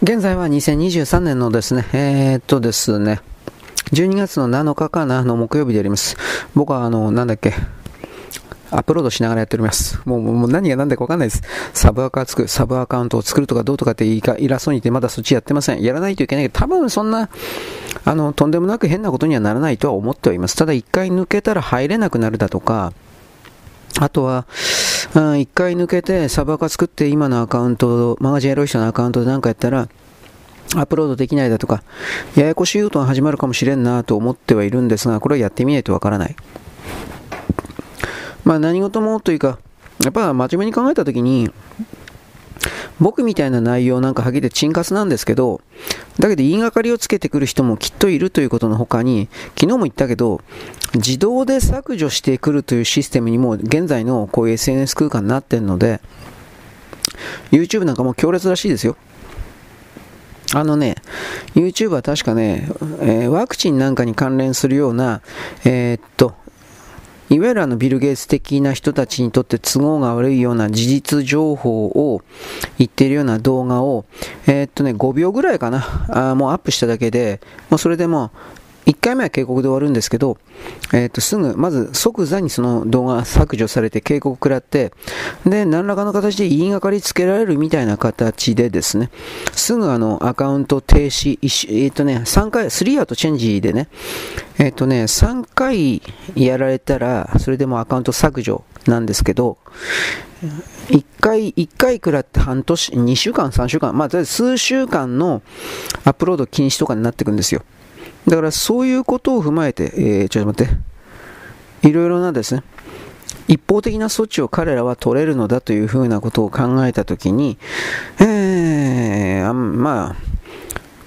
現在は2023年のですね、えー、っとですね、12月の7日かなの木曜日であります。僕はあの、なんだっけ、アップロードしながらやっております。もう、もう何が何だかわかんないです。サブアカ作る、サブアカウントを作るとかどうとかって言いか、偉そうに言ってまだそっちやってません。やらないといけないけど、多分そんな、あの、とんでもなく変なことにはならないとは思ってはいます。ただ一回抜けたら入れなくなるだとか、あとは、1回抜けてサバカ作って今のアカウント、マガジンエロイ人のアカウントで何かやったら、アップロードできないだとか、ややこしいことが始まるかもしれんなと思ってはいるんですが、これはやってみないとわからない。まあ何事もというか、やっぱ真面目に考えたときに、僕みたいな内容なんかはげて沈活なんですけど、だけど言いがかりをつけてくる人もきっといるということの他に、昨日も言ったけど、自動で削除してくるというシステムにも現在のこういう SNS 空間になってるので、YouTube なんかも強烈らしいですよ。あのね、YouTube は確かね、えー、ワクチンなんかに関連するような、えー、っと、いわゆるあのビル・ゲイツ的な人たちにとって都合が悪いような事実情報を言っているような動画を、えー、っとね、5秒ぐらいかな、あもうアップしただけで、もうそれでも1回目は警告で終わるんですけど、え、ー、と、すぐ、まず即座にその動画削除されて警告食らって、で、何らかの形で言いがかりつけられるみたいな形でですね、すぐあの、アカウント停止、えっ、ー、とね、3回、3アウトチェンジでね、えっ、ー、とね、3回やられたら、それでもアカウント削除なんですけど、1回、1回食らって半年、2週間、3週間、まあ、数週間のアップロード禁止とかになっていくんですよ。だからそういうことを踏まえて、えー、ちょっと待って、いろいろなですね、一方的な措置を彼らは取れるのだというふうなことを考えたときに、えー、まあ、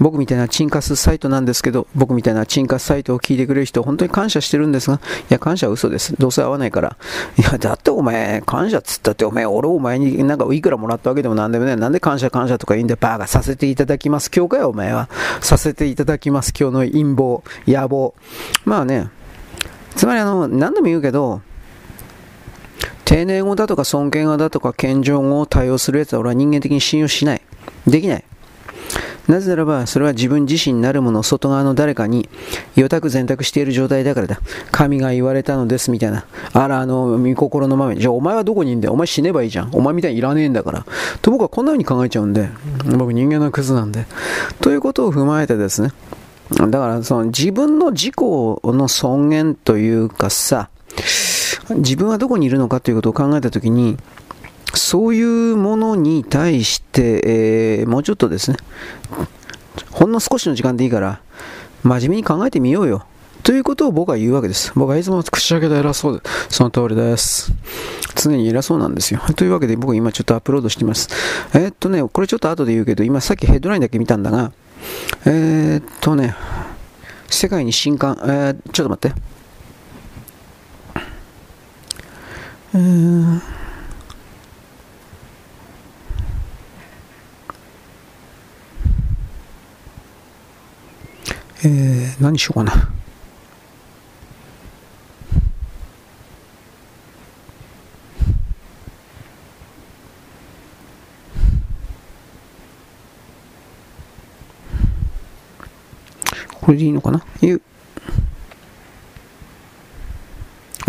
僕みたいなチンカスサイトなんですけど、僕みたいなチンカスサイトを聞いてくれる人、本当に感謝してるんですが、いや、感謝は嘘です。どうせ会わないから。いや、だってお前、感謝っつったって、お前、俺お前になんかいくらもらったわけでもなんでもね、なんで感謝感謝とか言うんで、バーがさせていただきます。今日かよ、お前は。させていただきます。今日の陰謀、野望。まあね、つまりあの、何度も言うけど、丁寧語だとか尊敬語だとか謙譲語を対応するやつは俺は人間的に信用しない。できない。なぜならば、それは自分自身なるもの外側の誰かに、予託全託している状態だからだ。神が言われたのです、みたいな。あら、あの、見心のままに。じゃあ、お前はどこにいんだよ。お前死ねばいいじゃん。お前みたいにいらねえんだから。と僕はこんな風に考えちゃうんで、僕人間のクズなんで。ということを踏まえてですね。だから、その自分の自己の尊厳というかさ、自分はどこにいるのかということを考えたときに、そういうものに対して、えー、もうちょっとですね、ほんの少しの時間でいいから、真面目に考えてみようよ。ということを僕は言うわけです。僕はいつも口開けた偉そうで、その通りです。常に偉そうなんですよ。というわけで僕今ちょっとアップロードしてます。えー、っとね、これちょっと後で言うけど、今さっきヘッドラインだけ見たんだが、えー、っとね、世界に新刊、えー、ちょっと待って。えーえー、何しようかな。これでいいのかな？よ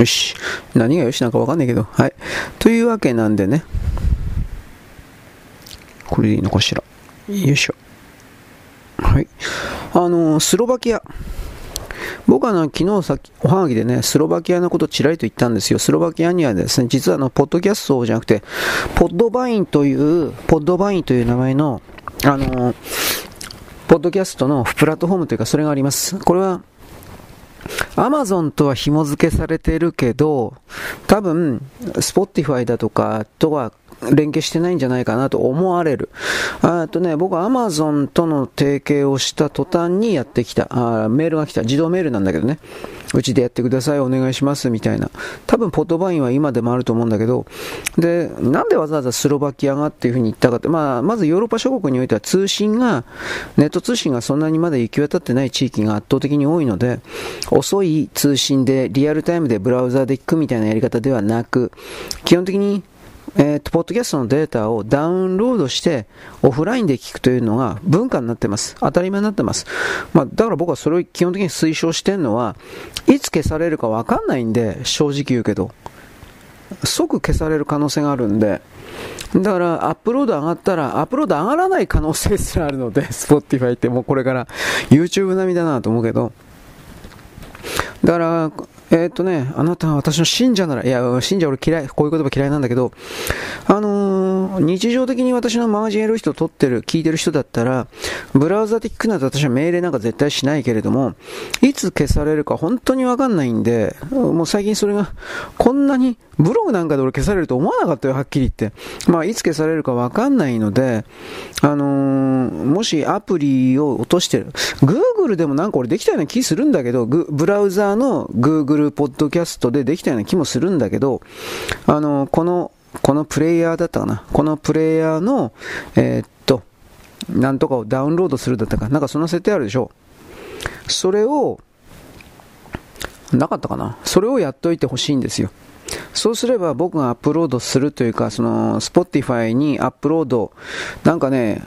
し。何がよしなんかわかんないけど。はい。というわけなんでね。これでいいのかしら。よいしょ。はい。あの、スロバキア。僕はあの昨日さおはがきでね、スロバキアのことをちらりと言ったんですよ。スロバキアにはですね、実はあの、ポッドキャストじゃなくて、ポッドバインという、ポッドバインという名前の、あの、ポッドキャストのプラットフォームというか、それがあります。これは、アマゾンとは紐付けされてるけど、多分、スポッティファイだとかとは連携してないんじゃないかなと思われる。あとね、僕は Amazon との提携をした途端にやってきたあ、メールが来た。自動メールなんだけどね。うちでやってください、お願いします、みたいな。多分、ポットバインは今でもあると思うんだけど、で、なんでわざわざスロバキアがっていうふうに言ったかって、まあ、まずヨーロッパ諸国においては通信が、ネット通信がそんなにまだ行き渡ってない地域が圧倒的に多いので、遅い通信でリアルタイムでブラウザーで聞くみたいなやり方ではなく、基本的にえー、と、ポッドキャストのデータをダウンロードしてオフラインで聞くというのが文化になってます。当たり前になってます。まあ、だから僕はそれを基本的に推奨してるのは、いつ消されるかわかんないんで、正直言うけど。即消される可能性があるんで、だからアップロード上がったら、アップロード上がらない可能性すらあるので、Spotify ってもうこれから YouTube 並みだなと思うけど、だから、えー、っとね、あなたは私の信者なら、いや、信者俺嫌い、こういう言葉嫌いなんだけど、あのー、日常的に私のマガジンやる人、撮ってる、聞いてる人だったら、ブラウザで聞くなんて私は命令なんか絶対しないけれども、いつ消されるか本当にわかんないんで、もう最近それが、こんなにブログなんかで俺消されると思わなかったよ、はっきり言って。まあ、いつ消されるかわかんないので、あのー、もしアプリを落としてる、Google でもなんか俺できたような気するんだけど、ブラウザーの Google ポッドキャストでできたような気もするんだけど、あのー、この、このプレイヤーだったかな？このプレイヤーの、えー、っと、なんとかをダウンロードするだったか。な？んかその設定あるでしょ？それを、なかったかな？それをやっといてほしいんですよ。そうすれば僕がアップロードするというか、その、Spotify にアップロード、なんかね、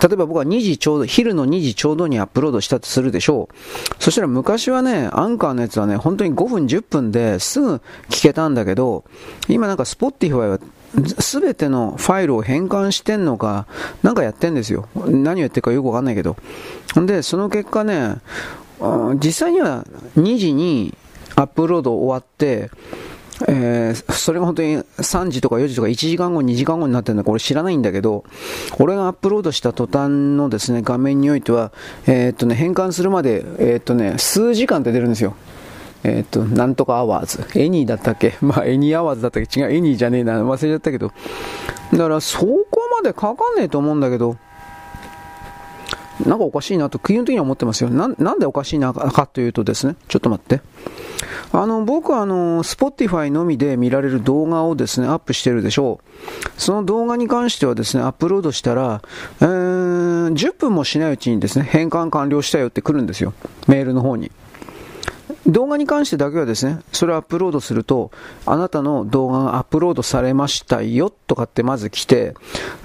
例えば僕は2時ちょうど、昼の2時ちょうどにアップロードしたとするでしょう。そしたら昔はね、アンカーのやつはね、本当に5分10分ですぐ聞けたんだけど、今なんか Spotify はすべてのファイルを変換してんのか、なんかやってんですよ。何をやってるかよくわかんないけど。んで、その結果ね、実際には2時にアップロード終わって、えー、それが本当に3時とか4時とか1時間後、2時間後になってるのか俺知らないんだけど、俺がアップロードした途端のですね、画面においては、えー、っとね、変換するまで、えー、っとね、数時間って出るんですよ。えっと、なんとかアワーズ。エニーだったっけ？まあ、エニーアワーズだったっけ？違う、エニーじゃねえな。忘れちゃったけど。だから、そこまでかかねえと思うんだけど、なんかおかしいなと、基本的には思ってますよ。ななんでおかしいなかというとですね、ちょっと待って。あの、僕はあの、Spotify のみで見られる動画をですね、アップしてるでしょう。その動画に関してはですね、アップロードしたら、えー、10分もしないうちにですね、変換完了したよって来るんですよ。メールの方に。動画に関してだけはですね、それをアップロードすると、あなたの動画がアップロードされましたよとかってまず来て、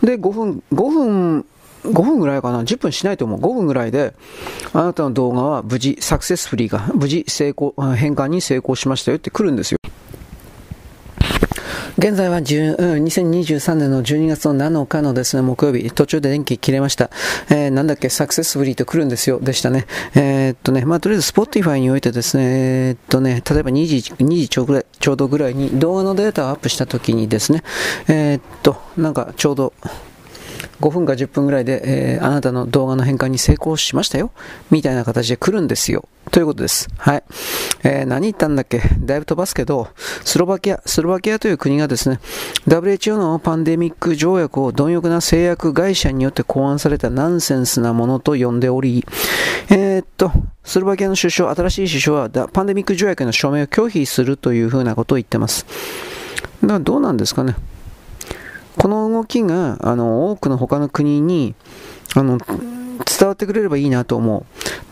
で、5分、5分5分ぐらいかな ?10 分しないと思う。5分ぐらいで、あなたの動画は無事、サクセスフリーが、無事成功、変換に成功しましたよって来るんですよ。現在は10、うん2023年の12月の7日のですね、木曜日、途中で電気切れました。えー、なんだっけ、サクセスフリーと来るんですよ、でしたね。えー、っとね、まあ、とりあえず Spotify においてですね、えー、っとね、例えば2時、2時ちょうどちょうどぐらいに動画のデータをアップした時にですね、え、っと、なんかちょうど、5分か10分ぐらいで、えー、あなたの動画の変換に成功しましたよ。みたいな形で来るんですよ。ということです。はい。えー、何言ったんだっけ？だいぶ飛ばすけど、スロバキア、スロバキアという国がですね、WHO のパンデミック条約を貪欲な製薬会社によって考案されたナンセンスなものと呼んでおり、えー、っと、スロバキアの首相、新しい首相はパンデミック条約の署名を拒否するというふうなことを言ってます。だからどうなんですかね。この動きがあの多くの他の国にあの伝わってくれればいいなと思う。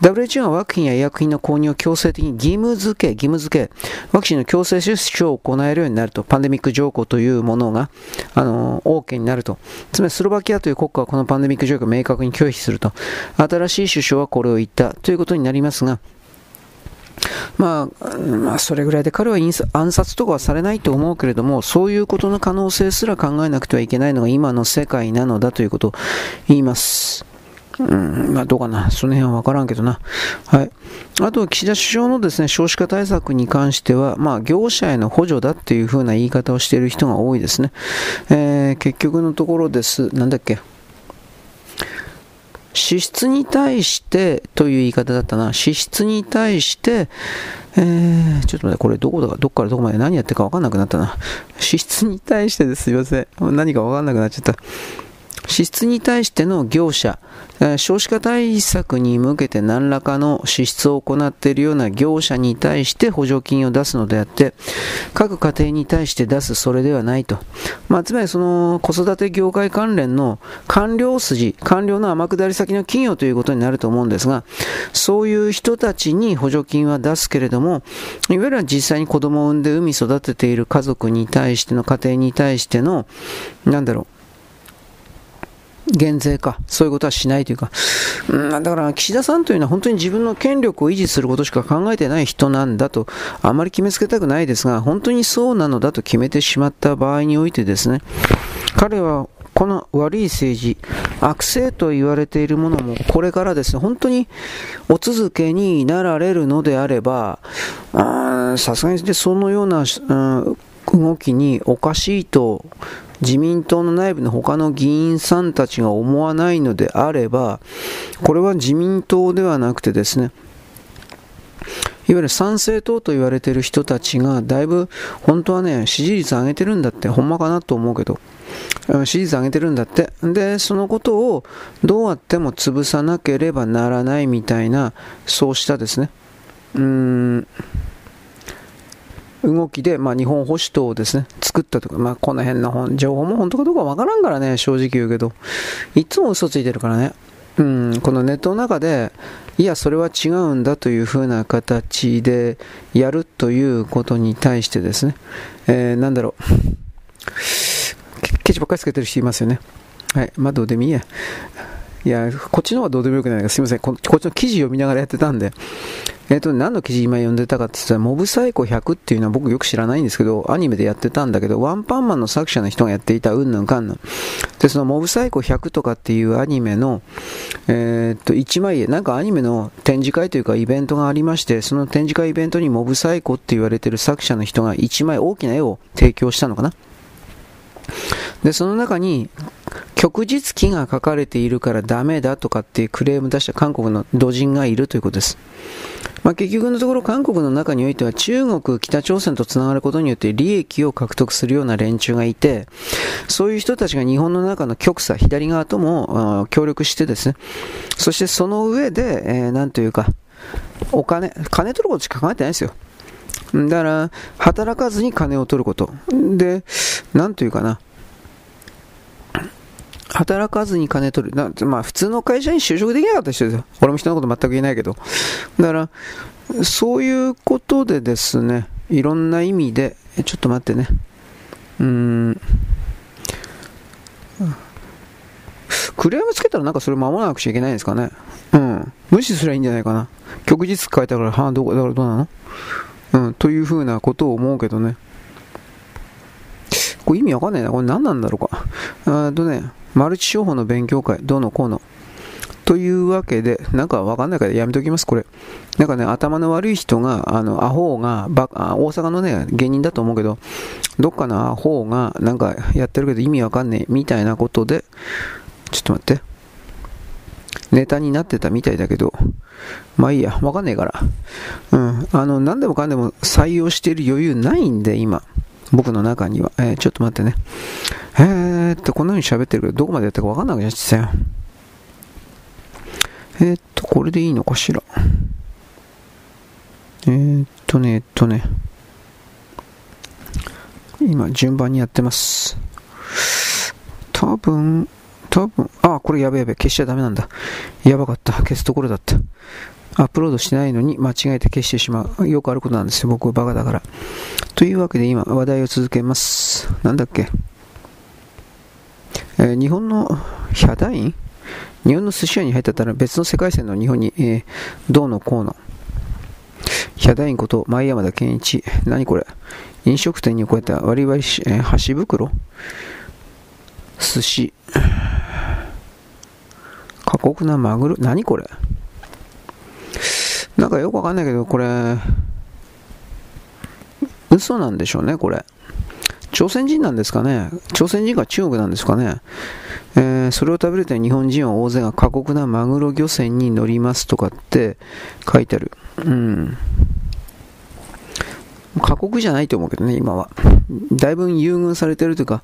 WHO はワクチンや医薬品の購入を強制的に義務付け、義務付け、ワクチンの強制接種を行えるようになると、パンデミック条項というものが、あの、OK になると。つまりスロバキアという国家はこのパンデミック条項を明確に拒否すると。新しい首相はこれを言ったということになりますが、まあ、まあ、それぐらいで彼は暗殺とかはされないと思うけれども、そういうことの可能性すら考えなくてはいけないのが今の世界なのだということを言います。うん、まあどうかな。その辺はわからんけどな。はい。あと、岸田首相のですね、少子化対策に関しては、まあ、業者への補助だっていう風な言い方をしている人が多いですね。えー、結局のところです。なんだっけ。支出に対してという言い方だったな。支出に対して、えー、ちょっと待って、これどこだか、どっからどこまで何やってるかわかんなくなったな。支出に対してです。すいません。何かわかんなくなっちゃった。支出に対しての業者、少子化対策に向けて何らかの支出を行っているような業者に対して補助金を出すのであって、各家庭に対して出すそれではないと。まあ、つまりその子育て業界関連の官僚筋、官僚の天下り先の企業ということになると思うんですが、そういう人たちに補助金は出すけれども、いわゆる実際に子供を産んで産み育てている家族に対しての家庭に対しての、なんだろう、減税か、そういうことはしないというか、うん、だから岸田さんというのは本当に自分の権力を維持することしか考えてない人なんだと、あまり決めつけたくないですが、本当にそうなのだと決めてしまった場合においてですね、彼はこの悪い政治、悪政と言われているものも、これからですね、本当にお続けになられるのであれば、さすがにそのような、うん、動きにおかしいと自民党の内部の他の議員さんたちが思わないのであれば、これは自民党ではなくてですね、いわゆる参政党と言われている人たちが、だいぶ本当はね、支持率上げてるんだって、ほんまかなと思うけど、支持率上げてるんだって。で、そのことをどうやっても潰さなければならないみたいな、そうしたですね、うーん、動きで、まあ、日本保守党をですね、作ったとか、まあ、この辺の本情報も本当かどうかわからんからね、正直言うけど、いつも嘘ついてるからね。うん、このネットの中で、いや、それは違うんだというふうな形でやるということに対してですね、えー、なんだろう、ケチばっかりつけてる人いますよね。はい、まあどうでもいいや。いや、こっちの方がどうでもよくないです。すみませんこ。こっちの記事読みながらやってたんで、えっ、ー、と、何の記事今読んでたかって言ったら、モブサイコ100っていうのは僕よく知らないんですけど、アニメでやってたんだけど、ワンパンマンの作者の人がやっていた、うんぬんかんぬん。で、そのモブサイコ100とかっていうアニメの、えっ、ー、と、1枚絵、なんかアニメの展示会というかイベントがありまして、その展示会イベントにモブサイコって言われてる作者の人が1枚大きな絵を提供したのかな。で、その中に、旭日記が書かれているからダメだとかっていうクレーム出した韓国の土人がいるということです。まあ、結局のところ韓国の中においては中国、北朝鮮とつながることによって利益を獲得するような連中がいて、そういう人たちが日本の中の極左、左側とも協力してですね、そしてその上で、えー、なんというか、お金、金取ることしか考えてないですよ。だから、働かずに金を取ること。で、なんというかな、働かずに金取る。なまあ、普通の会社に就職できなかった人ですよ。俺も人のこと全く言えないけど。だから、そういうことでですね、いろんな意味で、ちょっと待ってね。うーん。クレームつけたらなんかそれ守らなくちゃいけないんですかね。うん。無視すりゃいいんじゃないかな。旭日書いたから、はあ、どこ、だからどうなの？うん、というふうなことを思うけどね。これ意味わかんないな。これ何なんだろうか。あとね、マルチ商法の勉強会、どうのこうの。というわけで、なんかわかんないからやめときます、これ。なんかね、頭の悪い人が、あの、アホが、バ大阪のね、芸人だと思うけど、どっかのアホが、なんかやってるけど意味わかんねえ、みたいなことで、ちょっと待って。ネタになってたみたいだけど、まあいいや、わかんねえから。うん。あの、何でもかんでも採用してる余裕ないんで、今。僕の中には。えー、ちょっと待ってね。えーっと、こんな風に喋ってるけど、どこまでやったかわかんなくなっちゃったよ。えー、っと、これでいいのかしら。えー、っとね、えっとね。今、順番にやってます。多分、多分、あ、これやべやべ、消しちゃダメなんだ。やばかった。消すところだった。アップロードしてないのに間違えて消してしまう。よくあることなんですよ。僕はバカだから。というわけで今、話題を続けます。なんだっけ？えー、日本のヒャダイン？日本の寿司屋に入ったたら別の世界線の日本に、えー、どうのこうの。ヒャダインこと前山田健一。何これ？飲食店にこうやって割り割りし、えー、箸袋？寿司。過酷なマグロ。何これ？なんかよくわかんないけど、これ、嘘なんでしょうね、これ。朝鮮人なんですかね？朝鮮人が中国なんですかね？えー、それを食べると日本人は大勢が過酷なマグロ漁船に乗りますとかって書いてある。うん。過酷じゃないと思うけどね、今は。だいぶ優遇されてるというか、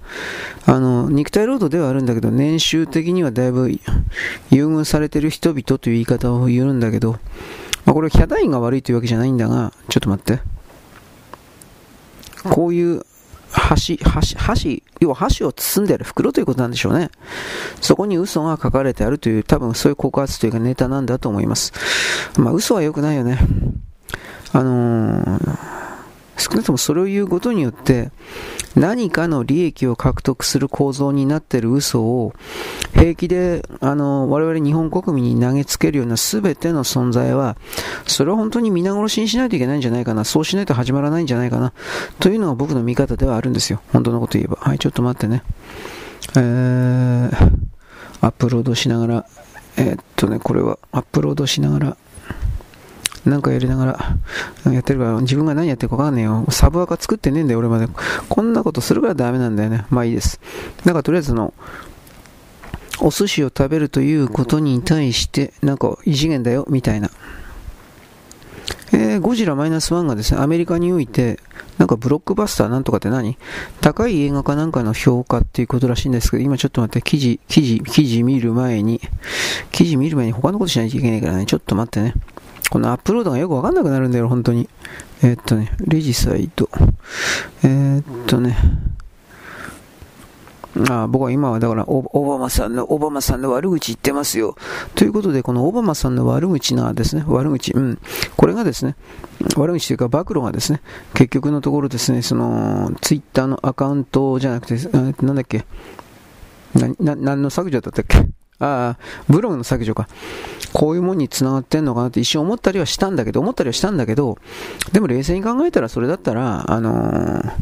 あの、肉体労働ではあるんだけど、年収的にはだいぶ優遇されてる人々という言い方を言うんだけど、まあ、これはヒャダインが悪いというわけじゃないんだが、ちょっと待って。こういう箸、箸、箸、要は箸を包んである袋ということなんでしょうね。そこに嘘が書かれてあるという、多分そういう告発というかネタなんだと思います。まあ嘘は良くないよね。あのー少なくともそれを言うことによって何かの利益を獲得する構造になっている嘘を平気であの我々日本国民に投げつけるような全ての存在はそれを本当に皆殺しにしないといけないんじゃないかなそうしないと始まらないんじゃないかなというのが僕の見方ではあるんですよ。本当のこと言えば。はいちょっと待ってね。えー、アップロードしながらえー、っとねこれはアップロードしながらなんかやりながらやってるから、自分が何やってるかわかんねえよ。サブアカ作ってねえんだよ、俺まで。こんなことするからダメなんだよね。まあいいです。なんかとりあえずの、お寿司を食べるということに対して、なんか異次元だよ、みたいな。えー、ゴジラマイナスワンがですね、アメリカにおいて、なんかブロックバスターなんとかって何？高い映画かなんかの評価っていうことらしいんですけど、今ちょっと待って、記事、記事、記事見る前に、記事見る前に他のことしないといけないからね、ちょっと待ってね。このアップロードがよくわかんなくなるんだよ、本当に。えー、っとね、レジサイト。えー、っとね、あ僕は今はだからオバマさんの、オバマさんの悪口言ってますよ。ということで、このオバマさんの悪口がですね、悪口、うん。これがですね、悪口というか暴露がですね、結局のところですね、その、ツイッターのアカウントじゃなくて、なんだっけ、な、な、何の削除だったっけああ、ブログの削除か。こういうもんに繋がってんのかなって一瞬思ったりはしたんだけど、思ったりはしたんだけど、でも冷静に考えたらそれだったら、あのー、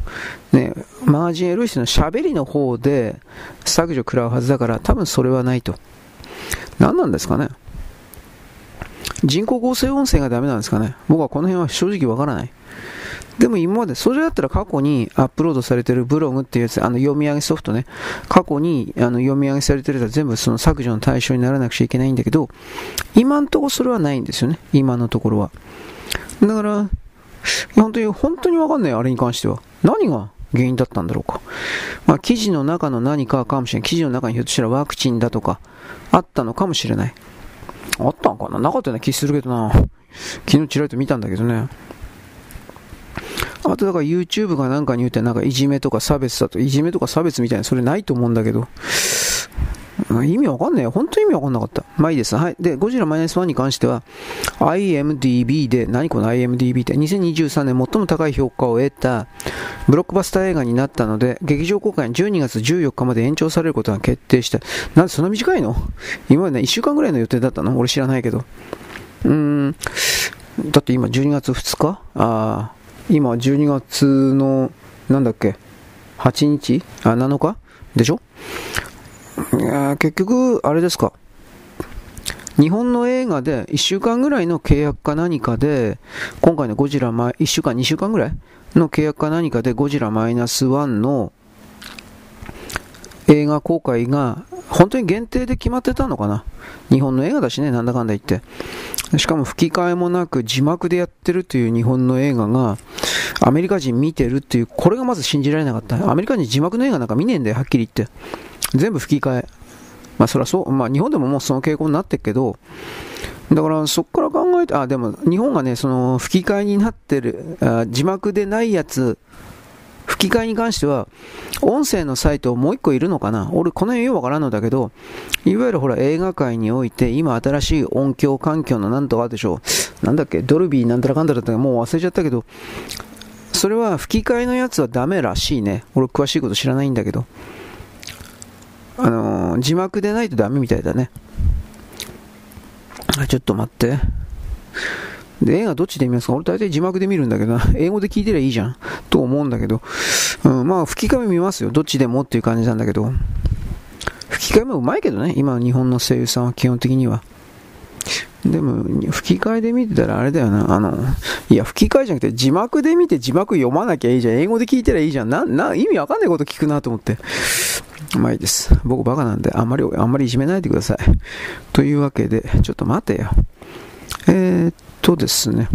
ね、マージンエロイスの喋りの方で削除食らうはずだから、多分それはないと。何なんですかね人工合成音声がダメなんですかね僕はこの辺は正直わからない。でも今まで、それだったら過去にアップロードされてるブログっていうやつ、あの読み上げソフトね、過去にあの読み上げされてるやつは全部その削除の対象にならなくちゃいけないんだけど、今んところそれはないんですよね、今のところは。だから、本当に、本当にわかんない、あれに関しては。何が原因だったんだろうか。まあ、記事の中の何かかもしれない。記事の中にひょっとしたらワクチンだとか、あったのかもしれない。あったんかななかったような気するけどな。昨日ちらりと見たんだけどね。あとだから YouTube がなんかに言うてなんかいじめとか差別だと、いじめとか差別みたいなそれないと思うんだけど、意味わかんないよ。本当に意味わかんなかった。まあいいです。はい。で、ゴジラマイナス1に関しては、IMDB で、何この IMDB って、2023年最も高い評価を得た、ブロックバスター映画になったので、劇場公開12月14日まで延長されることが決定した。なんでそんな短いの？今までね、1週間ぐらいの予定だったの？俺知らないけど。うーん。だって今12月2日？ああ。今12月の、なんだっけ、8日？あ、7日？でしょ？いや結局、あれですか。日本の映画で1週間ぐらいの契約か何かで、今回のゴジラ、1週間、2週間ぐらいの契約か何かでゴジラマイナス1の映画公開が本当に限定で決まってたのかな？日本の映画だしね、なんだかんだ言って。しかも吹き替えもなく字幕でやってるという日本の映画がアメリカ人見てるっていう、これがまず信じられなかった。アメリカ人字幕の映画なんか見ねえんだよ、はっきり言って。全部吹き替え。まあそりゃそう、まあ日本でももうその傾向になってるけど、だからそこから考えて、あ、でも日本がね、その吹き替えになってる、あ字幕でないやつ、吹き替えに関しては、音声のサイトもう一個いるのかな？俺この辺よくわからんのだけど、いわゆるほら映画界において今新しい音響環境のなんとかでしょう。なんだっけ？ドルビーなんたらかんだらったもう忘れちゃったけど、それは吹き替えのやつはダメらしいね。俺詳しいこと知らないんだけど。あのー、字幕でないとダメみたいだね。ちょっと待って。で、映画どっちで見ますか？俺大体字幕で見るんだけどな。英語で聞いてりゃいいじゃん。と思うんだけど。うん、まあ吹き替え見ますよ。どっちでもっていう感じなんだけど。吹き替えもうまいけどね。今の日本の声優さんは基本的には。でも、吹き替えで見てたらあれだよな。あの、いや、吹き替えじゃなくて字幕で見て字幕読まなきゃいいじゃん。英語で聞いてりゃいいじゃん。な、な、意味わかんないこと聞くなと思って。まあいいです。僕バカなんで、あんまり、あんまりいじめないでください。というわけで、ちょっと待てよ。えー、っとですね。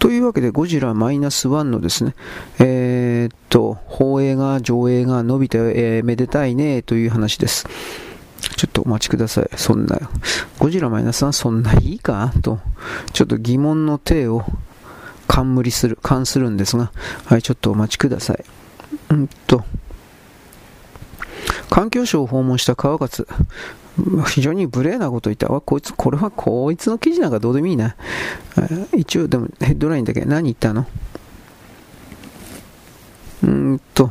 というわけで、ゴジラマイナスワンのですね、えー、っと、放映が、上映が伸びて、えー、めでたいね、という話です。ちょっとお待ちください。そんな、ゴジラマイナスワンそんないいか？と、ちょっと疑問の体を冠する、冠するんですが、はい、ちょっとお待ちください。うんと、環境省を訪問した川勝。非常に無礼なこと言ったわ。こいつ、これはこいつの記事なんかどうでもいいな。一応、でもヘッドラインだけ何言ったの？うんと。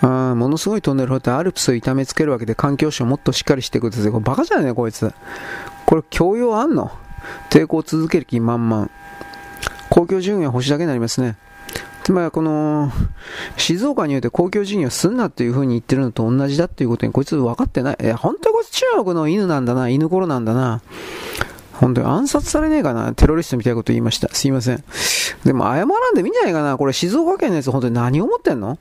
あものすごいトンネル掘ってアルプスを痛めつけるわけで環境省もっとしっかりしてください。これバカじゃないねこいつ。これ教養あんの？抵抗続ける気満々。公共順位は星だけになりますね。つまりこの、静岡において公共事業すんなっていう風に言ってるのと同じだっていうことにこいつ分かってない。え、本当にこいつ中国の犬なんだな、犬頃なんだな。本当に暗殺されねえかな、テロリストみたいなこと言いました。すいません。でも謝らんでもいいんじゃないかな。これ静岡県のやつ本当に何思ってんの？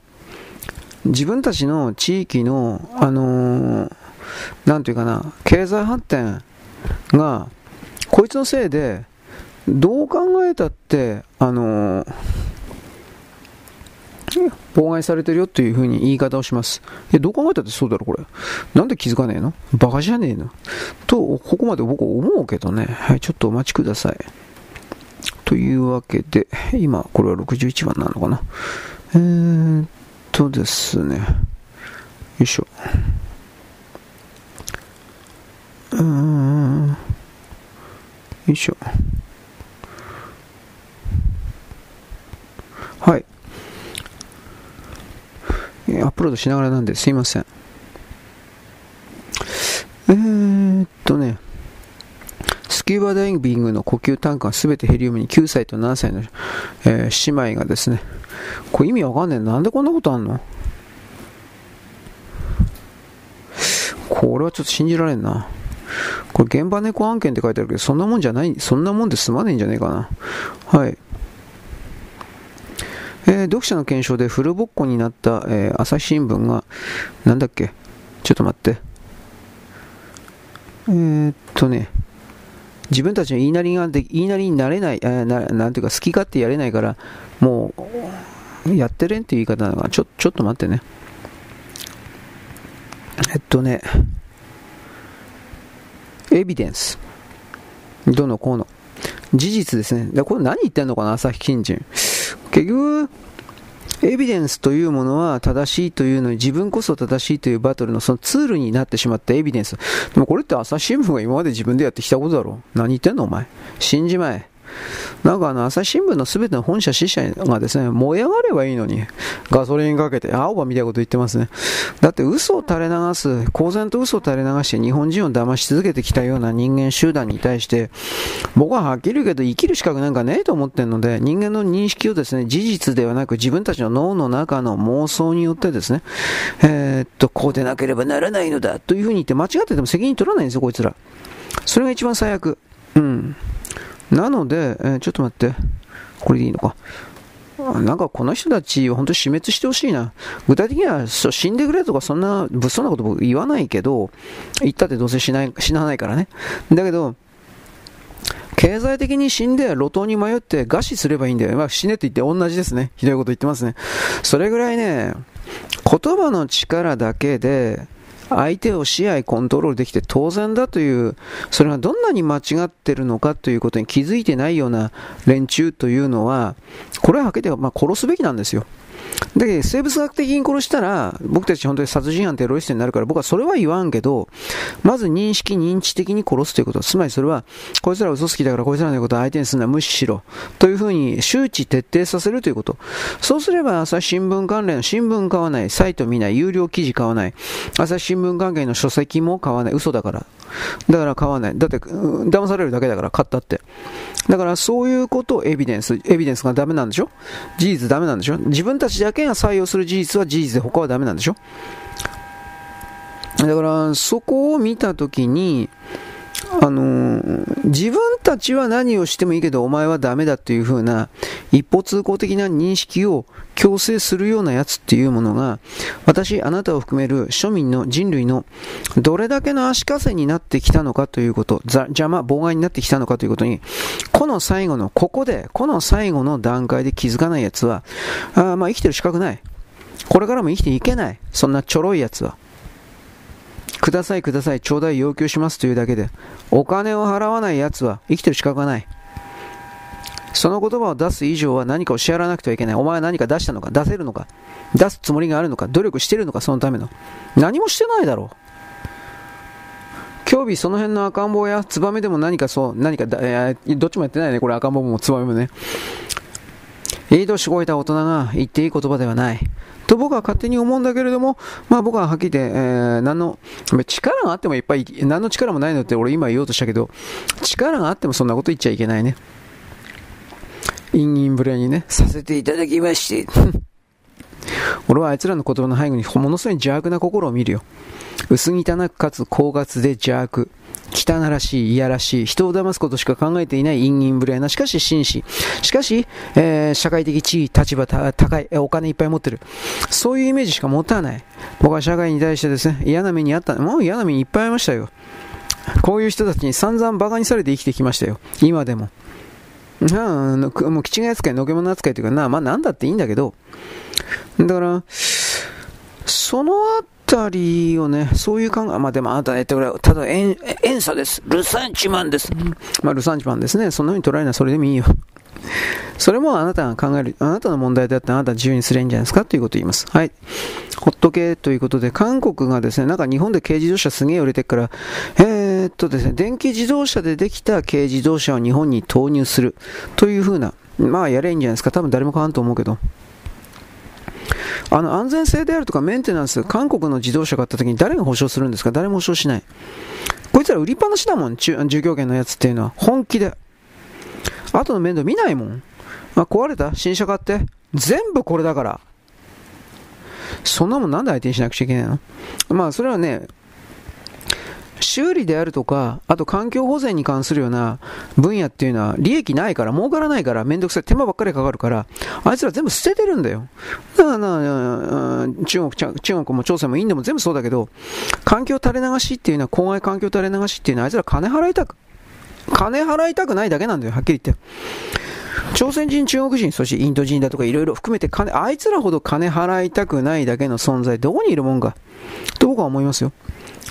自分たちの地域の、あのー、なんていうかな、経済発展が、こいつのせいで、どう考えたって、あのー 妨害されてるよっていう風に言い方をします。え、どう考えたってそうだろ、これ。なんで気づかねえの？バカじゃねえの？と、ここまで僕思うけどね。はい、ちょっとお待ちください。というわけで、今、これは61番なのかな。えーっとですね。よいしょ。うーん。よいしょ。はい。アップロードしながらなんですいません。えー、っとね、スキューバダイビングの呼吸単価は全てヘリウムに9歳と7歳の、えー、姉妹がですね、これ意味わかんねえ。なんでこんなことあんの？これはちょっと信じられんな。これ現場猫案件って書いてあるけど、そんなもんじゃない、そんなもんで済まねえんじゃねえかな。はい。えー、読者の検証でフルボッコになった、えー、朝日新聞が、なんだっけ？ちょっと待って。えー、っとね、自分たちの言いなりが言いなりになれない、えー、ななんていうか好き勝手やれないから、もう、やってれんっていう言い方なのか。ちょ、ちょっと待ってね。えっとね、エビデンス。どのこうの。事実ですね。でこれ何言ってんのかな、朝日新聞。結局、エビデンスというものは正しいというのに自分こそ正しいというバトルのそのツールになってしまったエビデンス。でもこれって朝日新聞が今まで自分でやってきたことだろう。何言ってんのお前。信じまえ。なんかあの朝日新聞の全ての本社支社がですね、燃え上がればいいのに、ガソリンかけて、青葉みたいなこと言ってますね。だって嘘を垂れ流す、公然と嘘を垂れ流して日本人を騙し続けてきたような人間集団に対して、僕ははっきり言うけど生きる資格なんかねえと思ってるので、人間の認識をですね、事実ではなく自分たちの脳の中の妄想によってですね、えー、っと、こうでなければならないのだというふうに言って間違ってても責任取らないんですよ、こいつら。それが一番最悪。うん。なので、えー、ちょっと待って。これでいいのか。なんかこの人たちを本当死滅してほしいな。具体的には死んでくれとかそんな物騒なこと僕言わないけど、言ったってどうせ死ない死なないからね。だけど、経済的に死んで路頭に迷って餓死すればいいんだよ。まあ死ねって言って同じですね。ひどいこと言ってますね。それぐらいね、言葉の力だけで、相手を支配、コントロールできて当然だという、それがどんなに間違ってるのかということに気づいてないような連中というのは、これははっきりまあ殺すべきなんですよ。で、生物学的に殺したら、僕たち本当に殺人犯テロリストになるから、僕はそれは言わんけど、まず認識、認知的に殺すということ。つまりそれは、こいつら嘘つきだからこいつらのことを相手にするのは無視しろ。というふうに周知徹底させるということ。そうすれば、朝日新聞関連の新聞買わない、サイト見ない、有料記事買わない、朝日新聞関係の書籍も買わない、嘘だから。だから買わない。だって、騙されるだけだから買ったって。だからそういうことをエビデンス、エビデンスがダメなんでしょ？事実ダメなんでしょ？自分たちだけが採用する事実は事実で他はダメなんでしょ？だからそこを見たときに、あのー、自分たちは何をしてもいいけどお前はダメだっていう風な一方通行的な認識を強制するようなやつっていうものが私、あなたを含める庶民の人類のどれだけの足かせになってきたのかということ邪魔、妨害になってきたのかということにこの最後のここでこの最後の段階で気づかないやつはあまあ生きてる資格ない。これからも生きていけない。そんなちょろいやつは。くださいください、ちょうだい要求しますというだけで、お金を払わない奴は生きてる資格がない。その言葉を出す以上は何かを支払わなくてはいけない。お前は何か出したのか出せるのか出すつもりがあるのか努力してるのかそのための。何もしてないだろう。興味その辺の赤ん坊やツバメでも何かそう、何かだ、えー、どっちもやってないね。これ赤ん坊もツバメもね。いい年こえた大人が言っていい言葉ではない。と僕は勝手に思うんだけれども、まあ僕ははっきり言って、えー、何の、力があってもいっぱい、何の力もないのって俺今言おうとしたけど、力があってもそんなこと言っちゃいけないね。インインブレにね、させていただきまして。俺はあいつらの言葉の背後にものすごい邪悪な心を見るよ。薄汚くかつ高圧で邪悪。汚らしい、いやらしい、人を騙すことしか考えていない陰陰無礼な、しかし紳士、しかし、えー、社会的地位、立場高い、お金いっぱい持ってる。そういうイメージしか持たない。僕は社会に対してですね、嫌な目にあった、もう嫌な目にいっぱいありましたよ。こういう人たちに散々馬鹿にされて生きてきましたよ。今でも。なあ、もう気違い扱い、のけ者扱いというかな、まあなんだっていいんだけど、だから、その後たりをね、そういう考え、まあでもあなたね、ただ遠遠差です。ルサンチマンです。まあルサンチマンですね。そんな風に捉えるのはそれでもいいよ。それもあなたが考える、あなたの問題であってあなたは自由にすればいいんじゃないですかということを言います。はい。ほっとけということで、韓国がですね、なんか日本で軽自動車すげえ売れてるから、えー、っとですね、電気自動車でできた軽自動車を日本に投入するという風な、まあやればいいんじゃないですか。多分誰も買わんと思うけど。あの安全性であるとかメンテナンス、韓国の自動車買った時に誰が保証するんですか？誰も保証しない。こいつら売りっぱなしだもん、従業権のやつっていうのは。本気で。後の面倒見ないもん。あ、壊れた？新車買って？全部これだから。そんなもんなんで相手にしなくちゃいけないの？まあ、それはね、修理であるとか、あと環境保全に関するような分野っていうのは利益ないから、儲からないから、めんどくさい、手間ばっかりかかるから、あいつら全部捨ててるんだよ。だからな、中国、中国も朝鮮もインドも全部そうだけど、環境垂れ流しっていうのは、公害環境垂れ流しっていうのは、あいつら金払いたく、金払いたくないだけなんだよ、はっきり言って。朝鮮人、中国人、そしてインド人だとかいろいろ含めて金、あいつらほど金払いたくないだけの存在、どこにいるもんか、と僕は思いますよ。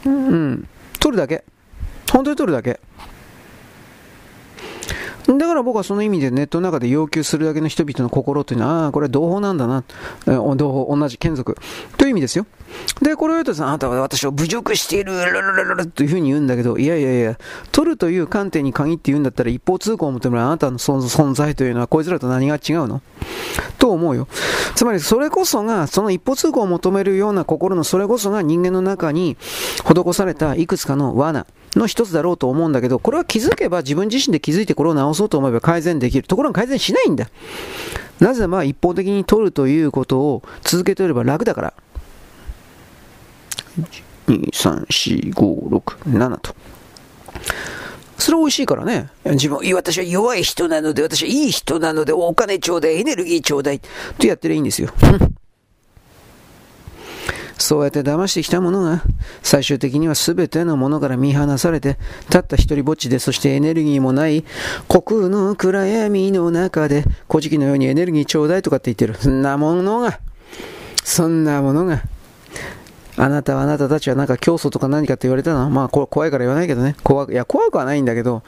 うん。取るだけ。本当に取るだけ。だから僕はその意味でネットの中で要求するだけの人々の心というのは、ああ、これは同胞なんだな。同胞、同じ眷属。という意味ですよ。で、これを言うとさあなたは私を侮辱している、ルルルルルというふうに言うんだけど、いやいやいや、取るという観点に限って言うんだったら一方通行を求めるあなたの存在というのはこいつらと何が違うの？と思うよ。つまりそれこそが、その一方通行を求めるような心のそれこそが人間の中に施されたいくつかの罠。の一つだろうと思うんだけど、これは気づけば自分自身で気づいてこれを直そうと思えば改善できる。ところが改善しないんだ。なぜまあ一方的に取るということを続けておれば楽だから。2、3、4、5、6、7と。それは美味しいからね。自分、私は弱い人なので、私はいい人なので、お金ちょうだい、エネルギーちょうだい、とやってりゃいいんですよ。そうやって騙してきたものが、最終的には全てのものから見放されて、たった一人ぼっちで、そしてエネルギーもない、虚空の暗闇の中で、古事記のようにエネルギーちょうだいとかって言ってる。そんなものが、そんなものが、あなたはあなたたちはなんか教祖とか何かって言われたの？まあ怖いから言わないけどね。怖いや、怖くはないんだけど、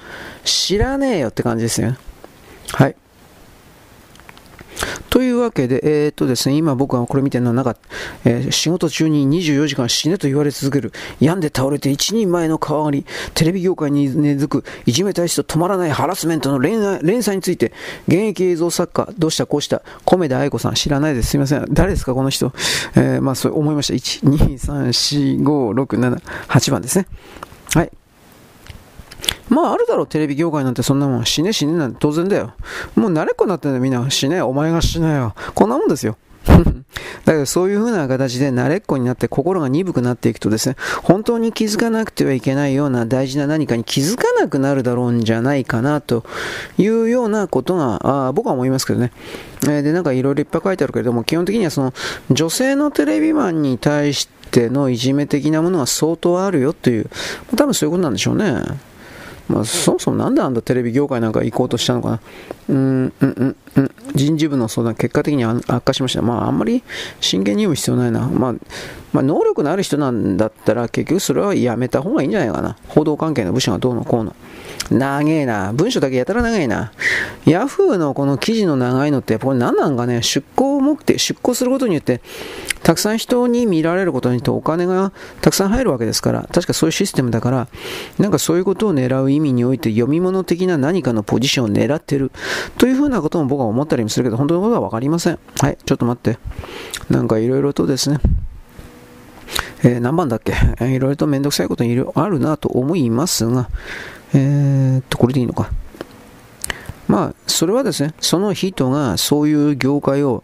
知らねえよって感じですよね。はい。というわけで、えー、とですね、今僕がこれ見てるのはなんか、えー、仕事中に24時間死ねと言われ続ける、病んで倒れて一人前の川上がり、テレビ業界に根付く、いじめ対して止まらないハラスメントの連載について、現役映像作家、どうしたこうした、米田愛子さん、知らないです。すみません。誰ですか、この人？えー、まあ、そう思いました。1、2、3、4、5、6、7、8番ですね。まああるだろう、テレビ業界なんてそんなもん。死ね死ねなんて当然だよ。もう慣れっこになってんだよ、みんな。死ね、お前が死ねよ。こんなもんですよ。だけどそういう風な形で慣れっこになって心が鈍くなっていくとですね、本当に気づかなくてはいけないような大事な何かに気づかなくなるだろうんじゃないかなというようなことが、あ僕は思いますけどね。えー、で、なんかいろいろいっぱい書いてあるけれども、基本的にはその女性のテレビマンに対してのいじめ的なものが相当あるよという、多分そういうことなんでしょうね。まあ、そもそもなんであんなテレビ業界なんか行こうとしたのかな。うん、うん、うん、うん。人事部の相談、結果的に悪化しました。まあ、あんまり真剣に読む必要ないな。まあ、まあ、能力のある人なんだったら、結局それはやめた方がいいんじゃないかな。報道関係の部署がどうのこうの。長えな。文章だけやたら長いな。ヤフーのこの記事の長いのって、これ何なんかね、出向目的、出向することによって、たくさん人に見られることによってお金がたくさん入るわけですから、確かそういうシステムだから、なんかそういうことを狙う意味において読み物的な何かのポジションを狙ってるというふうなことも僕は思ったりもするけど、本当のことは分かりません。はい、ちょっと待って。なんかいろいろとですね、えー、何番だっけ？いろいろとめんどくさいことにあるなと思いますが、えー、っと、これでいいのか？まあ、それはですね、その人がそういう業界を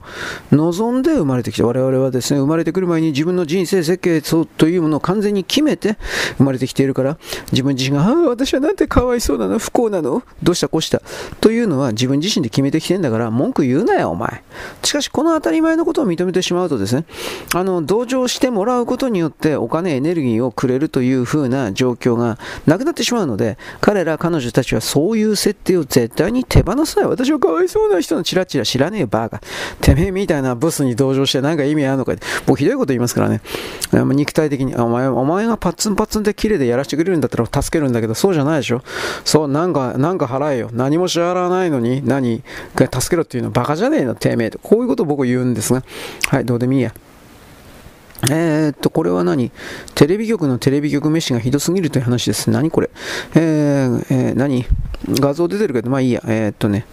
望んで生まれてきた。我々はですね、生まれてくる前に自分の人生設計というものを完全に決めて生まれてきているから、自分自身が、ああ、私はなんてかわいそうなの不幸なのどうしたこうしたというのは自分自身で決めてきてんだから、文句言うなよ、お前。しかし、この当たり前のことを認めてしまうとですね、あの、同情してもらうことによってお金、エネルギーをくれるという風な状況がなくなってしまうので、彼ら、彼女たちはそういう設定を絶対に手手放すなよ。私はかわいそうな人のチラチラ知らねえ、バーカ。てめえみたいなブスに同情してなんか意味あるのかって僕ひどいこと言いますからね。肉体的に、お前、お前がパッツンパッツンで綺麗でやらせてくれるんだったら助けるんだけど、そうじゃないでしょ。そう、なんか、なんか払えよ。何も支払わないのに、何、助けろっていうのはバカじゃねえの、てめえと。こういうことを僕言うんですが。はい、どうでもいいや。えー、っと、これは何？テレビ局のテレビ局飯がひどすぎるという話です。何これ？えー、えー、何？画像出てるけど、まあいいや。えー、っとね。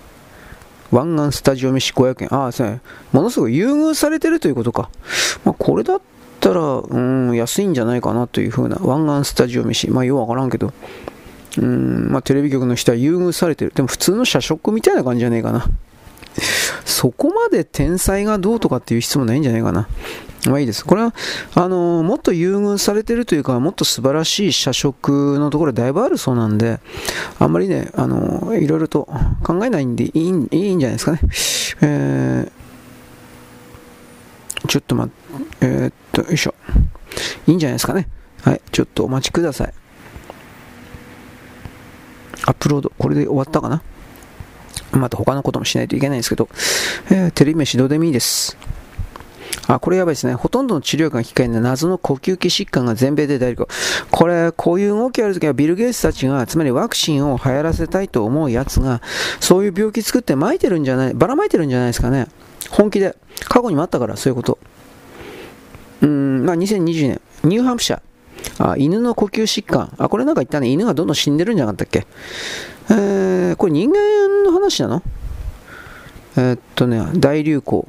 湾岸スタジオ飯500円。ああ、そうものすごい優遇されてるということか。まあ、これだったら、うん、安いんじゃないかなというふうな。湾岸スタジオ飯。まあ、ようわからんけど。うん、まあ、テレビ局の人は優遇されてる。でも普通の社食みたいな感じじゃねえかな。そこまで天才がどうとかっていう質問ないんじゃないかな。まあいいです。これは、あのー、もっと優遇されてるというか、もっと素晴らしい社食のところだいぶあるそうなんで、あんまりね、あのー、いろいろと考えないんでいいいいんじゃないですかね。えー、ちょっと待って、えー、っと、よいしょ。いいんじゃないですかね。はい、ちょっとお待ちください。アップロード、これで終わったかな？また他のこともしないといけないんですけど、えー、テレビ飯どうでもいいです。あ、これやばいですね。ほとんどの治療が機械で謎の呼吸器疾患が全米で大流行。これ、こういう動きあるときはビル・ゲイツたちが、つまりワクチンを流行らせたいと思うやつが、そういう病気作って撒いてるんじゃない、ばらまいてるんじゃないですかね。本気で。過去にもあったから、そういうこと。うん、まあ2020年、ニューハンプシャー。あ、犬の呼吸疾患。あ、これなんか言ったね。犬がどんどん死んでるんじゃなかったっけ？えー、これ人間の話なの？えー、っとね、大流行。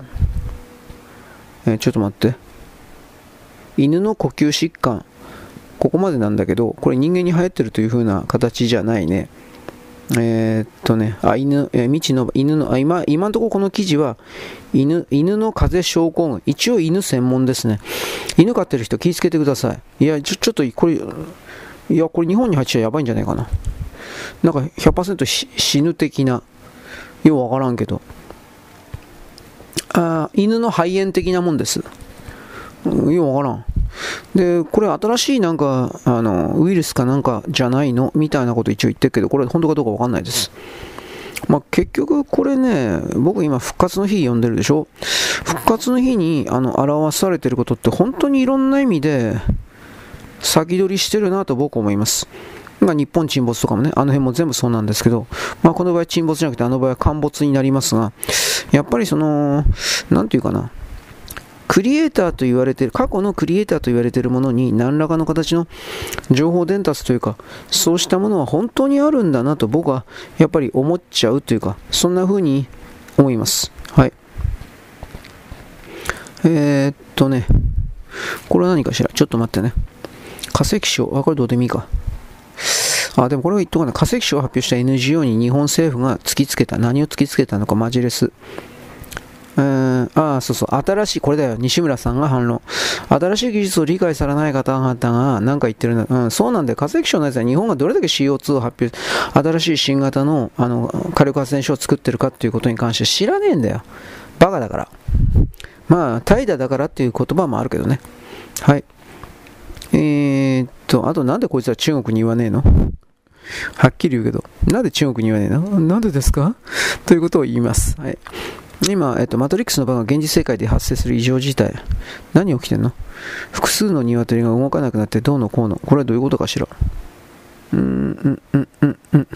えー、ちょっと待って。犬の呼吸疾患。ここまでなんだけど、これ人間に流行ってるという風な形じゃないね。えー、っとね、あ、犬、えー、未知の、犬の、あ、今、今のところこの記事は、犬、犬の風邪症候群。一応犬専門ですね。犬飼ってる人気をつけてください。いや、ちょ、ちょっと、これ、いや、これ日本に入っちゃやばいんじゃないかな。なんか100%死ぬ的な、ようわからんけど。あ犬の肺炎的なもんです。ようわからん。で、これ新しいなんか、あの、ウイルスかなんかじゃないの？みたいなこと一応言ってるけど、これ本当かどうかわかんないです。まあ、結局これね、僕今復活の日読んでるでしょ？復活の日にあの表されてることって本当にいろんな意味で先取りしてるなと僕思います。まあ、日本沈没とかもね、あの辺も全部そうなんですけど、まあ、この場合沈没じゃなくて、あの場合は陥没になりますが、やっぱりその、なんていうかな、クリエイターと言われてる、過去のクリエイターと言われているものに何らかの形の情報伝達というか、そうしたものは本当にあるんだなと僕はやっぱり思っちゃうというか、そんな風に思います。はい。えー、っとね、これは何かしら？ちょっと待ってね。化石賞、あ、これどうでもいいか。あ、でもこれは言っとかない。化石賞を発表した NGO に日本政府が突きつけた、何を突きつけたのか、マジレス。えー、ああ、そうそう。新しい、これだよ。西村さんが反論。新しい技術を理解されない方々が何か言ってるんだ。うん、そうなんだ。化石賞のやつは日本がどれだけ CO2 を発表、新しい新型の、あの、火力発電所を作ってるかっていうことに関して知らねえんだよ。バカだから。まあ、怠惰だからっていう言葉もあるけどね。はい。えー、っと、あとなんでこいつは中国に言わねえの？はっきり言うけど。なんで中国に言わねえの？なんでですか？ということを言います。はい。今、えっと、マトリックスの場が現実世界で発生する異常事態。何起きてんの？複数の鶏が動かなくなってどうのこうの。これはどういうことかしら？うーん、うん、うん、うん、うん。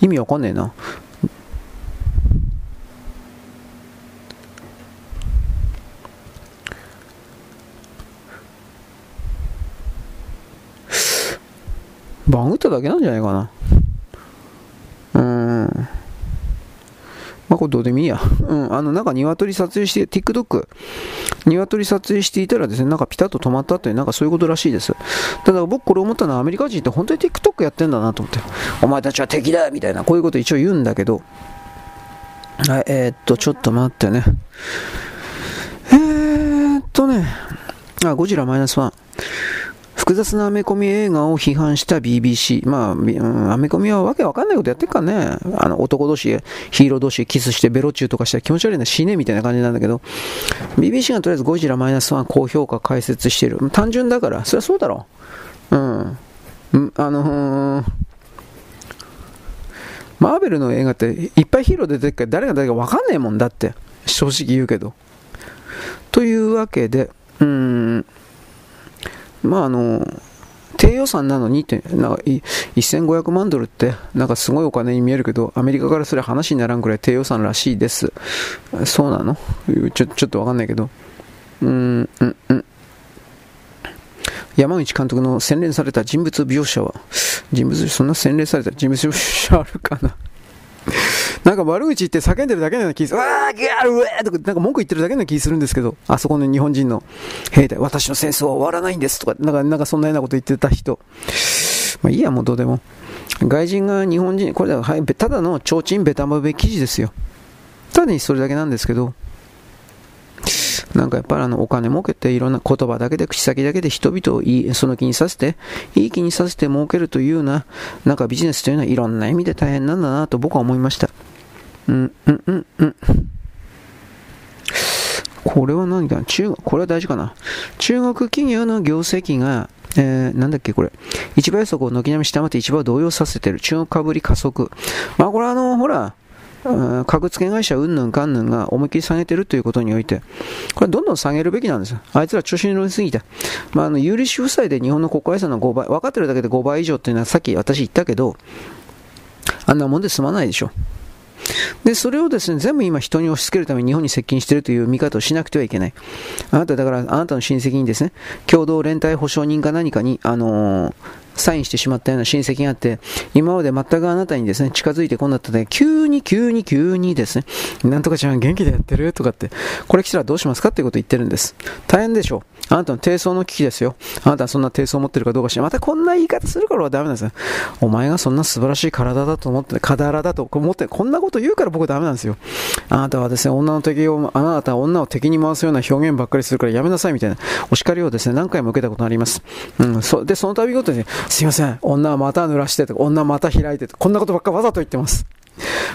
意味わかんねえな。バグっただけなんじゃないかな。うーん。まあ、これどうでもいいや。うん。あの、なんか鶏撮影して、TikTok、鶏撮影していたらですね、なんかピタッと止まったって、なんかそういうことらしいです。ただ僕これ思ったのはアメリカ人って本当に TikTok やってんだなと思って。お前たちは敵だみたいな、こういうこと一応言うんだけど。はい、えー、っと、ちょっと待ってね。えー、っとね、あ、ゴジラマイナス1。複雑なアメコミ映画を批判した BBC。まあ、アメコミはわけわかんないことやってるからね。あの、男同士、ヒーロー同士キスしてベロチューとかしたら気持ち悪いな死ねみたいな感じなんだけど、BBC がとりあえずゴジラマイナス1高評価解説してる。単純だから、そりゃそうだろう。うん。あのー、マーベルの映画っていっぱいヒーロー出てるから誰が誰かわかんないもんだって。正直言うけど。というわけで、うん、まああの、低予算なのにって、なんか1500万ドルって、なんかすごいお金に見えるけど、アメリカからすれ話にならんくらい低予算らしいです。そうなの？ちょちょっとわかんないけど。うん、うん、うん。山口監督の洗練された人物描写は、人物、そんな洗練された人物描写あるかな？なんか悪口言って叫んでるだけのような気する。わー、ギャー、うーとか、なんか文句言ってるだけのような気するんですけど、あそこの日本人の兵隊、私の戦争は終わらないんですとか、なんか、なんかそんなようなこと言ってた人。まあいいや、もうどうでも。外人が日本人、これは、はい、ただの提灯ベタまべ記事ですよ。ただにそれだけなんですけど、なんかやっぱりあのお金儲けていろんな言葉だけで口先だけで人々をいいその気にさせていい気にさせて儲けるというようななんかビジネスというのはいろんな意味で大変なんだなと僕は思いましたうんうんうんうんこれは何か中これは大事かな中国企業の業績がえー、なんだっけこれ。市場予測を軒並み下回って市場を動揺させてる。中国株売り加速。まあこれあの、ほら、格付け会社うんぬんかんぬんが思いっきり下げてるということにおいて、これどんどん下げるべきなんですよ。あいつら調子に乗りすぎた。まあ、あの、有利子負債で日本の国家予算の5倍、分かってるだけで5倍以上っていうのはさっき私言ったけど、あんなもんで済まないでしょ。で、それをですね、全部今人に押し付けるために日本に接近しているという見方をしなくてはいけない。あなた、だから、あなたの親戚にですね、共同連帯保証人か何かに、あのーサインしてしまったような親戚があって、今まで全くあなたにですね、近づいてこなかったで、急に急に急にですね、なんとかちゃん元気でやってるとかって、これ来たらどうしますかっていうことを言ってるんです。大変でしょう。あなたの低層の危機ですよ。あなたはそんな低層を持ってるかどうかしら。またこんな言い方するからはダメなんですよ。お前がそんな素晴らしい体だと思って、体だと思って、こんなこと言うから僕ダメなんですよ。あなたはですね、女の敵を、あなたは女を敵に回すような表現ばっかりするからやめなさいみたいなお叱りをですね、何回も受けたことがあります。うん、そで、その度ごとに、すいません、女はまた濡らしてとか、女はまた開いてとか、こんなことばっかわざと言ってます。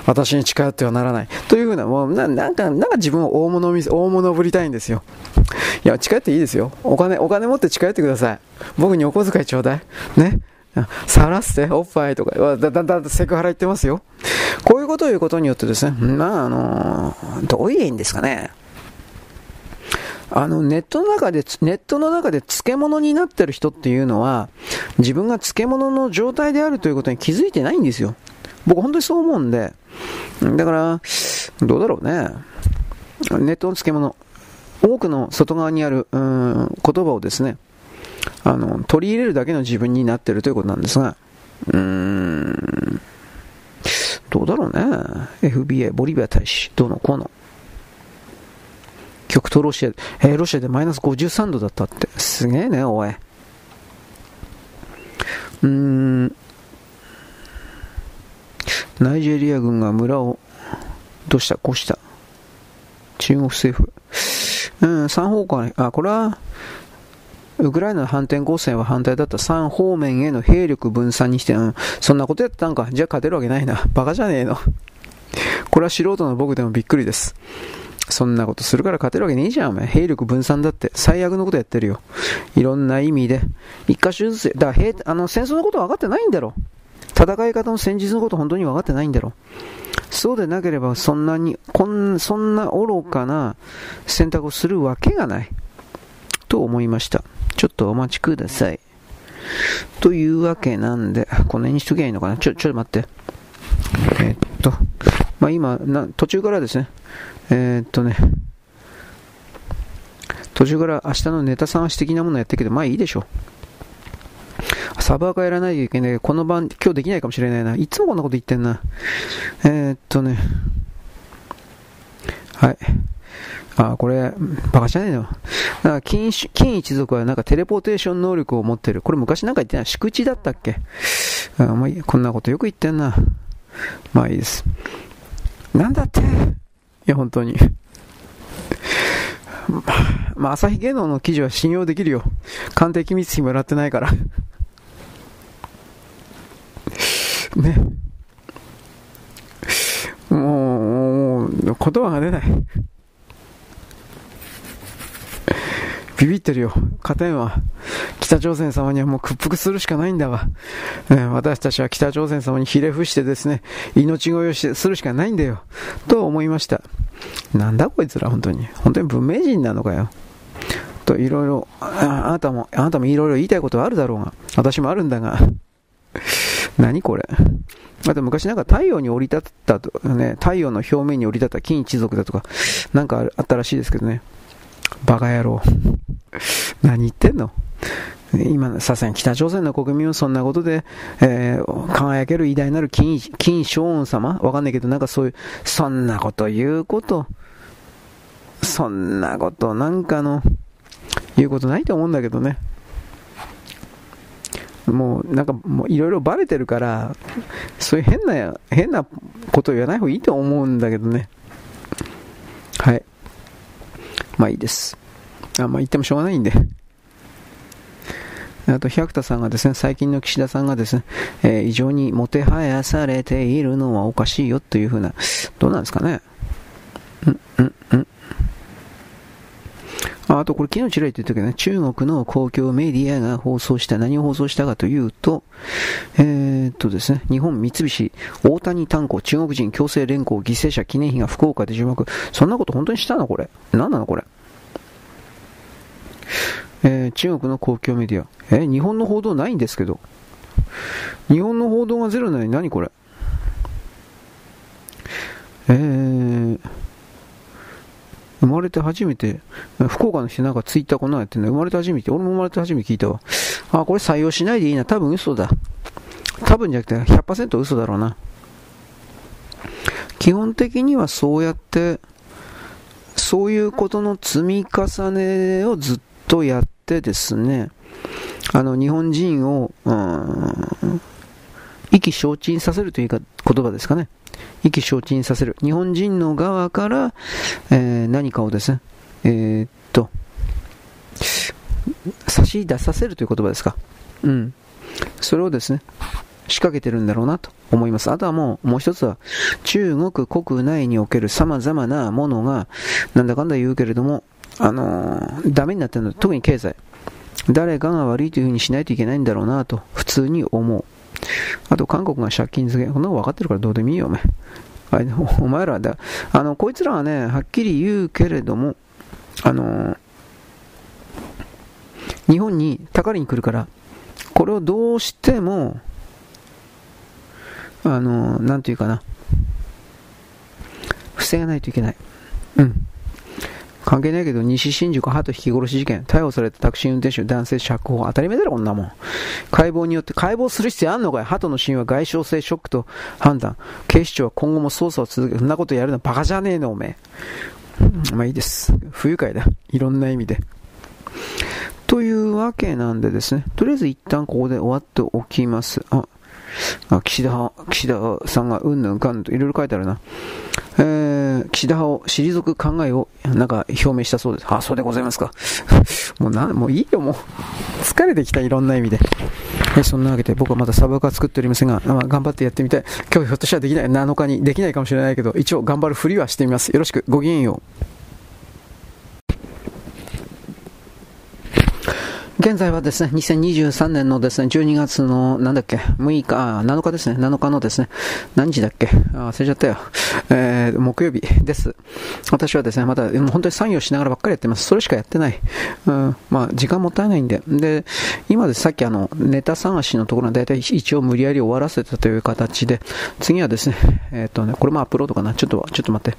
私に近寄ってはならない。というふうな、もうな、なんか、なんか自分を大物見せ、大物ぶりたいんですよ。いや、近寄っていいですよ。お金、お金持って近寄ってください。僕にお小遣いちょうだい。ね。さらして、おっぱいとか、だだだだセクハラ言ってますよ。こういうことを言うことによってですね、まあ、あの、どういう意味ですかね。あの、ネットの中で、ネットの中で漬物になってる人っていうのは、自分が漬物の状態であるということに気づいてないんですよ。僕本当にそう思うんで、だから、どうだろうね。ネットの漬物、多くの外側にある、うん、言葉をですね、あの、取り入れるだけの自分になってるということなんですが、うーん、どうだろうね。FBA、ボリビア大使、どうのこうの。極東ロシア、えー、ロシアでマイナス53度だったって。すげえね、おい。うーん、ナイジェリア軍が村を、どうした？こうした。中国政府。うん、3方向、あ、これは、ウクライナの反転攻勢は反対だった3方面への兵力分散にして、うん、そんなことやったんか。じゃあ勝てるわけないな。バカじゃねえの。これは素人の僕でもびっくりです。そんなことするから勝てるわけねえじゃん、お前。兵力分散だって。最悪のことやってるよ。いろんな意味で。一箇所ずつ、だから兵、あの、戦争のこと分かってないんだろ。戦い方の戦術のこと本当に分かってないんだろ。そうでなければ、そんなに、こん、そんな愚かな選択をするわけがない。と思いました。ちょっとお待ちください。というわけなんで、この辺にしときゃいいのかな。ちょ、ちょっと待って。えー、っと、まあ、今な、途中からですね、えー、っとね、途中から明日のネタ探し的なものやってるけど、まあいいでしょう。サバーがやらないといけない。この晩、今日できないかもしれないな。いつもこんなこと言ってんな。えー、っとね。はい。あ、これ、バカじゃねえの。だか金、金一族はなんかテレポーテーション能力を持ってる。これ昔なんか言ってない。宿地だったっけあまあ、こんなことよく言ってんな。まあいいです。なんだっていや、本当に。まあ、朝日芸能の記事は信用できるよ。鑑定機密費もらってないから。ね。もう、もう、言葉が出ない。ビビってるよ。勝てんわ。北朝鮮様にはもう屈服するしかないんだわ。え私たちは北朝鮮様にひれ伏してですね、命乞いをしてするしかないんだよ。と思いました。なんだこいつら、本当に。本当に文明人なのかよ。と、いろいろ、あなたも、あなたもいろいろ言いたいことはあるだろうが、私もあるんだが、何これ。あと昔なんか太陽に降り立ったと、ね、太陽の表面に降り立った金一族だとか、なんかあったらしいですけどね。バカ野郎。何言ってんの？今、さすがに北朝鮮の国民はそんなことで、えー、輝ける偉大なる金、金正恩様？わかんないけど、なんかそういう、そんなこと言うこと、そんなことなんかの、言うことないと思うんだけどね。もう、なんか、もういろいろバレてるから、そういう変な、変なこと言わない方がいいと思うんだけどね。はい。まあいいです。あんまあ言ってもしょうがないんで。あと、百田さんがですね、最近の岸田さんがですね、えー、異常にもてはやされているのはおかしいよというふうな、どうなんですかね。うん、うん、うん。あとこれ昨日ちらりと言ったけどね、中国の公共メディアが放送した、何を放送したかというと、えー、っとですね、日本三菱大谷炭鉱中国人強制連行犠牲者記念碑が福岡で樹木。そんなこと本当にしたのこれ？何なのこれ？えー、中国の公共メディア。えー、日本の報道ないんですけど。日本の報道がゼロなのに何これ。えー、生まれて初めて、福岡の人なんかツイッターこんなのやってんの生まれて初めて、俺も生まれて初めて聞いたわ。あ、これ採用しないでいいな。多分嘘だ。多分じゃなくて100%嘘だろうな。基本的にはそうやって、そういうことの積み重ねをずっととやってですね、あの、日本人を、うん、意気消沈させるというか言葉ですかね。意気消沈させる。日本人の側から、えー、何かをですね、えー、っと、差し出させるという言葉ですか。うん。それをですね、仕掛けてるんだろうなと思います。あとはもう、もう一つは、中国国内における様々なものが、なんだかんだ言うけれども、あのー、ダメになってるの、特に経済。誰かが悪いというふうにしないといけないんだろうなと、普通に思う。あと、韓国が借金付け。こんなの分かってるからどうでもいいよ、お前。お前らだ。あの、こいつらはね、はっきり言うけれども、あのー、日本にたかりに来るから、これをどうしても、あのー、なんていうかな、防がないといけない。うん。関係ないけど、西新宿鳩引き殺し事件、逮捕されたタクシー運転手男性釈放、当たり前だろ、こんなもん。解剖によって、解剖する必要あんのかよ。鳩の死因は外傷性ショックと判断。警視庁は今後も捜査を続け、そんなことやるのバカじゃねえの、おめえ。まあいいです。不愉快だ。いろんな意味で。というわけなんでですね、とりあえず一旦ここで終わっておきます。あ、あ岸田、岸田さんがうんぬんかんといろいろ書いてあるな。えー岸田派を退く考えをなんか表明したそうです。あ、そうでございますか。もうな、もういいよ、もう。疲れてきた、いろんな意味で。えそんなわけで僕はまだサブアカ作っておりませんが、まあ、頑張ってやってみたい。今日ひょっとしたらできない、7日にできないかもしれないけど、一応頑張るふりはしてみます。よろしく、ごきげんよう。現在はですね、2023年のですね、12月の、なんだっけ、6日、あ、7日ですね、7日のですね、何時だっけ、あ忘れちゃったよ。えー、木曜日です。私はですね、また、本当に作業しながらばっかりやってます。それしかやってない。うん、まあ、時間もったいないんで。で、今でさっきあの、ネタ探しのところは大体一応無理やり終わらせたという形で、次はですね、えっ、ー、とね、これもアップロードかな。ちょっと、ちょっと待って。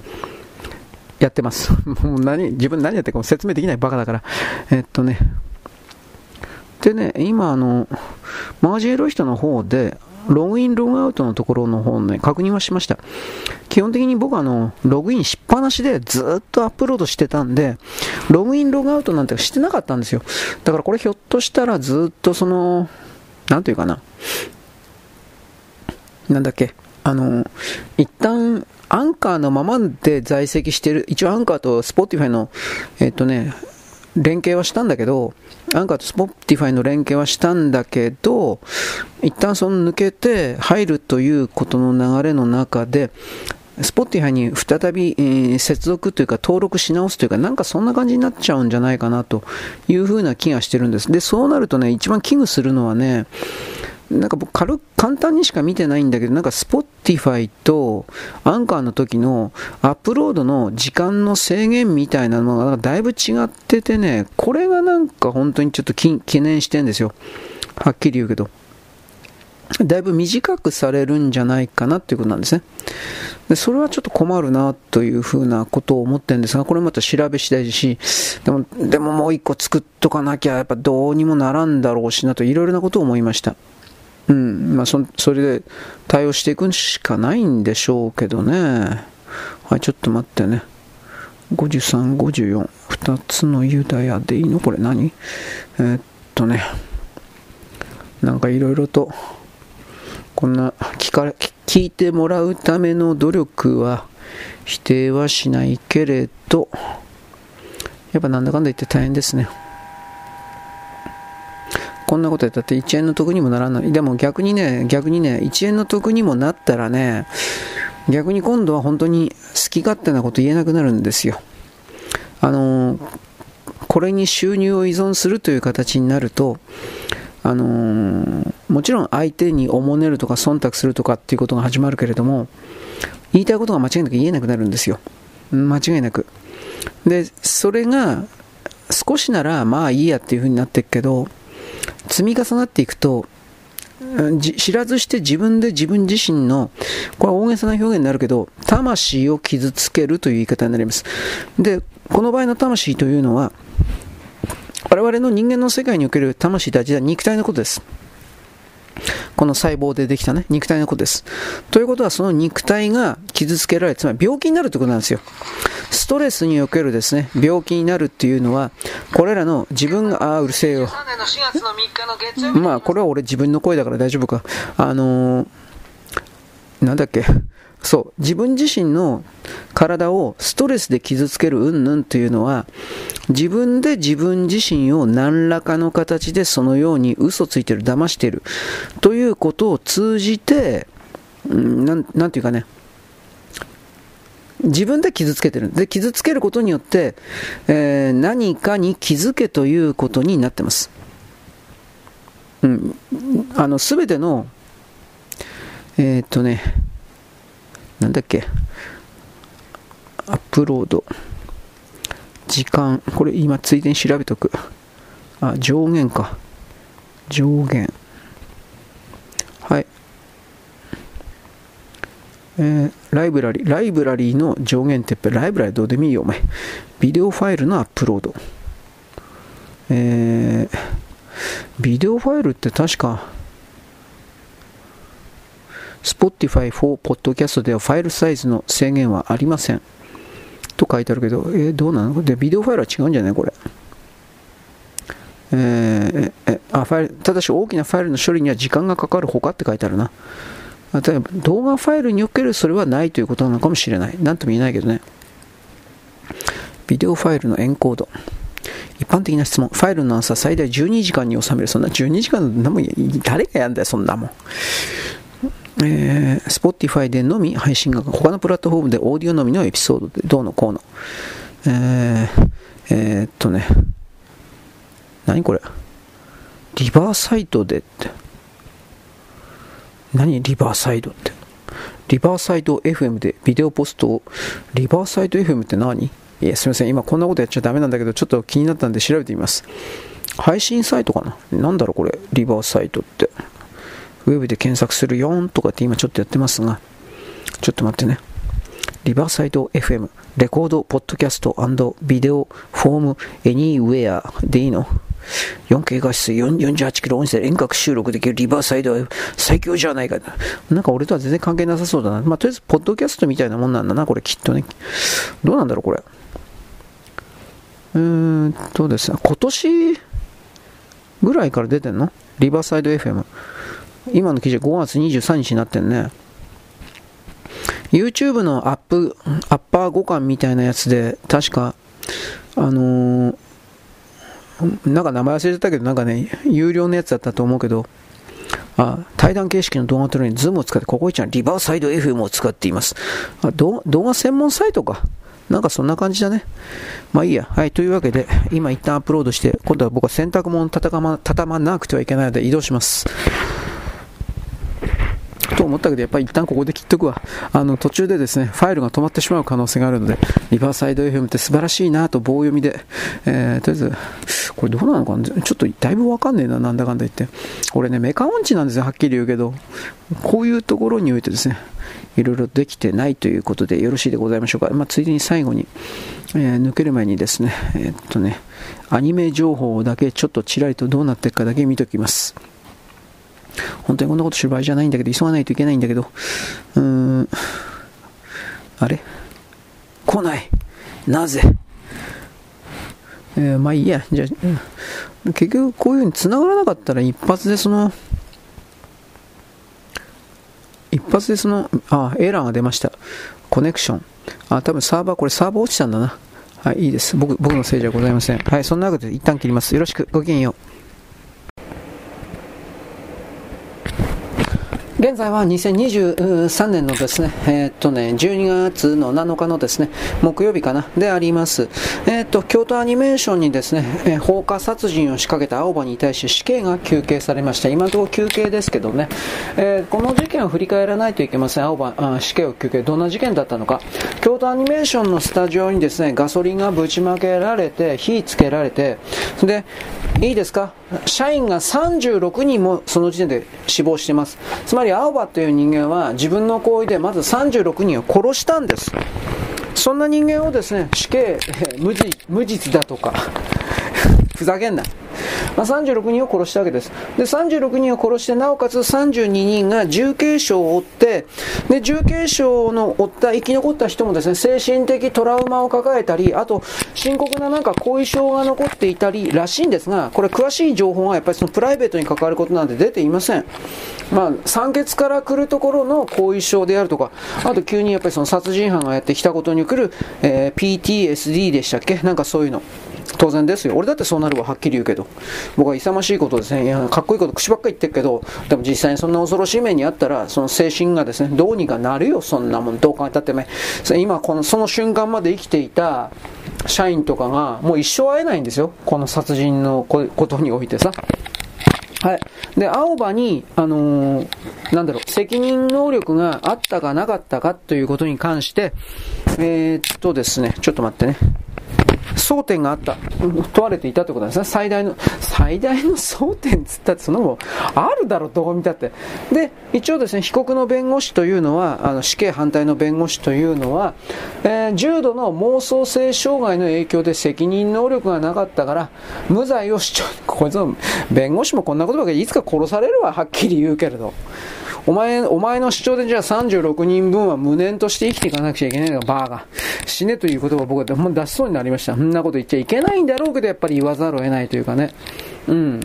やってます。もう何、自分何やってるかも説明できないバカだから。えっとね、でね、今あの、マガジンエロイヒトの方で、ログイン、ログアウトのところの方ね、確認はしました。基本的に僕はあの、ログインしっぱなしでずっとアップロードしてたんで、ログイン、ログアウトなんてしてなかったんですよ。だからこれひょっとしたらずっとその、なんていうかな。なんだっけ。あの、一旦、アンカーのままで在籍してる、一応アンカーとスポティファイの、えっとね、連携はしたんだけど、アンカーとスポッティファイの連携はしたんだけど、一旦その抜けて入るということの流れの中で、スポッティファイに再び、えー、接続というか登録し直すというか、なんかそんな感じになっちゃうんじゃないかなというふうな気がしてるんです。で、そうなるとね、一番危惧するのはね、なんか僕軽、簡単にしか見てないんだけど、なんか Spotify とアンカーの時のアップロードの時間の制限みたいなのがだいぶ違っててね、これがなんか本当にちょっと懸念してんですよ。はっきり言うけど。だいぶ短くされるんじゃないかなっていうことなんですね。でそれはちょっと困るなというふうなことを思ってるんですが、これまた調べ次第し、でも、でももう一個作っとかなきゃやっぱどうにもならんだろうしなといろいろなことを思いました。うん、まあそ、それで対応していくしかないんでしょうけどね。はい、ちょっと待ってね。53、54、2つのユダヤでいいの？これ何？えー、っとね、なんかいろいろと、こんな聞か聞いてもらうための努力は否定はしないけれど、やっぱなんだかんだ言って大変ですね。こんなことやったって1円の得にもならない。でも逆にね、逆にね、1円の得にもなったらね、逆に今度は本当に好き勝手なこと言えなくなるんですよ。あのこれに収入を依存するという形になると、あのもちろん相手におもねるとか忖度するとかっていうことが始まるけれども、言いたいことが間違いなく言えなくなるんですよ。間違いなく。で、それが少しならまあいいやっていう風になっていくけど、積み重なっていくと、知らずして自分で自分自身の、これは大げさな表現になるけど、魂を傷つけるという言い方になります。で、この場合の魂というのは、我々の人間の世界における魂とは実は肉体のことです。この細胞でできたね、肉体のことです。ということは、その肉体が傷つけられ、つまり病気になるということなんですよ。ストレスにおけるですね、病気になるっていうのは、これらの自分が、ああ、うるせえよ。まあ、これは俺自分の声だから大丈夫か。あのー、なんだっけ。そう、自分自身の体をストレスで傷つける云々というのは、自分で自分自身を何らかの形でそのように嘘ついてる、騙してるということを通じて、なん、なんていうかね、自分で傷つけてる。で、傷つけることによって、えー、何かに気づけということになってます。うん。あの、すべての、えー、っとね、なんだっけ、アップロード、時間、これ今ついでに調べとく。あ、上限か。上限。はい。えー、ライブラリ、ライブラリーの上限ってやっぱライブラリーどうでもいいよ、お前。ビデオファイルのアップロード。えー、ビデオファイルって確か、Spotify for Podcast ではファイルサイズの制限はありません。と書いてあるけど、えー、どうなの？で、ビデオファイルは違うんじゃない？これ。えー、あファイルただし大きなファイルの処理には時間がかかるほかって書いてあるな。例えば動画ファイルにおけるそれはないということなのかもしれない。なんとも言えないけどね。ビデオファイルのエンコード。一般的な質問。ファイルのアンサー最大12時間に収める。そんな12時間のも誰がやんだよ、そんなもん。えー、Spotify でのみ配信が、他のプラットフォームでオーディオのみのエピソードでどうのこうの。えー、えー、っとね、何これ？リバーサイドでって。何リバーサイドって？リバーサイド FM でビデオポストを、リバーサイド FM って何？いや、すみません。今こんなことやっちゃダメなんだけど、ちょっと気になったんで調べてみます。配信サイトかな？なんだろうこれ？リバーサイトって。ウェブで検索するよんとかって今ちょっとやってますが、ちょっと待ってね。リバーサイド FM、レコード、ポッドキャストビデオ、フォーム、エニーウェアでいいの？4K 画質 48kg 音声遠隔収録できるリバーサイド最強じゃないか。なんか俺とは全然関係なさそうだな。まあ、とりあえず、ポッドキャストみたいなもんなんだな、これきっとね。どうなんだろう、これ。うーんとですね、今年ぐらいから出てんの？リバーサイド FM。今の記事は5月23日になってんね。YouTube のアップ、アッパー互換みたいなやつで、確か、あのー、なんか名前忘れちゃったけど、なんかね、有料のやつだったと思うけど、あ対談形式の動画を撮るのに Zoom を使って、ここ一はリバーサイド FM を使っています。あ動画専門サイトか。なんかそんな感じだね。まあいいや。はい。というわけで、今一旦アップロードして、今度は僕は洗濯物畳ま畳まなくてはいけないので移動します。と思ったけど、やっぱり一旦ここで切っとくわ。あの、途中でですね、ファイルが止まってしまう可能性があるので、リバーサイド FM って素晴らしいなと棒読みで、えー、とりあえず、これどうなのかな？ちょっとだいぶわかんねえな、なんだかんだ言って。俺ね、メカ音痴なんですよ、はっきり言うけど。こういうところにおいてですね、いろいろできてないということでよろしいでございましょうか。まあ、ついでに最後に、えー、抜ける前にですね、えー、っとね、アニメ情報だけちょっとちらりとどうなっていくかだけ見ときます。本当にこんなことする場合じゃないんだけど、急がないといけないんだけど、うーん、あれ？来ないなぜ？えー、まあいいや、じゃあ、結局こういう風に繋がらなかったら一発でその、一発でその、あ、エラーが出ました。コネクション。あ、多分サーバー、これサーバー落ちたんだな。はい、いいです。僕、僕のせいじゃございません。はい、そんなわけで一旦切ります。よろしく、ごきげんよう。現在は2023年のですね、えー、っとね、12月の7日のですね、木曜日かな、であります。えー、っと、京都アニメーションにですね、えー、放火殺人を仕掛けた青葉に対して死刑が求刑されました。今のところ休刑ですけどね、えこの事件を振り返らないといけません。青葉、あ死刑を求刑、どんな事件だったのか。京都アニメーションのスタジオにですね、ガソリンがぶちまけられて、火つけられて、で、いいですか？社員が36人もその時点で死亡しています。つまり青葉という人間は自分の行為でまず36人を殺したんです。そんな人間をですね、死刑、無実無実だとか、ふざけんな。まあ、36人を殺したわけです。で、36人を殺して、なおかつ32人が重軽傷を負って、で、重軽傷の負った、生き残った人もですね、精神的トラウマを抱えたり、あと、深刻ななんか後遺症が残っていたりらしいんですが、これ詳しい情報はやっぱりそのプライベートに関わることなんで出ていません。まあ、酸欠から来るところの後遺症であるとか、あと急にやっぱりその殺人犯がやってきたことに来る、えー、PTSD でしたっけ？なんかそういうの。当然ですよ。俺だってそうなるわ、はっきり言うけど。僕は勇ましいことですね。いや、かっこいいこと口ばっか言ってるけど、でも実際にそんな恐ろしい目にあったら、その精神がですね、どうにかなるよ、そんなもん。どう考えたってね。今、この、その瞬間まで生きていた社員とかが、もう一生会えないんですよ。この殺人のことにおいてさ。はい。で、青葉に、あのー、なんだろう、責任能力があったかなかったかということに関して、えー、っとですね、ちょっと待ってね。争点があった、問われていたということですね。最大の、最大の争点つったってそのもあるだろう、どう見たって。で、一応ですね、被告の弁護士というのは、あの死刑反対の弁護士というのは、えー、重度の妄想性障害の影響で責任能力がなかったから、無罪を主張、こいつの弁護士もこんなことばかりいつか殺されるわ、はっきり言うけれど。お前、お前の主張でじゃあ36人分は無念として生きていかなくちゃいけないのがバーが。死ねという言葉を僕はもう出しそうになりました。そんなこと言っちゃいけないんだろうけど、やっぱり言わざるを得ないというかね。うん。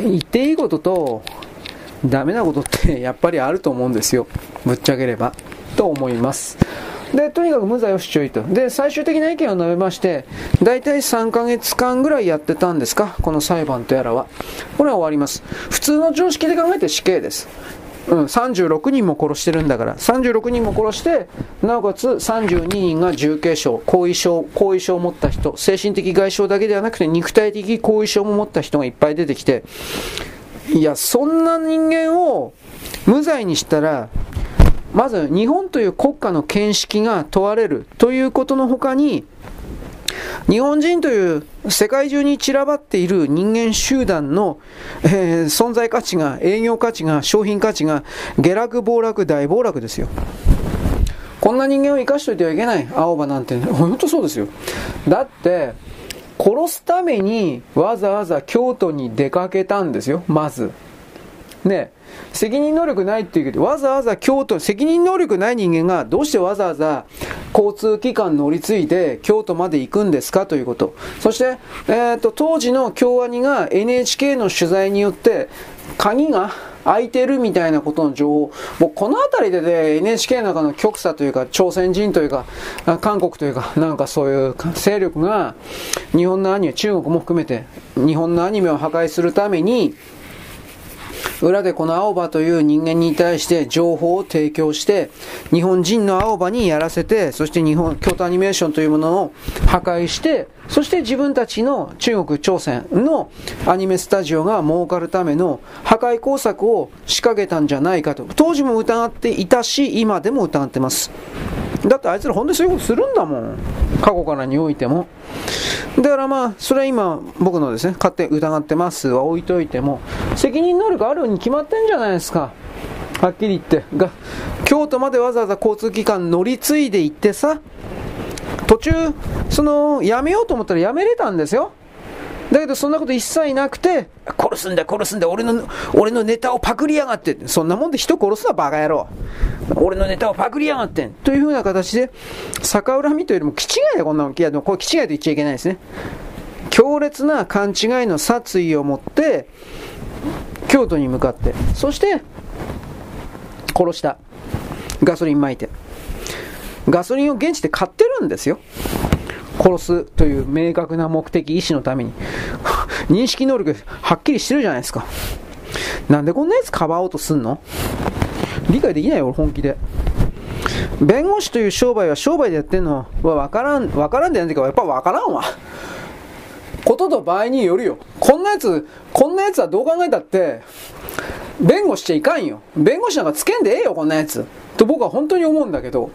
言っていいことと、ダメなことってやっぱりあると思うんですよ。ぶっちゃければ。と思います。で、とにかく無罪を主張いと。で、最終的な意見を述べまして、大体3ヶ月間ぐらいやってたんですか、この裁判とやらは。これは終わります。普通の常識で考えて死刑です。うん、36人も殺してるんだから、36人も殺して、なおかつ32人が重軽傷、後遺症、後遺症を持った人、精神的外傷だけではなくて肉体的後遺症も持った人がいっぱい出てきて、いや、そんな人間を無罪にしたら、まず日本という国家の見識が問われるということのほかに、日本人という世界中に散らばっている人間集団の、えー、存在価値が、営業価値が、商品価値が下落、暴落、大暴落ですよ。こんな人間を生かしといてはいけない、青葉なんて。本当そうですよ。だって、殺すためにわざわざ京都に出かけたんですよ、まず。ね、責任能力ないっていうけど、わざわざ京都、責任能力ない人間がどうしてわざわざ交通機関乗り継いで京都まで行くんですかということ。そして、えーと、当時の京アニが NHK の取材によって、鍵が空いてるみたいなことの情報、もうこの辺りでね、NHK の中の極左というか、朝鮮人というか、韓国というか、なんかそういう勢力が、日本のアニメ、中国も含めて、日本のアニメを破壊するために、裏でこの青葉という人間に対して情報を提供して、日本人の青葉にやらせて、そして日本、京都アニメーションというものを破壊して、そして自分たちの中国、朝鮮のアニメスタジオが儲かるための破壊工作を仕掛けたんじゃないかと。当時も疑っていたし、今でも疑ってます。だってあいつら本当にそういうことするんだもん。過去からにおいても。だからまあ、それは今、僕のですね、勝手疑ってますは置いといても、責任能力あるに決まってんじゃないですか。はっきり言って。が、京都までわざわざ交通機関乗り継いで行ってさ、途中、その、やめようと思ったらやめれたんですよ。だけどそんなこと一切なくて、殺すんだ殺すんだ、俺の、俺のネタをパクりやがって、そんなもんで人殺すなバカ野郎。俺のネタをパクりやがって、というふうな形で、逆恨みというよりも、気違いだこんなの。いや、でもこれ気違いと言っちゃいけないですね。強烈な勘違いの殺意を持って、京都に向かって、そして、殺した。ガソリン撒いて。ガソリンを現地で買ってるんですよ。殺すという明確な目的、意思のために。認識能力はっきりしてるじゃないですか。なんでこんなやつかばおうとすんの？理解できないよ、俺本気で。弁護士という商売は商売でやってんのは分からん、分からんでないけど、やっぱ分からんわ。ことと場合によるよ。こんなやつ、こんなやつはどう考えたって、弁護しちゃいかんよ。弁護士なんかつけんでええよ、こんなやつ。と僕は本当に思うんだけど。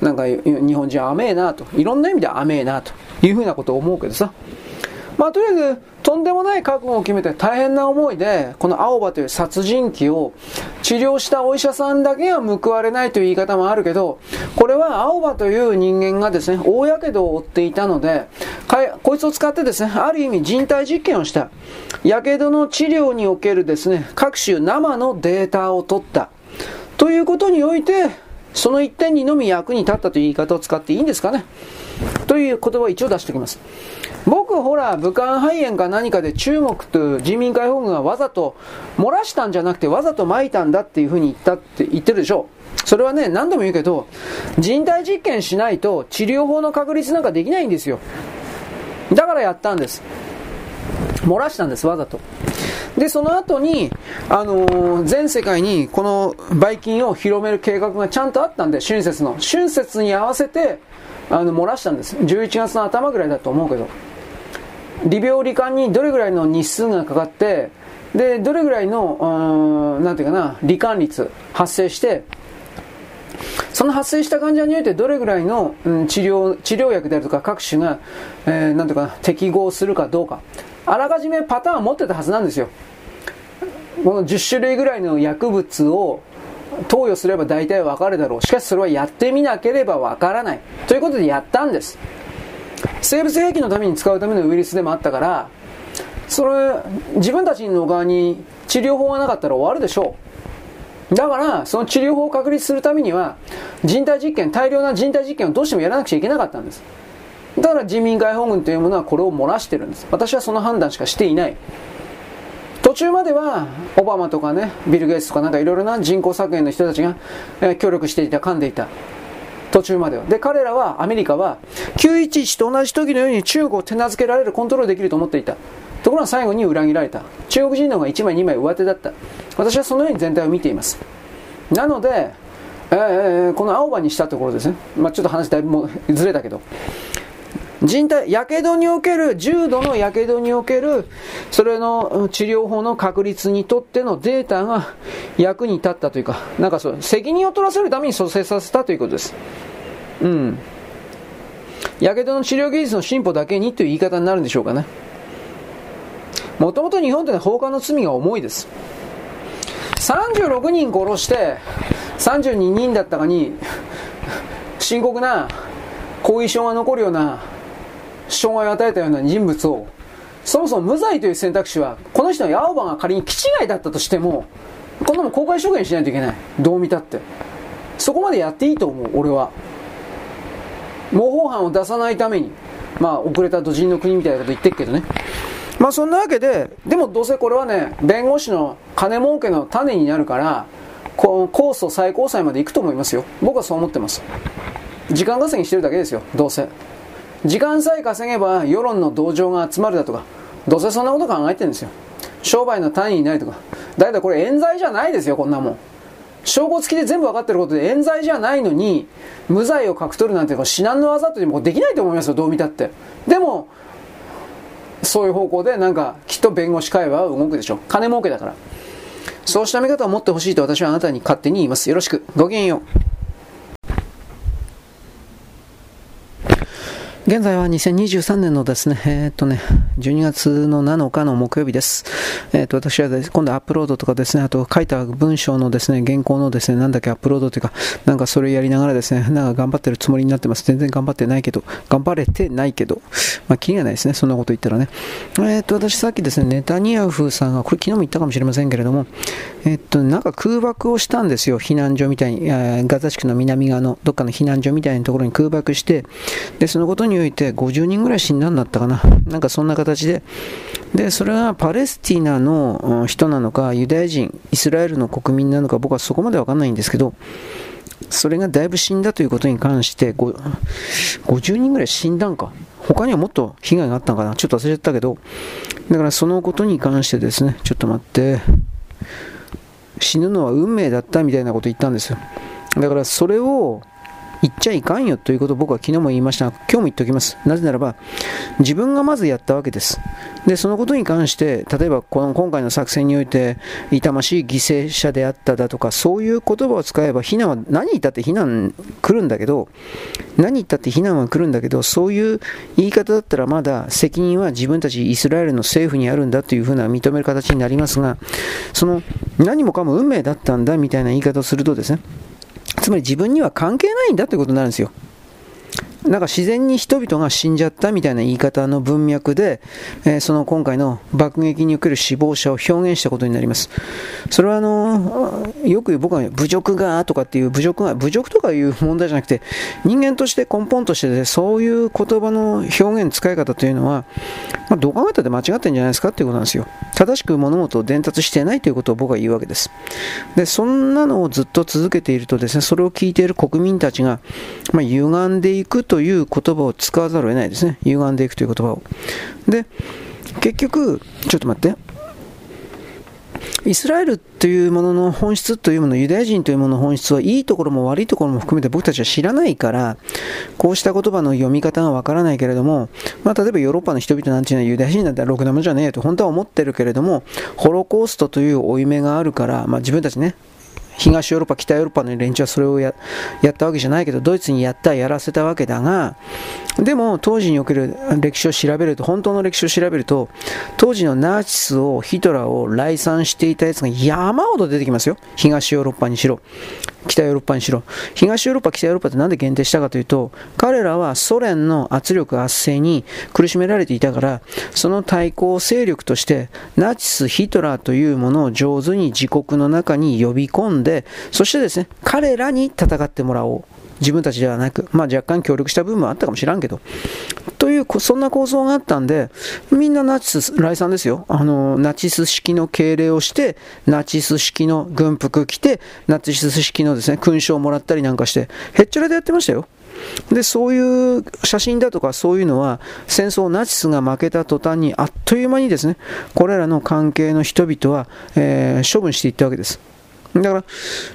なんか日本人甘えなと、いろんな意味で甘えなというふうなことを思うけどさ。まあとりあえず、とんでもない覚悟を決めて大変な思いで、この青葉という殺人鬼を治療したお医者さんだけは報われないという言い方もあるけど、これは青葉という人間がですね、大やけどを負っていたので、こいつを使ってですね、ある意味人体実験をした。やけどの治療におけるですね、各種生のデータを取った。ということにおいて、その一点にのみ役に立ったという言い方を使っていいんですかねという言葉を一応出しておきます。僕、ほら、武漢肺炎か何かで中国と人民解放軍がわざと漏らしたんじゃなくてわざと撒いたんだっていうふうに言ったって言ってるでしょ。それはね、何度も言うけど、人体実験しないと治療法の確立なんかできないんですよ。だからやったんです。漏らしたんです、わざと。で、その後に、あのー、全世界にこのばい菌を広める計画がちゃんとあったんで、春節の。春節に合わせて、あの、漏らしたんです。11月の頭ぐらいだと思うけど。利病罹患にどれぐらいの日数がかかって、で、どれぐらいの、うん、なんていうかな、罹患率発生して、その発生した患者においてどれぐらいの、うん、治療、治療薬であるとか各種が、えー、なんていうか、適合するかどうか。あらかじめパターンを持ってたはずなんですよ。この10種類ぐらいの薬物を投与すれば大体わかるだろう。しかしそれはやってみなければわからない。ということでやったんです。生物兵器のために使うためのウイルスでもあったから、それ、自分たちの側に治療法がなかったら終わるでしょう。だから、その治療法を確立するためには、人体実験、大量な人体実験をどうしてもやらなくちゃいけなかったんです。だから人民解放軍というものはこれを漏らしてるんです。私はその判断しかしていない。途中まではオバマとかねビル・ゲイツとかなんかいろいろな人口削減の人たちが、協力していた噛んでいた途中まではで彼らはアメリカは911と同じ時のように中国を手なずけられるコントロールできると思っていたところが最後に裏切られた中国人の方が1枚2枚上手だった私はそのように全体を見ていますなので、えー、この青葉にしたところですね、まあ、ちょっと話だいぶもずれたけど人体、やけどにおける、重度のやけどにおける、それの治療法の確立にとってのデータが役に立ったというか、なんかそう、責任を取らせるために蘇生させたということです。うん。やけどの治療技術の進歩だけにという言い方になるんでしょうかね。もともと日本って、放火の罪が重いです。36人殺して、32人だったかに、深刻な後遺症が残るような障害を与えたような人物を、そもそも無罪という選択肢は、この人の青葉が仮に気違いだったとしても、こんなも公開証言しないといけない。どう見たって。そこまでやっていいと思う、俺は。模倣犯を出さないために。まあ、遅れた土人の国みたいなこと言ってるけどね。まあ、そんなわけで、でもどうせこれはね、弁護士の金儲けの種になるから、この控訴最高裁まで行くと思いますよ。僕はそう思ってます。時間稼ぎしてるだけですよ、どうせ。時間さえ稼げば世論の同情が集まるだとか、どうせそんなこと考えてるんですよ。商売の単位になるとか。だけどこれ冤罪じゃないですよ、こんなもん。証拠付きで全部分かってることで冤罪じゃないのに、無罪を書き取るなんて至難の技というもできないと思いますよ、どう見たって。でも、そういう方向でなんかきっと弁護士会話は動くでしょう。金儲けだから。そうした見方を持ってほしいと私はあなたに勝手に言います。よろしく。ごきげんよう。現在は2023年のですね、えー、っとね、12月の7日の木曜日です。えー、っと、私は、今度アップロードとかですね、あと書いた文章のですね、原稿のですね、なんだっけアップロードというか、なんかそれやりながらですね、なんか頑張ってるつもりになってます。全然頑張ってないけど、頑張れてないけど、まあ、気がないですね、そんなこと言ったらね。えー、っと、私さっきですね、ネタニヤフさんが、これ昨日も言ったかもしれませんけれども、えっと、なんか空爆をしたんですよ、避難所みたいに、ガザ地区の南側のどっかの避難所みたいなところに空爆して、で、そのことにおいて50人ぐらい死んだんだったかな。なんかそんな形で。で、それがパレスティナの人なのか、ユダヤ人、イスラエルの国民なのか、僕はそこまでわかんないんですけど、それがだいぶ死んだということに関して、50人ぐらい死んだんか。他にはもっと被害があったのかな。ちょっと忘れちゃったけど、だからそのことに関してですね、ちょっと待って、死ぬのは運命だったみたいなこと言ったんですよ。だからそれを言っちゃいかんよということを僕は昨日も言いましたが、今日も言っておきます。なぜならば、自分がまずやったわけです。で、そのことに関して、例えばこの今回の作戦において、痛ましい犠牲者であっただとか、そういう言葉を使えば、非難は、何言ったって非難来るんだけど、何言ったって非難は来るんだけど、そういう言い方だったらまだ責任は自分たちイスラエルの政府にあるんだというふうな認める形になりますが、その何もかも運命だったんだみたいな言い方をするとですね、つまり自分には関係ないんだということになるんですよ。なんか自然に人々が死んじゃったみたいな言い方の文脈で、えー、その今回の爆撃における死亡者を表現したことになります。それはあのよく僕は侮辱がとかっていう侮辱が、侮辱とかいう問題じゃなくて、人間として根本としてで、そういう言葉の表現、使い方というのは、まあ、どう考えたって間違ってるんじゃないですかっていうことなんですよ。正しく物事を伝達してないということを僕は言うわけです。で、そんなのをずっと続けているとですね、それを聞いている国民たちが、まあ、歪んでいくという言葉を使わざるを得ないですね。歪んでいくという言葉を。で、結局、ちょっと待って。イスラエルというものの本質というもの、ユダヤ人というものの本質はいいところも悪いところも含めて僕たちは知らないから、こうした言葉の読み方がわからないけれども、まあ、例えばヨーロッパの人々なんていうのはユダヤ人なんてろくなもんじゃねえよと本当は思ってるけれども、ホロコーストという負い目があるから、まあ、自分たちね、東ヨーロッパ、北ヨーロッパの連中はそれをやったわけじゃないけど、ドイツにやった、やらせたわけだが、でも当時における歴史を調べると、本当の歴史を調べると、当時のナチスを、ヒトラーを来賛していたやつが山ほど出てきますよ。東ヨーロッパにしろ。北ヨーロッパにしろ。東ヨーロッパ、北ヨーロッパって何で限定したかというと、彼らはソ連の圧力、圧政に苦しめられていたから、その対抗勢力として、ナチス、ヒトラーというものを上手に自国の中に呼び込んで、でそしてですね、彼らに戦ってもらおう。自分たちではなく、まあ、若干協力した部分もあったかもしらんけど。という、そんな構造があったんで、みんなナチス、来賛ですよ。あの、ナチス式の敬礼をして、ナチス式の軍服着て、ナチス式のですね、勲章をもらったりなんかして、へっちゃらでやってましたよ。で、そういう写真だとかそういうのは、戦争ナチスが負けた途端にあっという間にですね、これらの関係の人々は、えー、処分していったわけです。だから、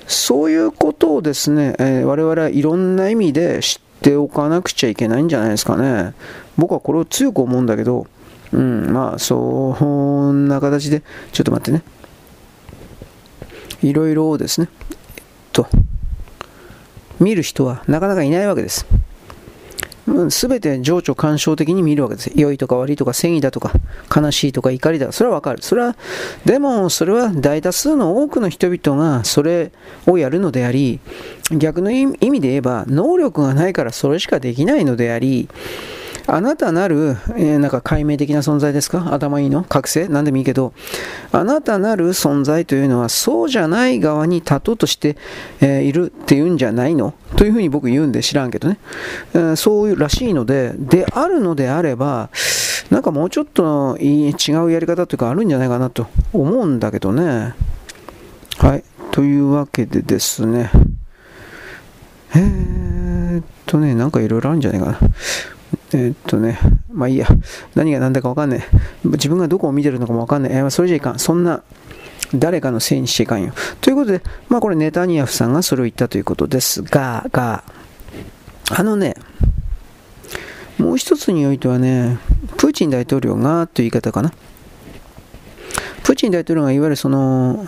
そういうことをですね、えー、我々はいろんな意味で知っておかなくちゃいけないんじゃないですかね。僕はこれを強く思うんだけど、うん、まあ、そんな形で、ちょっと待ってね。いろいろですね、えっと、見る人はなかなかいないわけです。すべて情緒干渉的に見るわけです。良いとか悪いとか正義だとか悲しいとか怒りだそれはわかる。それは、でもそれは大多数の多くの人々がそれをやるのであり、逆の意味で言えば能力がないからそれしかできないのであり、あなたなる、えー、なんか解明的な存在ですか？頭いいの？覚醒？何でもいいけど、あなたなる存在というのはそうじゃない側に立とうとして、えー、いるっていうんじゃないの？というふうに僕言うんで知らんけどね、えー、そういうらしいので、であるのであれば、なんかもうちょっと違うやり方というかあるんじゃないかなと思うんだけどね。はい。というわけでですね。えーっとね、なんかいろいろあるんじゃないかな。えー、っとね、まあいいや、何が何だか分かんない。自分がどこを見てるのかも分かんない。えー、それじゃいかん。そんな、誰かのせいにしていかんよ。ということで、まあこれネタニヤフさんがそれを言ったということですが、が、あのね、もう一つにおいてはね、プーチン大統領がという言い方かな。プーチン大統領がいわゆるその、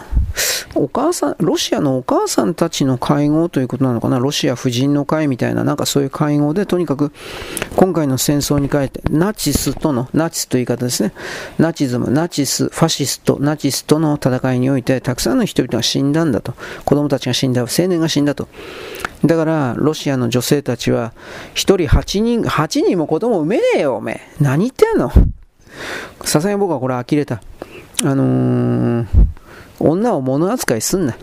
お母さん、ロシアのお母さんたちの会合ということなのかな、ロシア婦人の会みたいな、なんかそういう会合で、とにかく今回の戦争に変えて、ナチスとの、ナチスという言い方ですね、ナチズム、ナチス、ファシスト、ナチスとの戦いにおいて、たくさんの人々が死んだんだと、子供たちが死んだ、青年が死んだと。だから、ロシアの女性たちは、1人8人、8人も子供産めねえよ、おめえ。何言ってんの？さすがに僕はこれ呆れた。あのー女を物扱いすんな。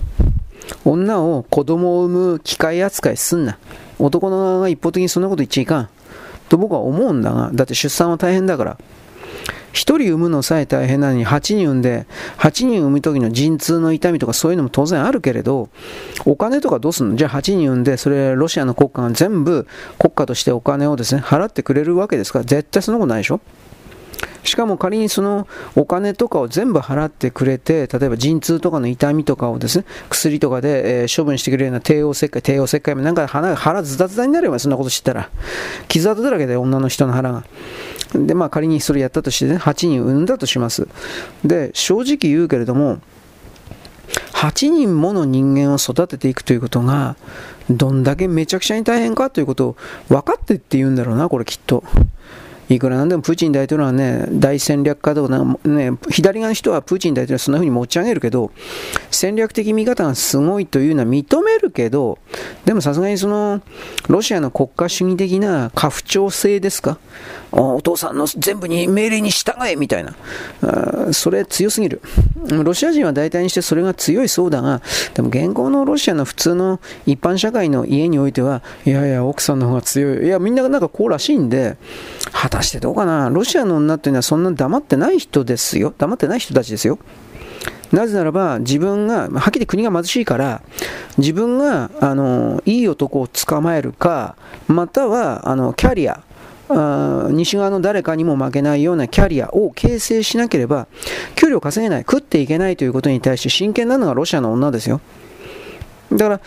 女を子供を産む機械扱いすんな。男の側が一方的にそんなこと言っちゃいかん。と僕は思うんだが、だって出産は大変だから。1人産むのさえ大変なのに8人産んで、8人産む時の陣痛の痛みとかそういうのも当然あるけれど、お金とかどうすんの？じゃあ8人産んで、それロシアの国家が全部国家としてお金をですね、払ってくれるわけですから、絶対そんなことないでしょ？しかも仮にそのお金とかを全部払ってくれて、例えば陣痛とかの痛みとかをですね、薬とかで、えー、処分してくれるような帝王切開、帝王切開もなんか腹腹ズタズタになるよ、そんなこと知ったら。傷跡だらけで女の人の腹が。で、まあ仮にそれやったとしてね、8人産んだとします。で、正直言うけれども、8人もの人間を育てていくということが、どんだけめちゃくちゃに大変かということを分かってって言うんだろうな、これきっと。いくらなんでもプーチン大統領はね、大戦略家とかね、左側の人はプーチン大統領はそんな風に持ち上げるけど、戦略的見方がすごいというのは認めるけど、でもさすがにその、ロシアの国家主義的な家父長制ですか？お父さんの全部に命令に従えみたいな。それ強すぎる。ロシア人は大体にしてそれが強いそうだが、でも現行のロシアの普通の一般社会の家においては、いやいや、奥さんの方が強い。いや、みんななんかこうらしいんで、果たしてどうかな？ロシアの女っていうのはそんな黙ってない人ですよ。黙ってない人たちですよ。なぜならば、自分が、はっきり国が貧しいから、自分が、あの、いい男を捕まえるか、または、あの、キャリア、あ西側の誰かにも負けないようなキャリアを形成しなければ、給料稼げない、食っていけないということに対して真剣なのがロシアの女ですよ。だから、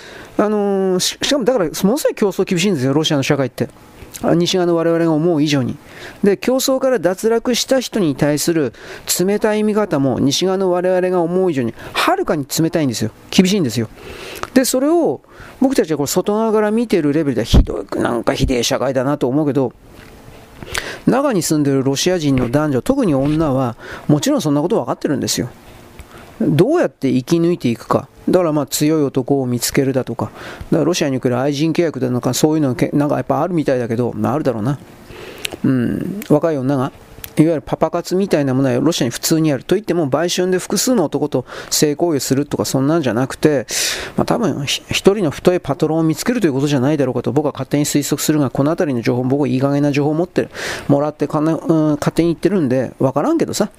あのー、しかもだから、ものすごい競争厳しいんですよ、ロシアの社会って。西側の我々が思う以上に。で、競争から脱落した人に対する冷たい見方も西側の我々が思う以上にはるかに冷たいんですよ。厳しいんですよ。で、それを僕たちはこれ外側から見てるレベルではひどい、なんかひでえ社会だなと思うけど、中に住んでるロシア人の男女、特に女は、もちろんそんなこと分かってるんですよ。どうやって生き抜いていくか。だからまあ強い男を見つけるだとか、だからロシアにおける愛人契約だとか、そういうのなんかやっぱあるみたいだけど、まあ、あるだろうな。うん、若い女がいわゆるパパ活みたいなものはロシアに普通にあるといっても売春で複数の男と性行為するとかそんなんじゃなくて、まあ、多分一人の太いパトロンを見つけるということじゃないだろうかと僕は勝手に推測するがこの辺りの情報僕はいい加減な情報を持ってるもらってかな、うん、勝手に言ってるんで分からんけどさ。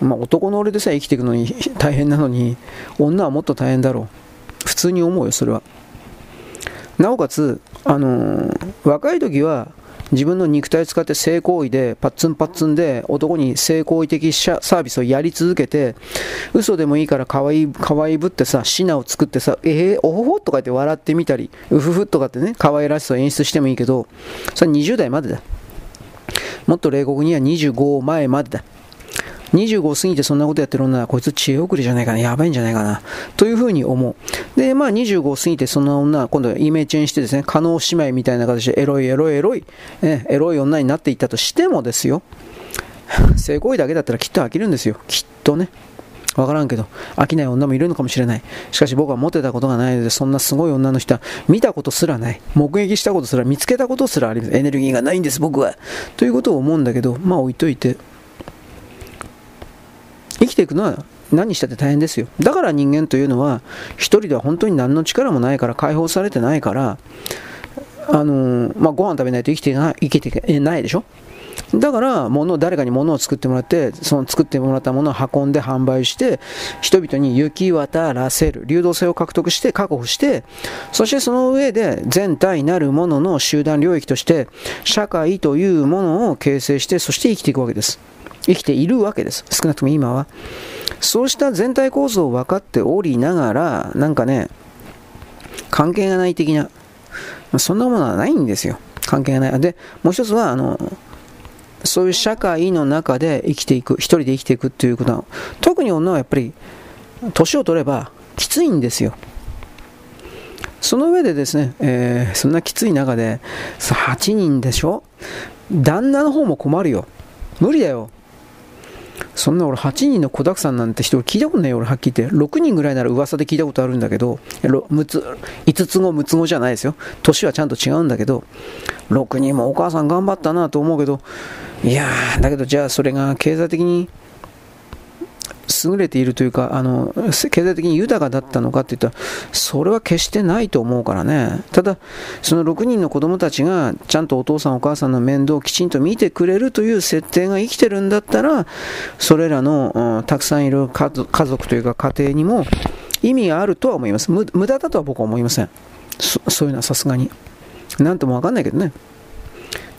まあ、男の俺でさえ生きていくのに大変なのに女はもっと大変だろう。普通に思うよそれは。なおかつ、あのー、若い時は自分の肉体を使って性行為でパッツンパッツンで男に性行為的サービスをやり続けて嘘でもいいから可愛い可愛いぶってさシナを作ってさえー、おほほとか言って笑ってみたりうふふとかってね可愛らしさを演出してもいいけどそれ20代までだ。もっと冷酷には25前までだ。25過ぎてそんなことやってる女はこいつ知恵遅れじゃないかな、やばいんじゃないかな、というふうに思う。で、まあ25過ぎてそんな女は今度イメチェンしてですね、加納姉妹みたいな形でエロいエロいエロい、ね、エロい女になっていったとしてもですよ、性行為だけだったらきっと飽きるんですよ。きっとね。わからんけど、飽きない女もいるのかもしれない。しかし僕は持ってたことがないので、そんなすごい女の人は見たことすらない。目撃したことすら、見つけたことすらあります。エネルギーがないんです、僕は。ということを思うんだけど、まあ置いといて。生きていくのは何したって大変ですよ。だから人間というのは一人では本当に何の力もないから解放されてないからあのー、まあ、ご飯食べないと生きてない生きてないでしょ。だから物誰かに物を作ってもらってその作ってもらったものを運んで販売して人々に行き渡らせる。流動性を獲得して確保してそしてその上で全体なるものの集団領域として社会というものを形成してそして生きていくわけです。生きているわけです。少なくとも今は。そうした全体構造を分かっておりながら、なんかね、関係がない的な、そんなものはないんですよ。関係がない。で、もう一つは、あの、そういう社会の中で生きていく、一人で生きていくっていうことは、特に女はやっぱり、年を取ればきついんですよ。その上でですね、えー、そんなきつい中で、8人でしょ？旦那の方も困るよ。無理だよ。そんな俺8人の子だくさんなんて人聞いたことないよ、俺はっきり言って。6人ぐらいなら噂で聞いたことあるんだけど、6つ5つ子、6つ子じゃないですよ。年はちゃんと違うんだけど、6人もお母さん頑張ったなと思うけど、いやー、だけどじゃあそれが経済的に優れているというか、あの、経済的に豊かだったのかって言ったら、それは決してないと思うからね。ただ、その6人の子供たちが、ちゃんとお父さんお母さんの面倒をきちんと見てくれるという設定が生きてるんだったら、それらの、うん、たくさんいる家族というか家庭にも意味があるとは思います。無駄だとは僕は思いません。そそういうのはさすがに。なんともわかんないけどね。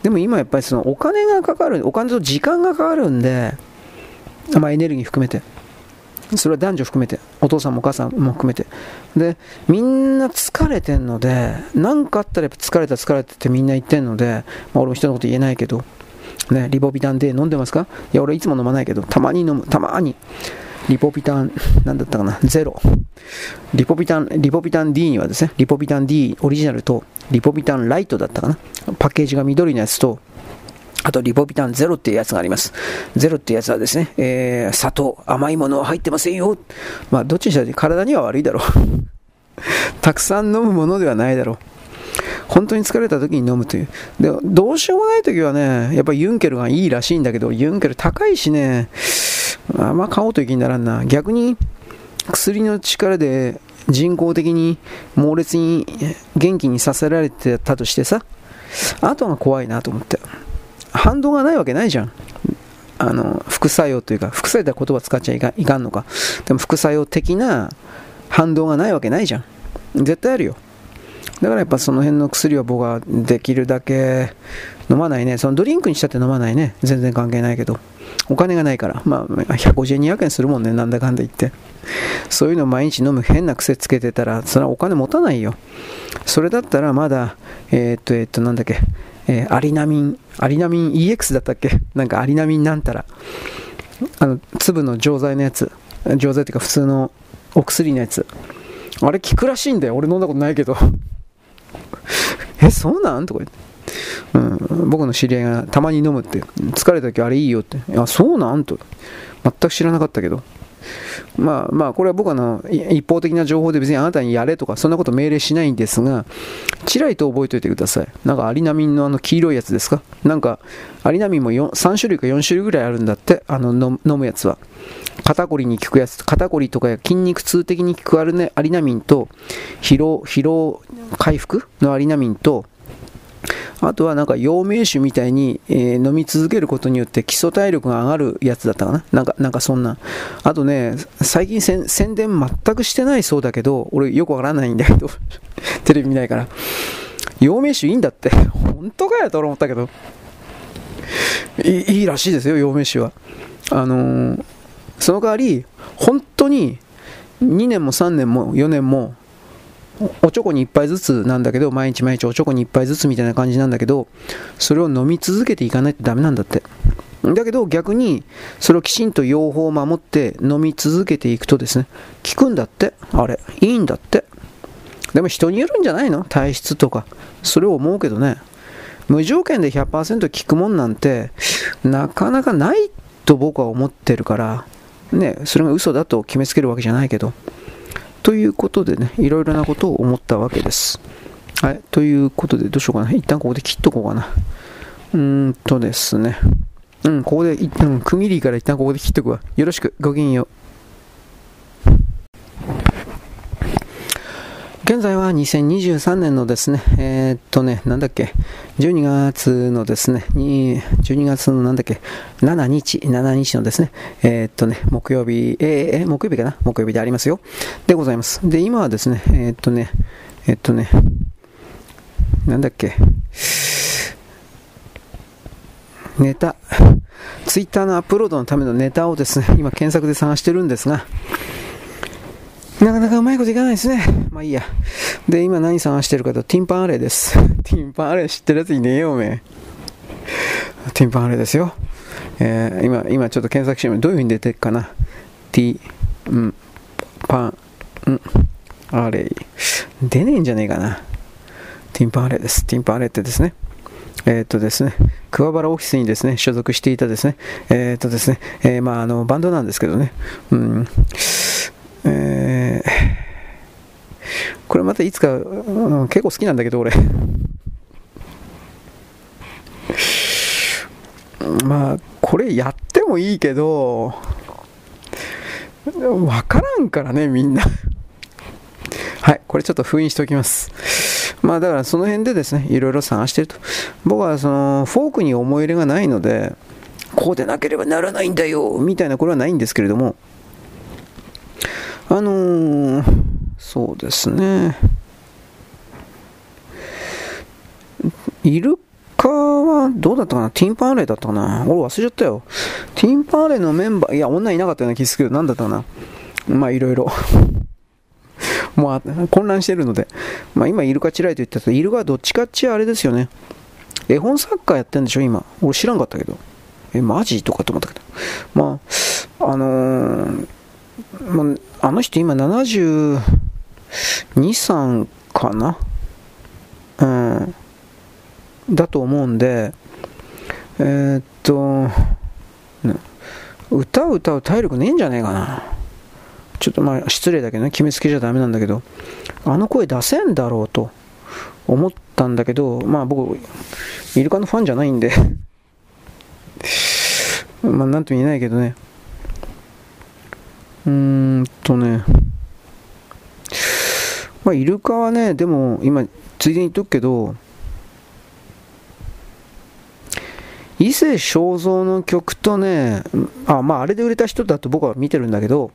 でも今やっぱりそのお金がかかる、お金と時間がかかるんで、まあエネルギー含めて。それは男女含めて、お父さんもお母さんも含めて。で、みんな疲れてんので、何かあったらやっぱ疲れた疲れてってみんな言ってんので、まあ、俺も人のこと言えないけど、ね、リボビタン D 飲んでますか？いや、俺いつも飲まないけど、たまに飲む、たまに。リポビタン、なんだったかな、ゼロ。リポビタン、リポビタン D にはですね、リポビタン D オリジナルと、リポビタンライトだったかな？パッケージが緑のやつと、あと、リポビタンゼロっていうやつがあります。ゼロっていうやつはですね、えー、砂糖、甘いものは入ってませんよ。まあ、どっちにしたって体には悪いだろう。たくさん飲むものではないだろう。本当に疲れた時に飲むという。で、どうしようもない時はね、やっぱユンケルがいいらしいんだけど、ユンケル高いしね、あんま買おうという気にならんな。逆に、薬の力で人工的に猛烈に元気にさせられてたとしてさ、あとが怖いなと思って。反動がないわけないじゃん。あの、副作用というか、副作用って言葉使っちゃいかいかんのか。でも副作用的な反動がないわけないじゃん。絶対あるよ。だからやっぱその辺の薬は僕はできるだけ飲まないね。そのドリンクにしたって飲まないね。全然関係ないけど。お金がないから。まあ、150円、200円するもんね。なんだかんだ言って。そういうの毎日飲む変な癖つけてたら、それはお金持たないよ。それだったらまだ、えー、っと、えー、っと、なんだっけ。えー、アリナミン、アリナミン EX だったっけ？なんかアリナミンなんたら。あの、粒の錠剤のやつ。錠剤っていうか普通のお薬のやつ。あれ効くらしいんだよ。俺飲んだことないけど。え、そうなん？とか言って。うん、僕の知り合いがたまに飲むって、疲れた時あれいいよって。いや、そうなん？と。全く知らなかったけど。まあまあ、これは僕はの一方的な情報で別にあなたにやれとかそんなこと命令しないんですが、ちらりと覚えておいてください。なんかアリナミンのあの黄色いやつですか？なんかアリナミンも3種類か4種類ぐらいあるんだって、あの飲むやつは。肩こりに効くやつ、肩こりとか筋肉痛的に効くアリナミンと疲労、疲労回復のアリナミンとあとはなんか陽明酒みたいに、えー、飲み続けることによって基礎体力が上がるやつだったかななんか、なんかそんな。あとね、最近宣伝全くしてないそうだけど、俺よくわからないんだけど、テレビ見ないから。陽明酒いいんだって。本当かよと思ったけど。いいいらしいですよ、陽明酒は。あのー、その代わり、本当に2年も3年も4年もおちょこに1杯ずつなんだけど、毎日毎日おちょこに1杯ずつみたいな感じなんだけど、それを飲み続けていかないとダメなんだって。だけど逆に、それをきちんと用法を守って飲み続けていくとですね、効くんだって、あれ、いいんだって。でも人によるんじゃないの？体質とか。それを思うけどね。無条件で100%効くもんなんて、なかなかないと僕は思ってるから、ね、それが嘘だと決めつけるわけじゃないけど。ということでね、いろいろなことを思ったわけです。はい、ということで、どうしようかな。一旦ここで切っとこうかな。うーんとですね。うん、ここで、うん、区切りから一旦ここで切っとくわ。よろしく、ごきげんよう。現在は2023年のですね、えー、っとね、なんだっけ、12月のですね、12月のなんだっけ、7日、7日のですね、えー、っとね、木曜日、えー、木曜日かな木曜日でありますよ。でございます。で、今はですね、えー、っとね、えっとね、なんだっけ、ネタ、ツイッターのアップロードのためのネタをですね、今検索で探してるんですが、なかなかうまいこといかないですね。まあいいや。で、今何探してるかと、ティンパンアレイです。ティンパンアレイ知ってるやついねえよ、おめえ。ティンパンアレイですよ。えー、今、今ちょっと検索してみどういう風に出てるかな。ティンパン、ん、アレイ。出ねえんじゃねえかな。ティンパンアレイです。ティンパンアレイってですね。えー、っとですね、桑原オフィスにですね、所属していたですね、えー、っとですね、えー、まあ、あの、バンドなんですけどね、うん、えー、これまたいつか、うん、結構好きなんだけど、俺。まあ、これやってもいいけど、わからんからね、みんな。はい、これちょっと封印しておきます。まあだからその辺でですね、いろいろ探してると。僕はそのフォークに思い入れがないので、こうでなければならないんだよ、みたいなこれはないんですけれども、あのー、そうですね。イルカはどうだったかな？ティンパンアレイだったかな？俺忘れちゃったよ。ティンパンアレイのメンバー、いや、女いなかったような気するけど、なんだったかな？まあ、いろいろ。もう混乱してるので。まあ、今、イルカチライと言ったと、イルカはどっちかっちあれですよね。絵本作家やってんでしょ、今。俺知らんかったけど。え、マジ？とかと思ったけど。まあ、あのーまあ、の人今72、3かな？うん。だと思うんで、えー、っと、歌を歌う体力ねえんじゃねえかな。ちょっとまあ失礼だけどね、決めつけちゃダメなんだけど、あの声出せんだろうと思ったんだけど、まあ僕、イルカのファンじゃないんでまあなんとも言えないけどね、うんとね、まあ、イルカはね、でも今、ついでに言っとくけど、伊勢正蔵の曲とね、あ、まあ、あれで売れた人だと僕は見てるんだけど、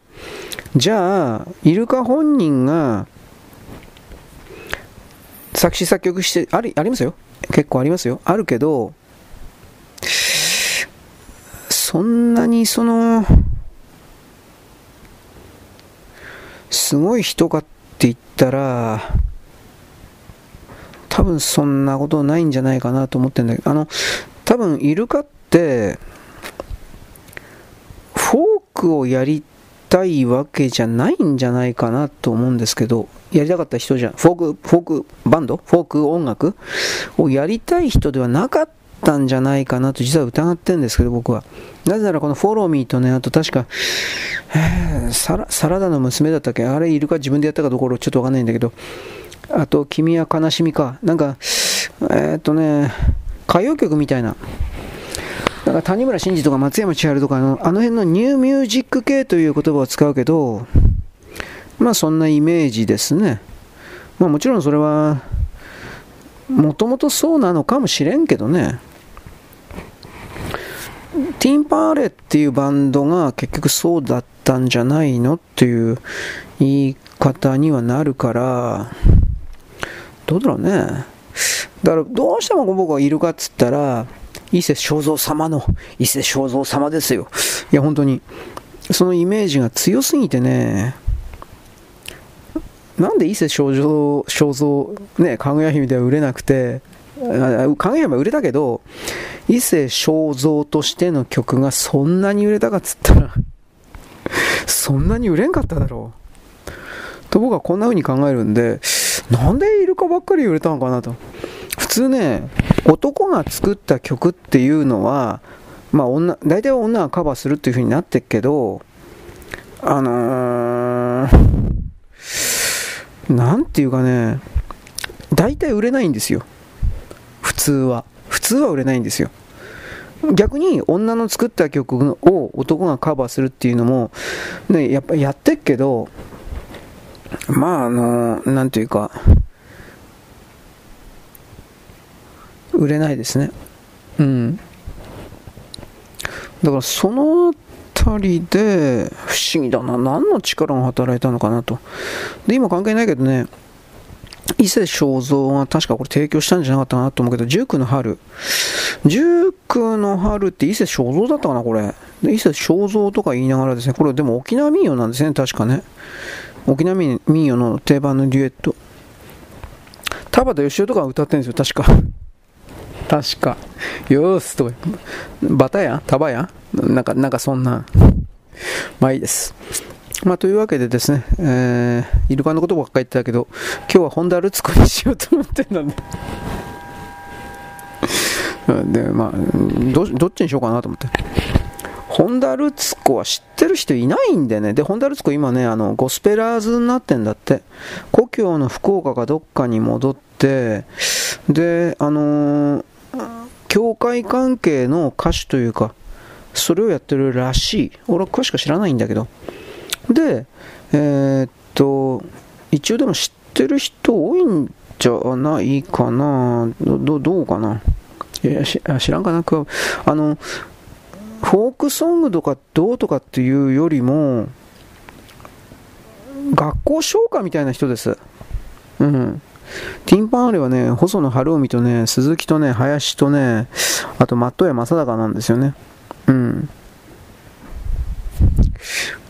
じゃあ、イルカ本人が作詞作曲してあり、ありますよ。結構ありますよ。あるけど、そんなにその、すごい人かって言ったら、多分そんなことないんじゃないかなと思ってるんだけど、あの、多分イルカって、フォークをやりたいわけじゃないんじゃないかなと思うんですけど、やりたかった人じゃ、フォーク、フォークバンド？フォーク音楽？をやりたい人ではなかったったんじゃないかなと実は疑ってるんですけど、僕は。なぜならこのフォローミーとね、あと確か、サラサラダの娘だったっけ？あれいるか自分でやったかどころちょっとわかんないんだけど、あと、君は悲しみか？なんか、えー、っとね、歌謡曲みたいな。だから谷村新司とか松山千春とかのあの辺のニューミュージック系という言葉を使うけど、まあそんなイメージですね。まあもちろんそれは、もともとそうなのかもしれんけどね。ティンパーレっていうバンドが結局そうだったんじゃないのっていう言い方にはなるから、どうだろうね。だからどうしても僕がいるかっつったら、伊勢正蔵様の、伊勢正蔵様ですよ。いや本当に、そのイメージが強すぎてね、なんで伊勢正蔵、正蔵、ね、かぐや姫では売れなくて、かぐや姫は売れたけど、伊勢正蔵としての曲がそんなに売れたかっつったらそんなに売れんかっただろう。と僕はこんな風に考えるんで、なんでイルカばっかり売れたのかなと。普通ね、男が作った曲っていうのは、まあ女、大体女がカバーするっていう風になってっけど、あのーなんていうかね、大体売れないんですよ。普通は。普通は売れないんですよ。逆に女の作った曲を男がカバーするっていうのも、ね、やっぱやってっけど、まああの、なんていうか、売れないですね。うん。だからそのりで不思議だな何の力が働いたのかなとで今関係ないけどね伊勢正蔵が確かこれ提供したんじゃなかったかなと思うけど、19の春。19の春って伊勢正蔵だったかな、これ。伊勢正蔵とか言いながらですね、これでも沖縄民謡なんですね、確かね。沖縄民謡の定番のデュエット。田畑義雄とか歌ってるんですよ、確か。確か。よーすとか。バタや？タバや？なんか、なんかそんな。まあいいです。まあというわけでですね、えー、イルカのことばっかり言ってたけど、今日は本田ルツコにしようと思ってんだね。で、まあど、どっちにしようかなと思って。本田ルツコは知ってる人いないんでね。で、本田ルツコ今ね、あの、ゴスペラーズになってんだって。故郷の福岡かどっかに戻って、で、あのー、教会関係の歌手というか、それをやってるらしい。俺は詳しく知らないんだけど。で、えー、っと、一応でも知ってる人多いんじゃないかな。どどうかないや知らんかな。あの、フォークソングとかどうとかっていうよりも、学校唱歌みたいな人です。うん。ティンパンアレはね、細野晴臣とね、鈴木とね、林とね、あと、松任谷正隆なんですよね。うん。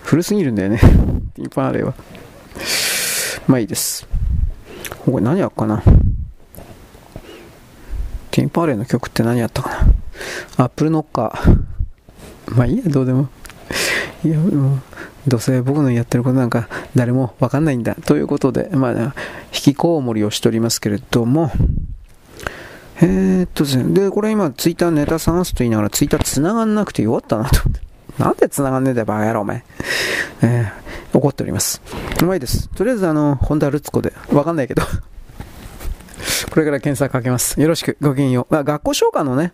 古すぎるんだよね。ティンパンアレは。まあいいです。これ何やっかな。ティンパーレイの曲って何やったかな。アップルノッカー。まあいいや、どうでも。いや、もう、どうせ僕のやってることなんか誰もわかんないんだ。ということで、まあ、引きこもりをしておりますけれども、えー、っとですね、で、これ今ツイッターネタ探すと言いながらツイッター繋がんなくて弱ったなと思って。なんで繋がんねえんだよ、バカ野郎、お前。えー、怒っております。うまいです。とりあえず、あの、ホンダルツコで、わかんないけど これから検索かけます。よろしく、ごきげんよう。まあ学校唱歌のね、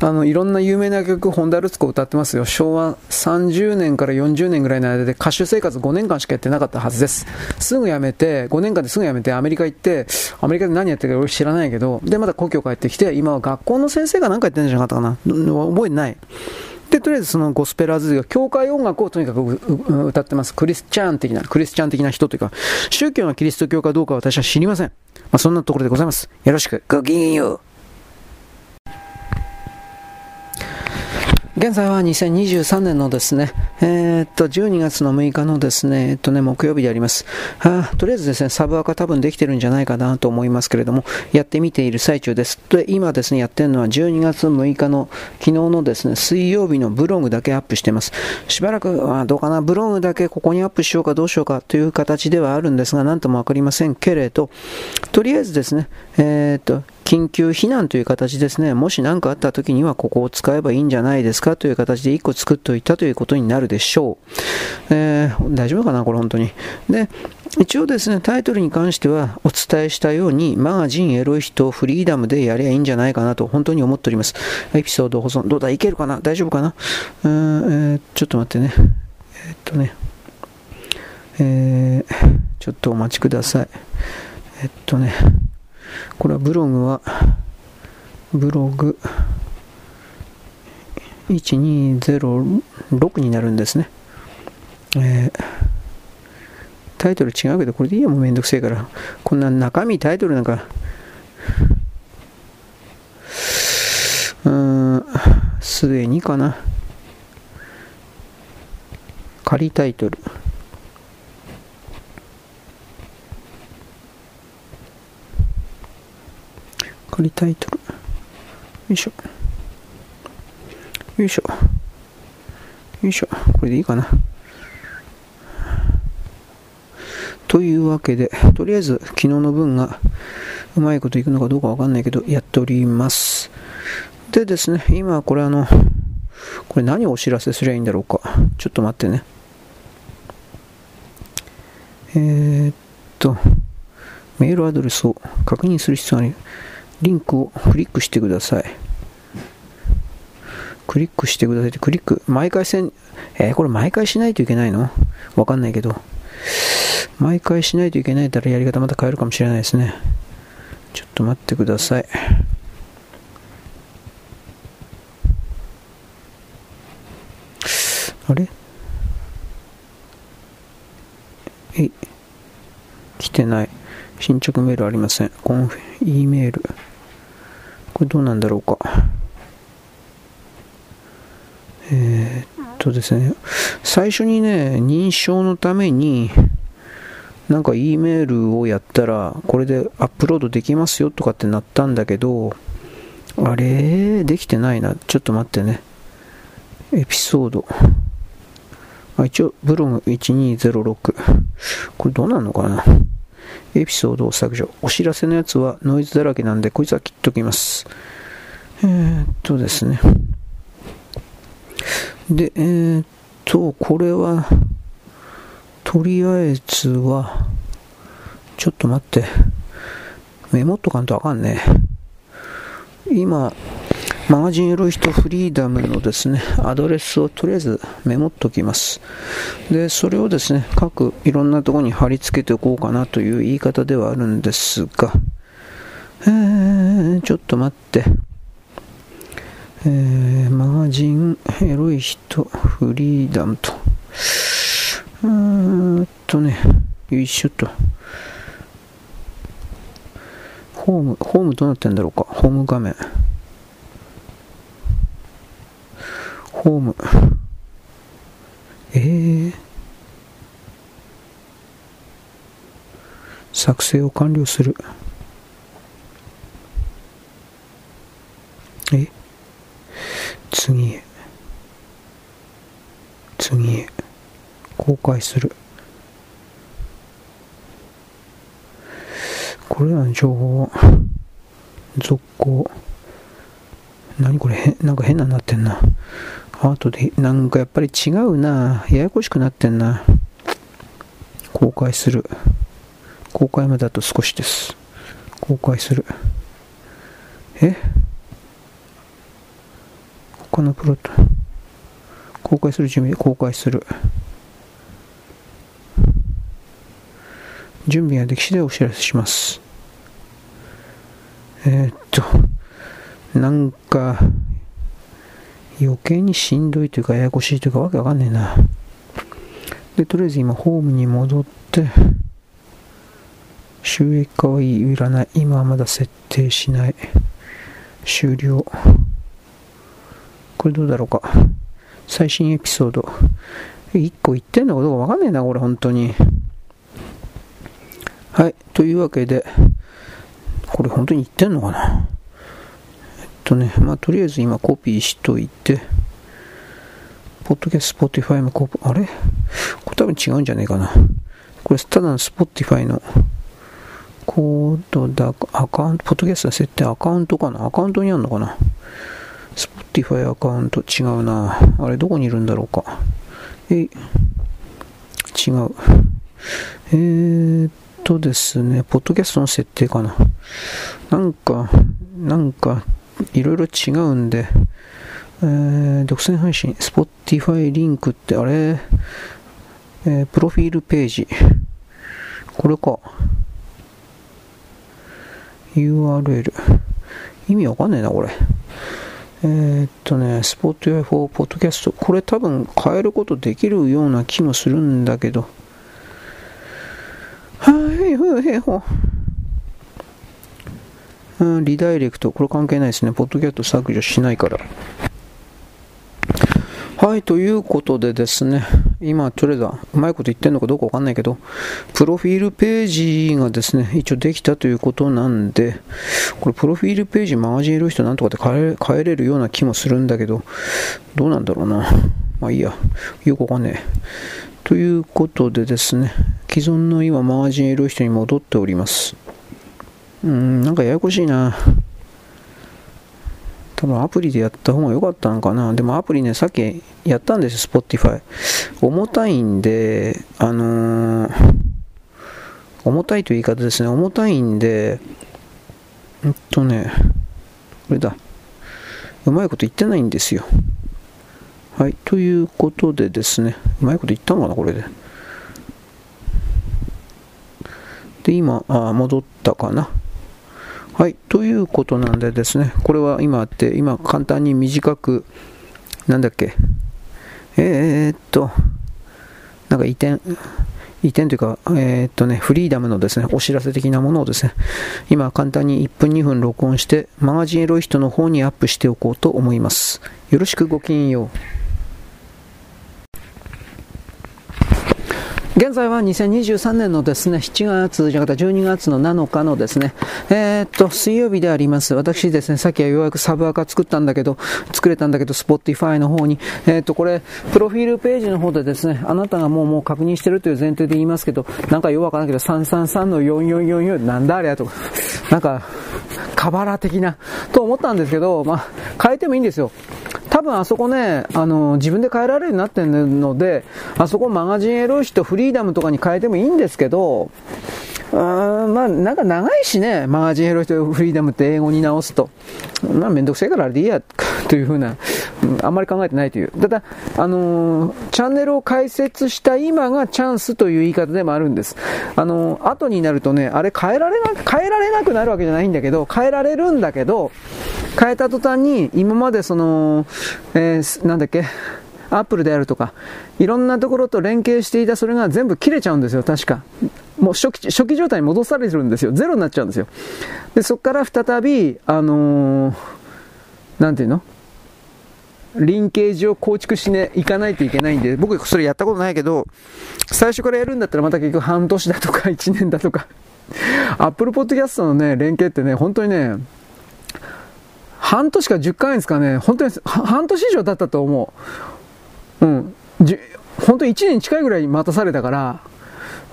あの、いろんな有名な曲、本田ルツ子歌ってますよ。昭和30年から40年ぐらいの間で歌手生活5年間しかやってなかったはずです。すぐ辞めて、5年間ですぐ辞めてアメリカ行って、アメリカで何やってるか俺知らないけど、で、また故郷帰ってきて、今は学校の先生が何かやってるんじゃなかったかな。覚えてない。で、とりあえずそのゴスペラーズが教会音楽をとにかく歌ってます。クリスチャン的な、クリスチャン的な人というか、宗教がキリスト教かどうか私は知りません。まあ、そんなところでございます。よろしく。ごきげんよう。現在は2023年のですね、えー、っと、12月の6日のですね、えっとね、木曜日であります。あ、とりあえずですね、サブアカ多分できてるんじゃないかなと思いますけれども、やってみている最中です。で、今ですね、やってるのは12月6日の昨日のですね、水曜日のブログだけアップしてます。しばらく、あどうかな、ブログだけここにアップしようかどうしようかという形ではあるんですが、なんともわかりませんけれど、とりあえずですね、えー、っと、緊急避難という形ですね。もし何かあった時にはここを使えばいいんじゃないですかという形で1個作っておいたということになるでしょう。えー、大丈夫かなこれ本当に。で、一応ですね、タイトルに関してはお伝えしたように、マガジンエロい人フリーダムでやりゃいいんじゃないかなと本当に思っております。エピソード保存、どうだいけるかな？大丈夫かな？うん、えー、ちょっと待ってね。えー、っとね。えー、ちょっとお待ちください。えっとね。これはブログは、ブログ1206になるんですね。えー、タイトル違うけど、これでいいやもうめんどくせえから。こんな中身タイトルなんか、うーん、すでにかな。仮タイトル。仮タイトル。よいしょ。よいしょ。よいしょ。これでいいかな。というわけで、とりあえず昨日の分がうまいこといくのかどうかわかんないけど、やっております。でですね、今これあの、これ何をお知らせすりゃいいんだろうか。ちょっと待ってね。えー、っと、メールアドレスを確認する必要がある。リンクをクリックしてください。クリックしてくださいって、クリック、毎回せん、えー、これ毎回しないといけないの？わかんないけど。毎回しないといけないったらやり方また変えるかもしれないですね。ちょっと待ってください。あれ？え来てない。進捗メールありません。コンフ、E メール。これどうなんだろうか。えー、っとですね、最初にね、認証のために、なんか E メールをやったら、これでアップロードできますよとかってなったんだけど、あれ？できてないな。ちょっと待ってね。エピソード。あ一応、ブログ1206。これどうなのかな？エピソードを削除。お知らせのやつはノイズだらけなんで、こいつは切っときます。えー、っとですね。で、えー、っと、これは、とりあえずは、ちょっと待って。メモっとかんとあかんね。今、マガジンエロイ人フリーダムのですね、アドレスをとりあえずメモっときます。で、それをですね、各いろんなところに貼り付けておこうかなという言い方ではあるんですが、えー、ちょっと待って。えー、マガジンエロい人フリーダムと。うーんとね、よいしょっと。ホーム、ホームどうなってんだろうか。ホーム画面。ホーム。えー、作成を完了する。え？次へ。次へ。公開する。これらの情報を続行。何これ？なんか変なになってんな。アートで、なんかやっぱり違うな。ややこしくなってんな。公開する。公開まであと少しです。公開する。え？他のプロット。公開する準備、公開する。準備ができ次第お知らせします。えー、っと、なんか、余計にしんどいというか、ややこしいというか、わけわかんねえな。で、とりあえず今、ホームに戻って、収益化はいいいらない。今はまだ設定しない。終了。これどうだろうか。最新エピソード。1個言ってんのかどうかわかんねえな、これ、本当に。はい。というわけで、これ本当に言ってんのかなとね、まあ、とりあえず今コピーしといて、ポッドキャスト、スポティファイもコピー、あれ？これ多分違うんじゃねえかな。これただのスポティファイのコードだ、アカウント、ポッドキャストの設定アカウントかな？アカウントにあるのかな ?Spotify アカウント？違うな。あれどこにいるんだろうか？えい違う。えー、っとですね、ポッドキャストの設定かな。なんか、なんか、いろいろ違うんで、えー、独占配信、Spotify リンクってあれ、えー、プロフィールページ。これか。URL。意味わかんねえな、これ。えー、っとね、Spotify for Podcast。これ多分変えることできるような気もするんだけど。はい、ふへほ。うん、リダイレクト。これ関係ないですね。ポッドキャスト削除しないから。はい、ということでですね、今、とりあえず、うまいこと言ってるのかどうかわかんないけど、プロフィールページがですね、一応できたということなんで、これ、プロフィールページ、マガジンいる人なんとかで変え変えれるような気もするんだけど、どうなんだろうな。まあいいや、よくわかんねえ。ということでですね、既存の今、マガジンいる人に戻っております。うん、なんかややこしいな。多分アプリでやった方が良かったのかな。でもアプリね、さっきやったんですよ、Spotify。重たいんで、あのー、重たいという言い方ですね。重たいんで、うんとね、これだ。うまいこと言ってないんですよ。はい、ということでですね、うまいこと言ったのかな、これで。で、今、あ戻ったかな。はい、ということなんでですね、これは今あって、今簡単に短く、なんだっけ、えー、っと、なんか移転、移転というか、えー、っとね、フリーダムのですね、お知らせ的なものをですね、今簡単に1分2分録音して、マガジンエロい人の方にアップしておこうと思います。よろしくごきげんよう。現在は2023年のですね、7月、じゃなくて12月の7日のですね、えー、っと、水曜日であります。私ですね、さっきはようやくサブアカ作ったんだけど、作れたんだけど、Spotify の方に、えー、っと、これ、プロフィールページの方でですね、あなたがもうもう確認してるという前提で言いますけど、なんかよくわからないけど、333の4444、なんだあれやとか、なんか、カバラ的な、と思ったんですけど、まあ、変えてもいいんですよ。多分あそこね、あの、自分で変えられるようになってるので、あそこマガジンエロイシとフリーダムとかに変えてもいいんですけど、あまあ、なんか長いしね、マガジンヘロヒとフリーダムって英語に直すと。まあ、めんどくせえからあれでいいや、というふうな、あんまり考えてないという。ただ、あのー、チャンネルを開設した今がチャンスという言い方でもあるんです。あのー、後になるとね、あれ変えられな、変えられなくなるわけじゃないんだけど、変えられるんだけど、変えた途端に、今までその、えー、なんだっけ、アップルであるとか、いろんなところと連携していたそれが全部切れちゃうんですよ、確か。もう初期初期状態に戻されてるんですよ。ゼロになっちゃうんですよ。で、そこから再び、あのー、なんていうの？リンケージを構築しね、いかないといけないんで、僕それやったことないけど、最初からやるんだったらまた結局半年だとか 1年だとか、Apple Podcast のね、連携ってね、本当にね、半年か10ヶ月かね、本当に半年以上経ったと思う。うん。本当に1年近いぐらい待たされたから、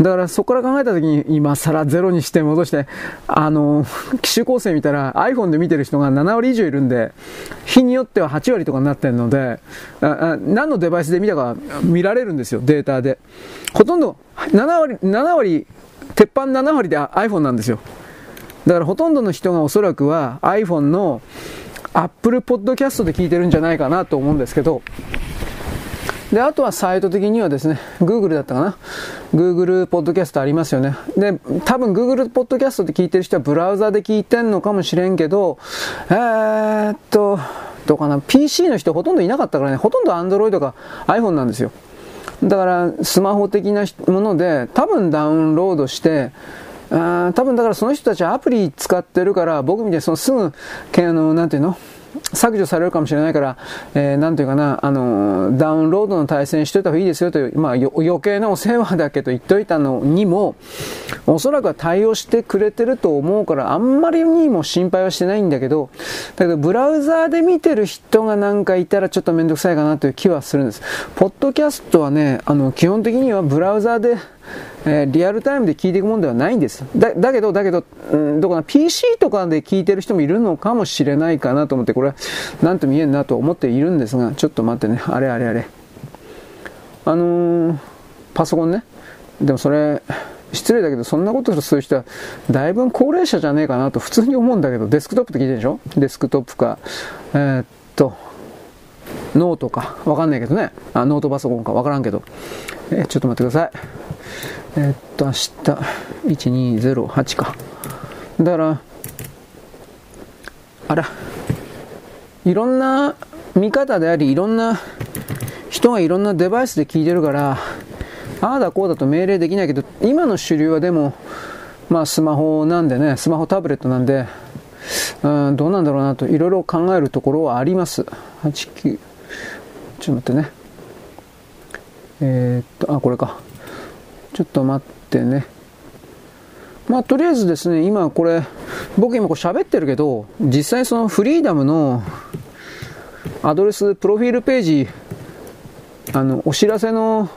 だからそこから考えた時に今更ゼロにして戻して、あの、機種構成見たら iPhone で見てる人が7割以上いるんで、日によっては8割とかになってるので、何のデバイスで見たか見られるんですよ、データで。ほとんど7割、7割、鉄板7割で iPhone なんですよ。だからほとんどの人がおそらくは iPhone の Apple Podcast で聞いてるんじゃないかなと思うんですけど、で、あとはサイト的にはですね、Google だったかな ?Google ポッドキャストありますよね。で、多分 Google ポッドキャストで聞いてる人はブラウザで聞いてんのかもしれんけど、えー、っと、どうかな ?PC の人ほとんどいなかったからね、ほとんど Android か iPhone なんですよ。だからスマホ的なもので多分ダウンロードして、あ多分だからその人たちはアプリ使ってるから僕みたいにそのすぐ、あの、なんていうの？削除されるかもしれないから、えー、なんていうかな、あの、ダウンロードの対戦しといた方がいいですよという、まあ余計なお世話だけと言っといたのにも、おそらくは対応してくれてると思うから、あんまりにも心配はしてないんだけど、だけどブラウザーで見てる人がなんかいたらちょっとめんどくさいかなという気はするんです。ポッドキャストはね、あの、基本的にはブラウザーで、えー、リアルタイムで聞いていくもんではないんです。だ、だけど、だけど、うん、どこな、PC とかで聞いてる人もいるのかもしれないかなと思って、これは、なんと見えんなと思っているんですが、ちょっと待ってね、あれあれあれ。あのー、パソコンね。でもそれ、失礼だけど、そんなことする人は、だいぶ高齢者じゃねえかなと普通に思うんだけど、デスクトップって聞いてるでしょ？デスクトップか、えー、っと、ノートか、わかんないけどね。あ、ノートパソコンかわからんけど。えー、ちょっと待ってください。えー、っと、明日、1208か。だから、あら、いろんな見方であり、いろんな人がいろんなデバイスで聞いてるから、ああだこうだと命令できないけど、今の主流はでも、まあスマホなんでね、スマホタブレットなんで、うん、どうなんだろうなと、いろいろ考えるところはあります。8、9、ちょっと待ってね。えー、っと、あ、これか。ちょっと待ってね。まあ、とりあえずですね、今これ、僕今これ喋ってるけど、実際そのフリーダムのアドレス、プロフィールページ、あの、お知らせの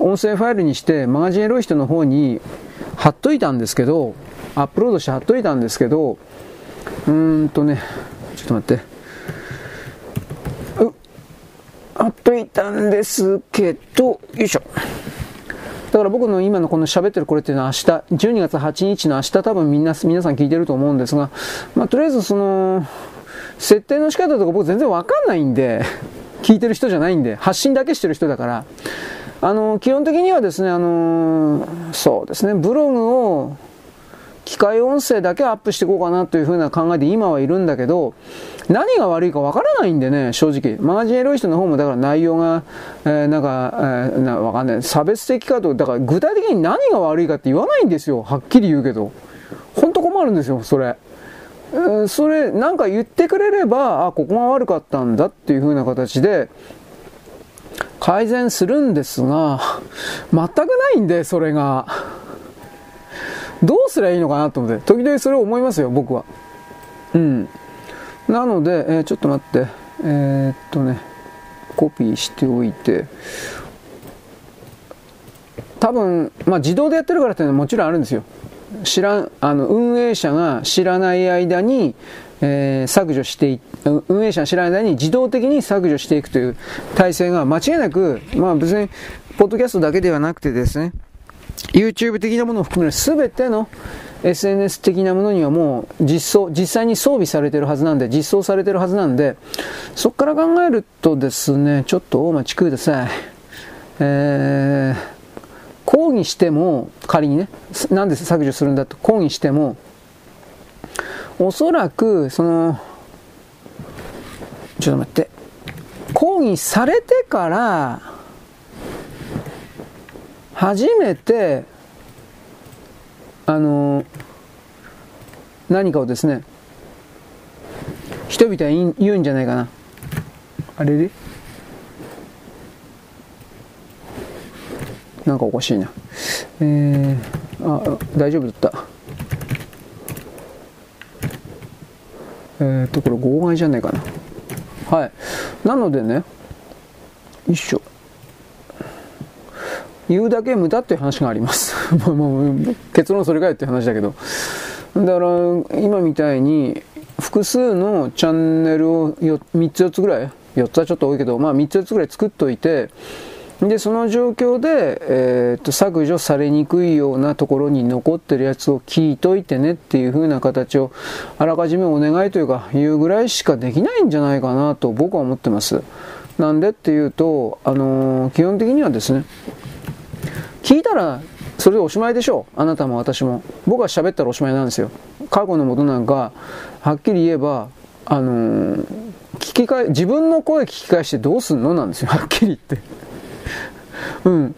音声ファイルにしてマガジンエロい人の方に貼っといたんですけど、アップロードして貼っといたんですけど、うーんとね、ちょっと待って。う貼っといたんですけど、よいしょ。だから僕の今のこの喋ってるこれっていうのは明日、12月8日の明日多分みんな、皆さん聞いてると思うんですが、まあとりあえずその、設定の仕方とか僕全然わかんないんで、聞いてる人じゃないんで、発信だけしてる人だから、あの、基本的にはですね、あの、そうですね、ブログを、機械音声だけアップしていこうかなというふうな考えで今はいるんだけど、何が悪いかわからないんでね、正直。マガジンエロい人の方もだから内容が、えー、なんか、えー、なわかんない。差別的かと、だから具体的に何が悪いかって言わないんですよ。はっきり言うけど。ほんと困るんですよ、それ。それ、なんか言ってくれれば、あ、ここが悪かったんだっていう風な形で、改善するんですが、全くないんで、それが。どうすりゃいいのかなと思って、時々それを思いますよ、僕は。うん。なので、えー、ちょっと待って、えー、っとね、コピーしておいて、多分、まあ自動でやってるからっていうのはもちろんあるんですよ。知らん、あの、運営者が知らない間に、えー、削除して、運営者が知らない間に自動的に削除していくという体制が間違いなく、まあ別に、ポッドキャストだけではなくてですね、YouTube 的なものを含める全ての SNS 的なものにはもう実装、実際に装備されてるはずなんで、実装されてるはずなんで、そこから考えるとですね、ちょっとお待ちください。えー、抗議しても、仮にね、なんで削除するんだと抗議しても、おそらく、その、ちょっと待って、抗議されてから、初めて、あの、何かをですね、人々は言うんじゃないかな。あれで？なんかおかしいな。えー、あ、大丈夫だった。えー、っと、これ号外じゃないかな。はい。なのでね、よいしょ。言うだけ無駄っていう話があります。もう結論それかよって話だけど。だから、今みたいに複数のチャンネルを3つ4つぐらい ?4 つはちょっと多いけど、まあ3つ4つぐらい作っといて、で、その状況で、えー、っと、削除されにくいようなところに残ってるやつを聞いといてねっていう風な形を、あらかじめお願いというか、言うぐらいしかできないんじゃないかなと僕は思ってます。なんでっていうと、あのー、基本的にはですね、聞いたらそれでおしまいでしょう。あなたも私も。僕は喋ったらおしまいなんですよ。過去のことなんかはっきり言えばあのー、聞き返自分の声聞き返してどうすんのなんですよ。はっきり言って。うん。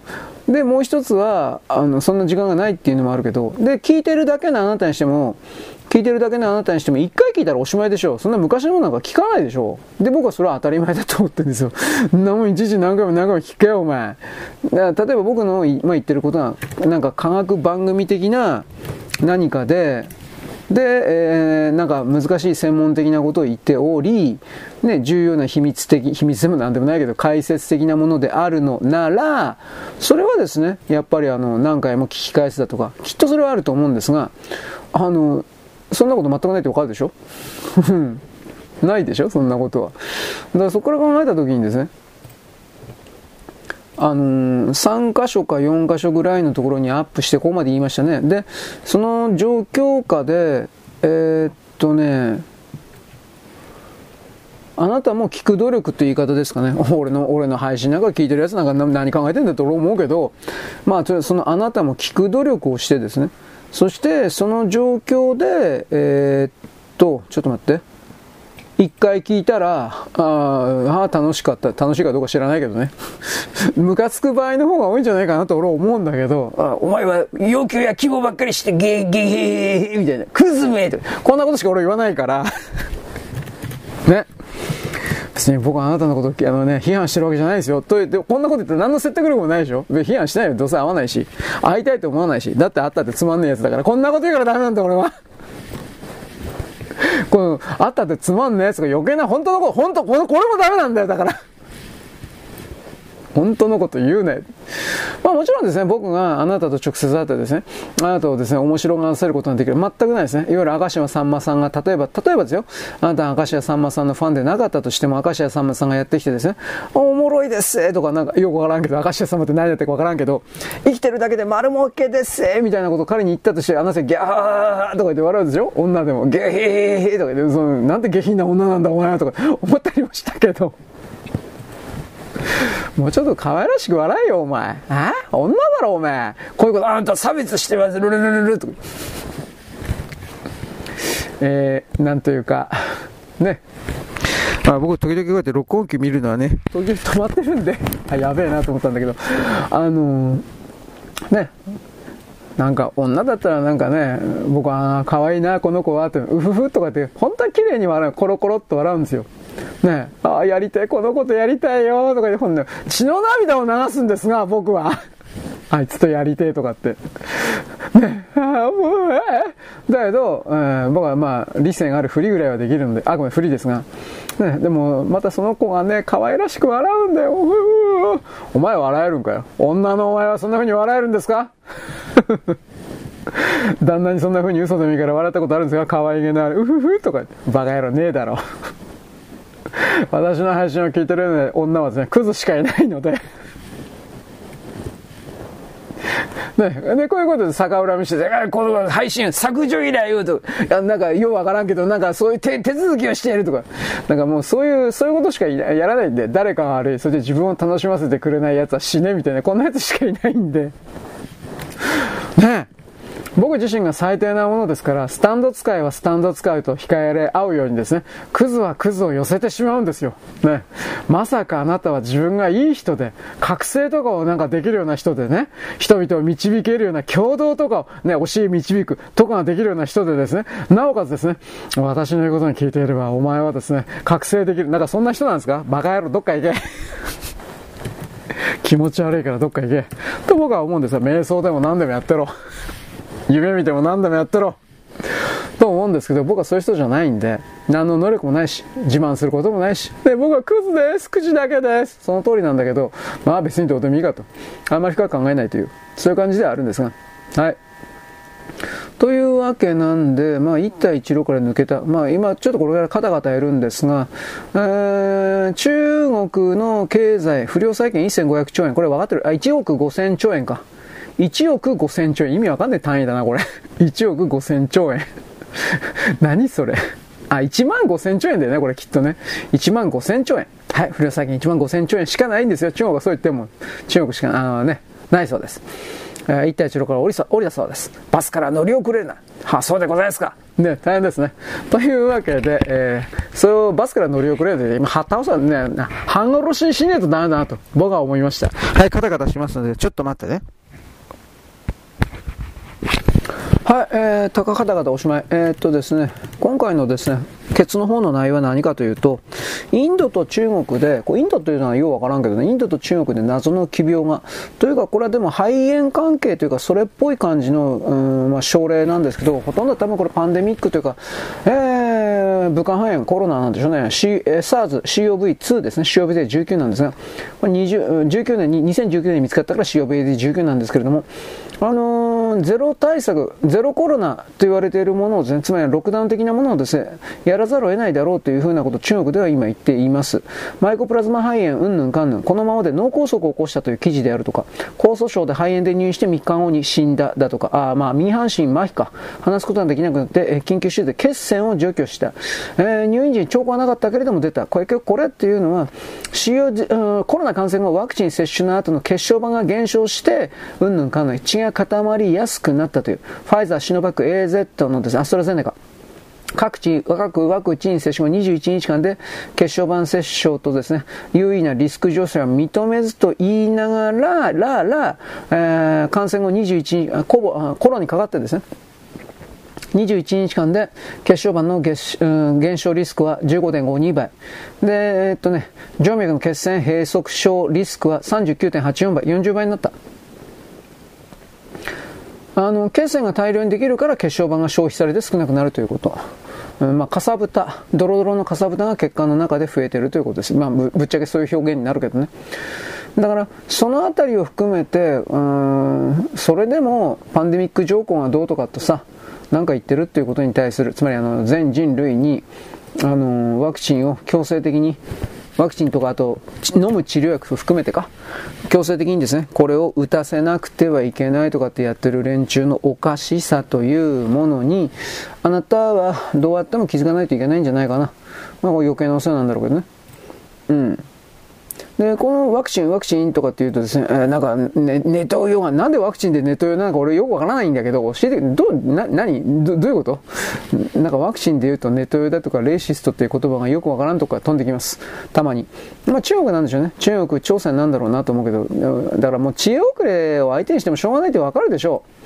でもう一つはあのそんな時間がないっていうのもあるけどで聞いてるだけのあなたにしても聞いてるだけのあなたにしても1回聞いたらおしまいでしょ。そんな昔のものなんか聞かないでしょ。で僕はそれは当たり前だと思ってるんですよ。なもんいちいち何回も何回も聞けよお前。だから例えば僕の今言ってることはなんか科学番組的な何かでで、えー、なんか難しい専門的なことを言っており、ね、重要な秘密的、秘密でもなんでもないけど、解説的なものであるのなら、それはですね、やっぱりあの、何回も聞き返すだとか、きっとそれはあると思うんですが、あの、そんなこと全くないってわかるでしょ？ないでしょ？そんなことは。だからそこから考えたときにですね、あのー、3箇所か4箇所ぐらいのところにアップしてここまで言いましたね。で、その状況下で、えー、っとね、あなたも聞く努力って言い方ですかね。俺の、俺の配信なんか聞いてるやつなんか何考えてんだと思うけど、まあ、そのあなたも聞く努力をしてですね、そしてその状況で、えー、っと、ちょっと待って。一回聞いたら、ああ、楽しかった。楽しいかどうか知らないけどね。ムカつく場合の方が多いんじゃないかなと俺は思うんだけど、あお前は要求や希望ばっかりしてゲーゲーゲーみたいな、クズめとこんなことしか俺言わないから。ね。別に僕はあなたのことあのね、批判してるわけじゃないですよ。と言って、こんなこと言って何の説得力もないでしょ批判しないよ。どうせ会わないし。会いたいと思わないし。だって会ったってつまんないやつだから。こんなこと言うからダメなんだ俺は。この、あったってつまんねえやつが余計な、本当のこと、本当、これもダメなんだよ、だから。本当のこと言うね。まあもちろんですね、僕があなたと直接会ってですね、あなたをですね、面白がらせることができる。全くないですね。いわゆる明石家さんまさんが、例えば、例えばですよ、あなた明石家さんまさんのファンでなかったとしても、明石家さんまさんがやってきてですね、おもろいですとかなんか、よくわからんけど、明石家さんまって何やってるかわからんけど、生きてるだけで丸儲けですみたいなことを彼に言ったとして、あなたギャーとか言って笑うでしょ女でも、ゲヘヘヘとか言って、そのなんて下品な女なんだお前とか思ったりもしたけど、もうちょっと可愛らしく笑えよ、お前。あ女だろ、お前。こういうこと、あんた差別してます、ルルルルルとか。えー、なんというか、ね。あ僕、時々こうやって録音機見るのはね、時々止まってるんで、あ、やべえなと思ったんだけど、あのー、ね。なんか女だったらなんかね、僕は可愛いな、この子はって、うふふとかって、本当は綺麗に笑う、コロコロっと笑うんですよ。ねああ、やりたい、このことやりたいよ、とか言って、ほんで、血の涙を流すんですが、僕は。あいつとやりてえとかって。ねああもう、えだけど、えー、僕はまあ、理性があるふりぐらいはできるので、あ、ごめん、ふりですが。ね、でも、またその子がね、可愛らしく笑うんだよ。お前笑えるんかよ。女のお前はそんな風に笑えるんですか？旦那にそんな風に嘘でもいいから笑ったことあるんですか可愛げのある。うふふとかバカ野郎ねえだろ。私の配信を聞いてる女はですね、クズしかいないので。ね、で、こういうことで逆恨みして、この配信削除依頼をと、なんかようわからんけど、なんかそういう手続きをしているとか、なんかもうそういう、そういうことしかやらないんで、誰かが悪い、それで自分を楽しませてくれない奴は死ねみたいな、こんな奴しかいないんで。ね。僕自身が最低なものですから、スタンド使いはスタンド使いと控えれ合うようにですね、クズはクズを寄せてしまうんですよ。ね。まさかあなたは自分がいい人で、覚醒とかをなんかできるような人でね、人々を導けるような共同とかをね、教え導くとかができるような人でですね、なおかつですね、私の言うことに聞いていれば、お前はですね、覚醒できる。なんかそんな人なんですか？バカ野郎どっか行け。気持ち悪いからどっか行け。と僕は思うんですよ。瞑想でも何でもやってろ。夢見ても何でもやってろと思うんですけど、僕はそういう人じゃないんで、何の能力もないし、自慢することもないし、で、僕はクズです、口だけです。その通りなんだけど、まあ別にどうでもいいかと。あんまり深く考えないという、そういう感じではあるんですが。はい。というわけなんで、まあ、一帯一路から抜けた。まあ、今、ちょっとこれからカタカタやるんですが、えー、中国の経済、不良債権1500兆円。これ分かってる？あ、1億5000兆円か。1億5000兆円。意味わかんない単位だな、これ。1億5000兆円。何それ。あ、1万5000兆円だよね、これきっとね。1万5000兆円。はい、不良債権1万5000兆円しかないんですよ。中国はそう言っても。中国しか、あのね、ないそうです。えー、一帯一路から降り降りたそうです。バスから乗り遅れるな。はあ、そうでございますか。ね、大変ですね。というわけで、えー、それをバスから乗り遅れるで、今、はったさんね、半殺しにしねえとダメだなと、僕は思いました。はい、カタカタしますので、ちょっと待ってね。はい、えー、高方々おしまい。えー、っとですね、今回のですね、ケツの方の内容は何かというと、インドと中国で、こインドというのはようわからんけどね、インドと中国で謎の奇病が、というかこれはでも肺炎関係というか、それっぽい感じの、うんまあ、症例なんですけど、ほとんど多分これパンデミックというか、えー、武漢肺炎、コロナなんでしょうね、C、SARS、COV2 ですね、COVD19 なんですが、これ20 19年に、2019年に見つかったから COVD19 なんですけれども、あのー、ゼロ対策、ゼロコロナと言われているものをですね、つまりロックダウン的なものをですね、やらざるを得ないだろうというふうなことを中国では今言っています。マイコプラズマ肺炎、うんぬんかんぬん、このままで脳梗塞を起こしたという記事であるとか、高訴症で肺炎で入院して3日後に死んだだとか、あまあ、右半身麻痺か、話すことができなくなって、緊急手術で血栓を除去した。えー、入院時に兆候はなかったけれども出た。これ、これっていうのは、CO、コロナ感染後ワクチン接種の後の血小板が減少して、うんぬんかんぬん、血が固まりやすくなったという、ファイザー、シノバック、AZ のです、ね、アストラゼネカ。各地、各ワクチン接種後21日間で血小板接種とですね、優位なリスク上昇は認めずと言いながら、ら、ら、えー、感染後21日、コボコロにかかってですね、21日間で血小板の減少リスクは15.52倍。で、えっとね、静脈の血栓閉塞症リスクは39.84倍、40倍になった。あの、血栓が大量にできるから血小板が消費されて少なくなるということ。うん、まあ、かさぶた、ドロドロのかさぶたが血管の中で増えているということです。まあ、ぶっちゃけそういう表現になるけどね。だから、そのあたりを含めて、うん、それでもパンデミック条項がどうとかとさ、なんか言ってるっていうことに対する、つまりあの、全人類に、あの、ワクチンを強制的にワクチンとかあと飲む治療薬含めてか。強制的にですねこれを打たせなくてはいけないとかってやってる連中のおかしさというものにあなたはどうやっても気づかないといけないんじゃないかな。まあ余計なお世話なんだろうけどね。うん。で、このワクチン、ワクチンとかって言うとですね、えー、なんか、ね、ネトウヨが、なんでワクチンでネトウヨなのか俺よくわからないんだけど、教えて、ど、な、何どどういうこと？なんかワクチンで言うとネトウヨだとかレーシストっていう言葉がよくわからんとか飛んできます。たまに。まあ中国なんでしょうね。中国、朝鮮なんだろうなと思うけど、だからもう知恵遅れを相手にしてもしょうがないってわかるでしょう。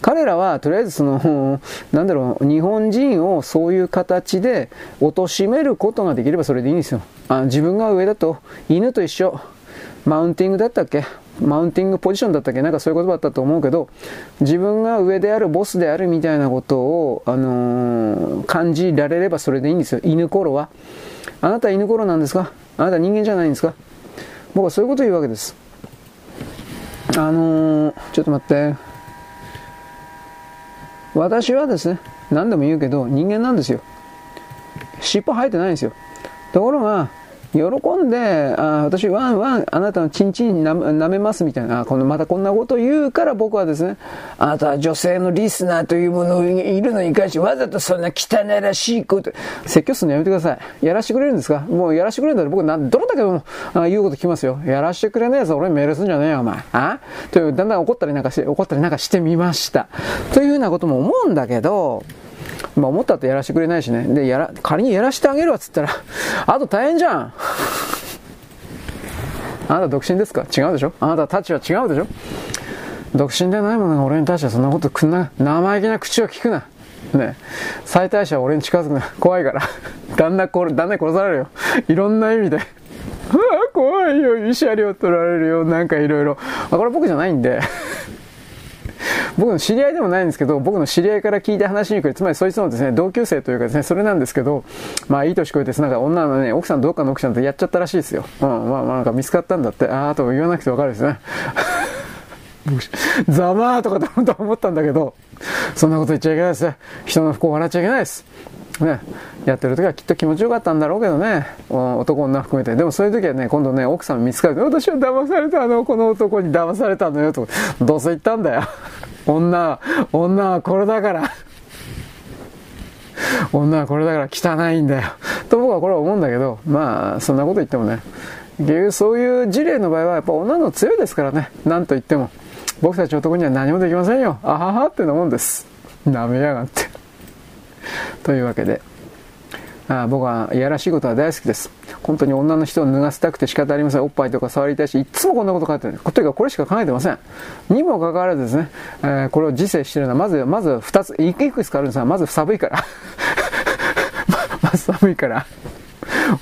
彼らはとりあえずその、なんだろう、日本人をそういう形で貶めることができればそれでいいんですよ。あ自分が上だと、犬と一緒、マウンティングだったっけ？マウンティングポジションだったっけ？なんかそういう言葉だったと思うけど、自分が上である、ボスであるみたいなことを、あのー、感じられればそれでいいんですよ。犬頃は。あなた犬頃なんですか？あなた人間じゃないんですか？僕はそういうことを言うわけです。あのー、ちょっと待って。私はですね、何でも言うけど人間なんですよ。尻尾生えてないんですよ。ところが、喜んで、あ私、ワンワン、あなたのチンチン舐めますみたいな、このまたこんなこと言うから僕はですね、あなたは女性のリスナーというものいるのに関してわざとそんな汚らしいこと、説教するのやめてください。やらしてくれるんですか？もうやらしてくれるんだったら僕な、どれだけもあ言うこと聞きますよ。やらしてくれねえぞ、俺メールすんじゃねえよ、お前。あ？という、だんだん怒ったりなんかして、怒ったりなんかしてみました。というふうなことも思うんだけど、まあ思ったとやらしてくれないしね。で、やら、仮にやらしてあげるわっつったら、あと大変じゃん あなた独身ですか？違うでしょ？あなたたちは違うでしょ？独身でないものが俺に対してそんなことくんな。生意気な口を聞くな。ね最大者は俺に近づくな。怖いから。旦那これ、旦那殺されるよ。いろんな意味で。怖いよ。慰謝料取られるよ。なんかいろいろ。これ僕じゃないんで。僕の知り合いでもないんですけど、僕の知り合いから聞いて話にくる、つまりそいつのですね、同級生というかですね、それなんですけど、まあいい年こえて、なんか女のね、奥さんどっかの奥さんとやっちゃったらしいですよ。うん、まあまあなんか見つかったんだって、ああと言わなくてわかるですね。ざまーとかと思ったんだけど、そんなこと言っちゃいけないですね。人の不幸を笑っちゃいけないです。ね、やってる時はきっと気持ちよかったんだろうけどね、男女含めて。でもそういう時はね、今度ね、奥さん見つかる、私は騙されたの、この男に騙されたのよ、と。どうせ言ったんだよ。女、女はこれだから。女はこれだから汚いんだよ。と僕はこれは思うんだけど、まあ、そんなこと言ってもね、そういう事例の場合はやっぱ女の強いですからね、なんと言っても。僕たち男には何もできませんよ。あははってなもんです。舐めやがって。というわけで、あ僕はいやらしいことは大好きです。本当に女の人を脱がせたくて仕方ありません。おっぱいとか触りたいし、いつもこんなこと書いてる。というかこれしか考えてません。にもかかわらずですね、えー、これを自制してるのは、まず、まず二つ、いくつかあるんですが、まず寒いから。まあ、寒いから。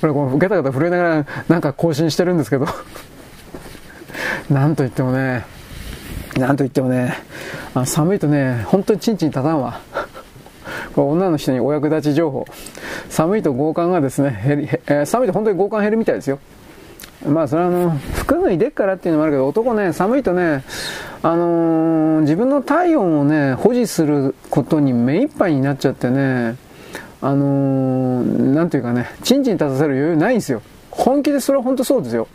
俺、このガタガタ震えながら、なんか更新してるんですけど。なんと言ってもね、なんと言ってもね、あ寒いとね、本当にチンチン立たんわ。女の人にお役立ち情報。寒いと強姦がですね、減り、えー、寒いと本当に強姦減るみたいですよ。まあそれはあの、服脱いでっからっていうのもあるけど、男ね、寒いとね、あのー、自分の体温をね、保持することに目いっぱいになっちゃってね、あのー、なんていうかね、チンチン立たせる余裕ないんですよ。本気でそれは本当そうですよ。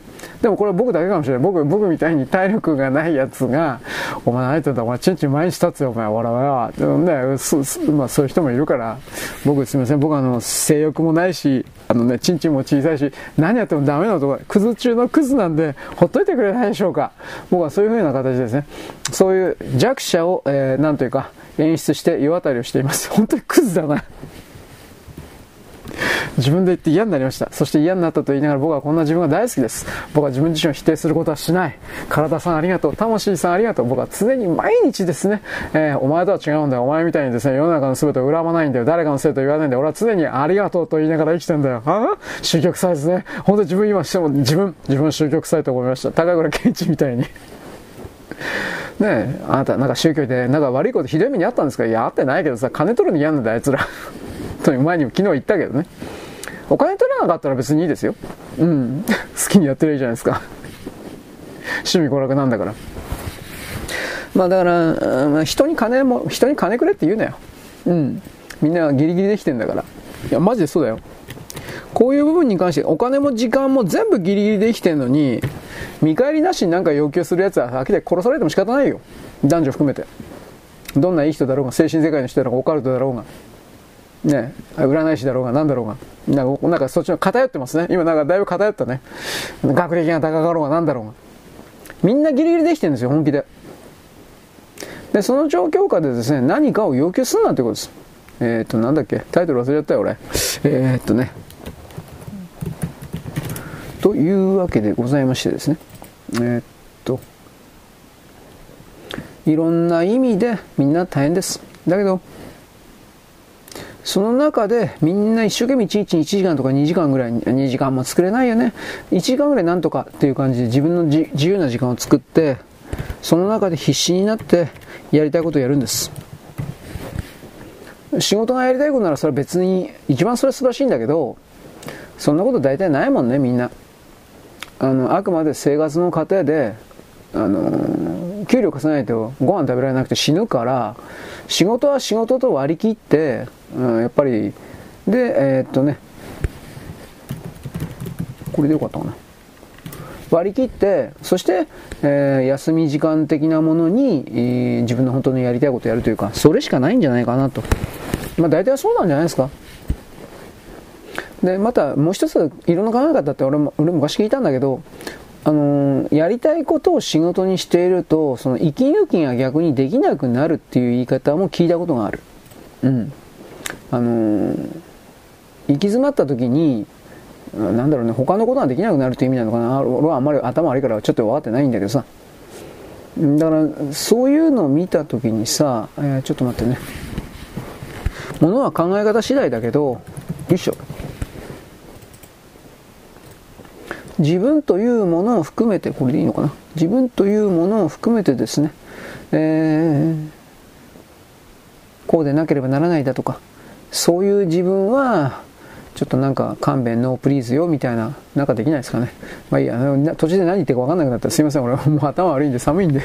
でもこれ僕だけかもしれない。僕、僕みたいに体力がないやつが、お前何言ってんだ、お前ちんちん毎日立つよ、お前、わらわら。ね、そまあそういう人もいるから、僕すみません、僕あの、性欲もないし、あのね、ちんちんも小さいし、何やってもダメな男、クズ中のクズなんで、ほっといてくれないでしょうか。僕はそういう風な形ですね。そういう弱者を、えー、なんというか、演出して世渡りをしています。本当にクズだな。自分で言って嫌になりました。そして嫌になったと言いながら僕はこんな自分が大好きです。僕は自分自身を否定することはしない。体さんありがとう。魂さんありがとう。僕は常に毎日ですね、えー、お前とは違うんだよ。お前みたいにですね、世の中の全てを恨まないんだよ。誰かのせいと言わないんだよ。俺は常にありがとうと言いながら生きてんだよ。あ宗教臭いですね。本当に自分今しても自分、自分宗教臭いと思いました。高倉健一みたいに。ねえ、あなたなんか宗教でなんか悪いことひどい目にあったんですか？いや、あってないけどさ、金取るの嫌なんだあいつら。と前にも昨日言ったけどね。お金取らなかったら別にいいですよ。うん。好きにやってるいいじゃないですか。趣味娯楽なんだから。まあだから、人に金も、人に金くれって言うなよ。うん。みんなギリギリできてんだから。いや、マジでそうだよ。こういう部分に関して、お金も時間も全部ギリギリできてんのに、見返りなしに何か要求するやつは、飽きて殺されても仕方ないよ。男女含めて。どんないい人だろうが、精神世界の人だろうが、オカルトだろうが。ね、占い師だろうが何だろうが、なんかなんかそっちの偏ってますね。今なんかだいぶ偏ったね。学歴が高かろうが何だろうが。みんなギリギリできてるんですよ、本気で。で、その状況下でですね、何かを要求するなってことです。えー、っと、なんだっけ、タイトル忘れちゃったよ、俺。えー、っとね。というわけでございましてですね。えー、っと、いろんな意味でみんな大変です。だけど、その中でみんな一生懸命1日1時間とか2時間ぐらい、2時間も作れないよね。1時間ぐらいなんとかっていう感じで自分の自由な時間を作って、その中で必死になってやりたいことをやるんです。仕事がやりたいことならそれは別に一番それは素晴らしいんだけど、そんなこと大体ないもんね、みんな。あの、あくまで生活の過程で、あの、給料貸さないとご飯食べられなくて死ぬから、仕事は仕事と割り切って、うん、やっぱり、で、えー、っとね、これでよかったかな。割り切って、そして、えー、休み時間的なものに、えー、自分の本当にやりたいことをやるというか、それしかないんじゃないかなと。まあ大体そうなんじゃないですか。で、またもう一つ、いろんな考え方って俺も、俺昔聞いたんだけど、あのー、やりたいことを仕事にしていると、その息抜きが逆にできなくなるっていう言い方も聞いたことがある。うん。あのー、行き詰まった時に、なんだろうね、他のことができなくなるって意味なのかな。俺はあんまり頭悪いからちょっと分かってないんだけどさ。だから、そういうのを見た時にさ、えー、ちょっと待ってね。ものは考え方次第だけど、よいしょ。自分というものを含めて、これでいいのかな。自分というものを含めてですね、えー、こうでなければならないだとか、そういう自分は、ちょっとなんか勘弁 no please よみたいな、なんかできないですかね。まあいいや、途中で何言ってるか分かんなくなったらすいません、俺もう頭悪いんで寒いんで。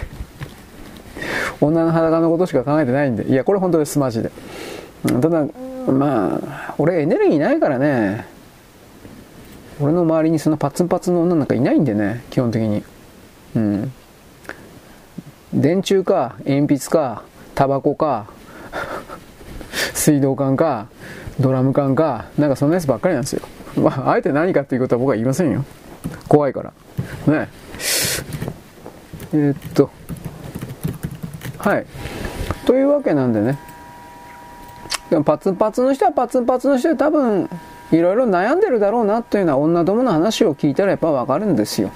女の裸のことしか考えてないんで。いや、これ本当です、マジで。ただ、まあ、俺エネルギーないからね。俺の周りにそんなパツンパツンの女なんかいないんでね、基本的に。うん。電柱か、鉛筆か、タバコか、水道管か、ドラム缶か、なんかそんなやつばっかりなんですよ。まあ、あえて何かっていうことは僕は言いませんよ。怖いから。ね。えー、っと。はい。というわけなんでね。でもパツンパツンの人はパツンパツンの人で多分、いろいろ悩んでるだろうなというような女どもの話を聞いたらやっぱわかるんですよ。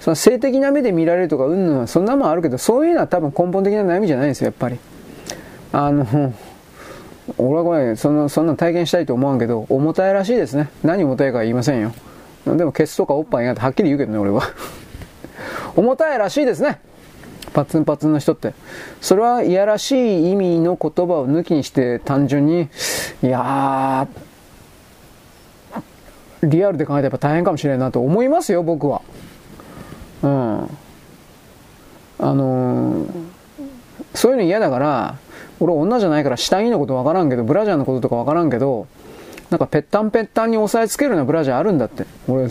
その性的な目で見られるとか、うんぬんはそんなもんあるけど、そういうのは多分根本的な悩みじゃないんですよ、やっぱり。あの、俺はこれ、その、そんな体験したいと思わんけど、重たいらしいですね。何重たいか言いませんよ。でも、ケツとかおっぱいがってはっきり言うけどね、俺は。重たいらしいですね。パツンパツンの人って。それはいやらしい意味の言葉を抜きにして単純に、いやー、リアルで考えたらやっぱ大変かもしれないなと思いますよ、僕は。うん。あのー、そういうの嫌だから、俺女じゃないから下着のことわからんけど、ブラジャーのこととかわからんけど、なんかぺったんぺったんに押さえつけるようなブラジャーあるんだって。俺、あ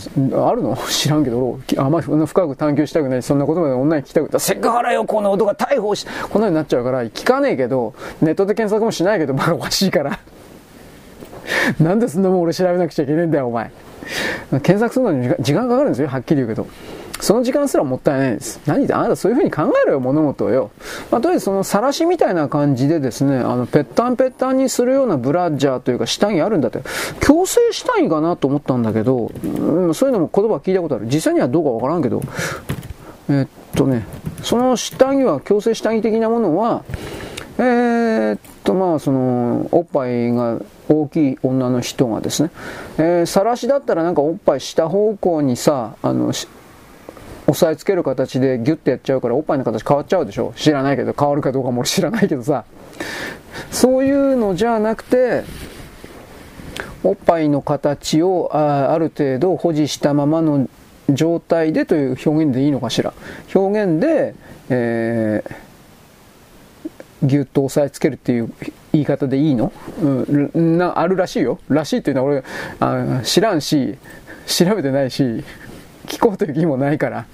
るの？知らんけど、あんまり深く探求したくないそんなことまで女に聞きたくない。セクハラよ、この男が逮捕し、こんなになっちゃうから聞かねえけど、ネットで検索もしないけど、まあおかしいから。なんでそんなもん俺調べなくちゃいけねえんだよ、お前。検索するのに時間かかるんですよ、はっきり言うけど。その時間すらもったいないです。何であなたそういうふうに考えろよ、物事をよ。まあ、とりあえずその晒しみたいな感じでですね、あの、ぺったんぺったんにするようなブラジャーというか下着あるんだって、強制下着かなと思ったんだけど、うん、そういうのも言葉聞いたことある。実際にはどうかわからんけど、えー、っとね、その下着は、強制下着的なものは、えー、っと、まあ、その、おっぱいが大きい女の人がですね、えー、晒しだったらなんかおっぱい下方向にさ、あの、押さえつける形でギュッてやっちゃうからおっぱいの形変わっちゃうでしょ？知らないけど。変わるかどうかも知らないけどさ。そういうのじゃなくておっぱいの形をあある程度保持したままの状態でという表現でいいのかしら。表現で、えー、ギュッと押さえつけるっていう言い方でいいの、うん、なあるらしいよ。らしいっていうのは俺あ知らんし調べてないし。聞こうという気もないから、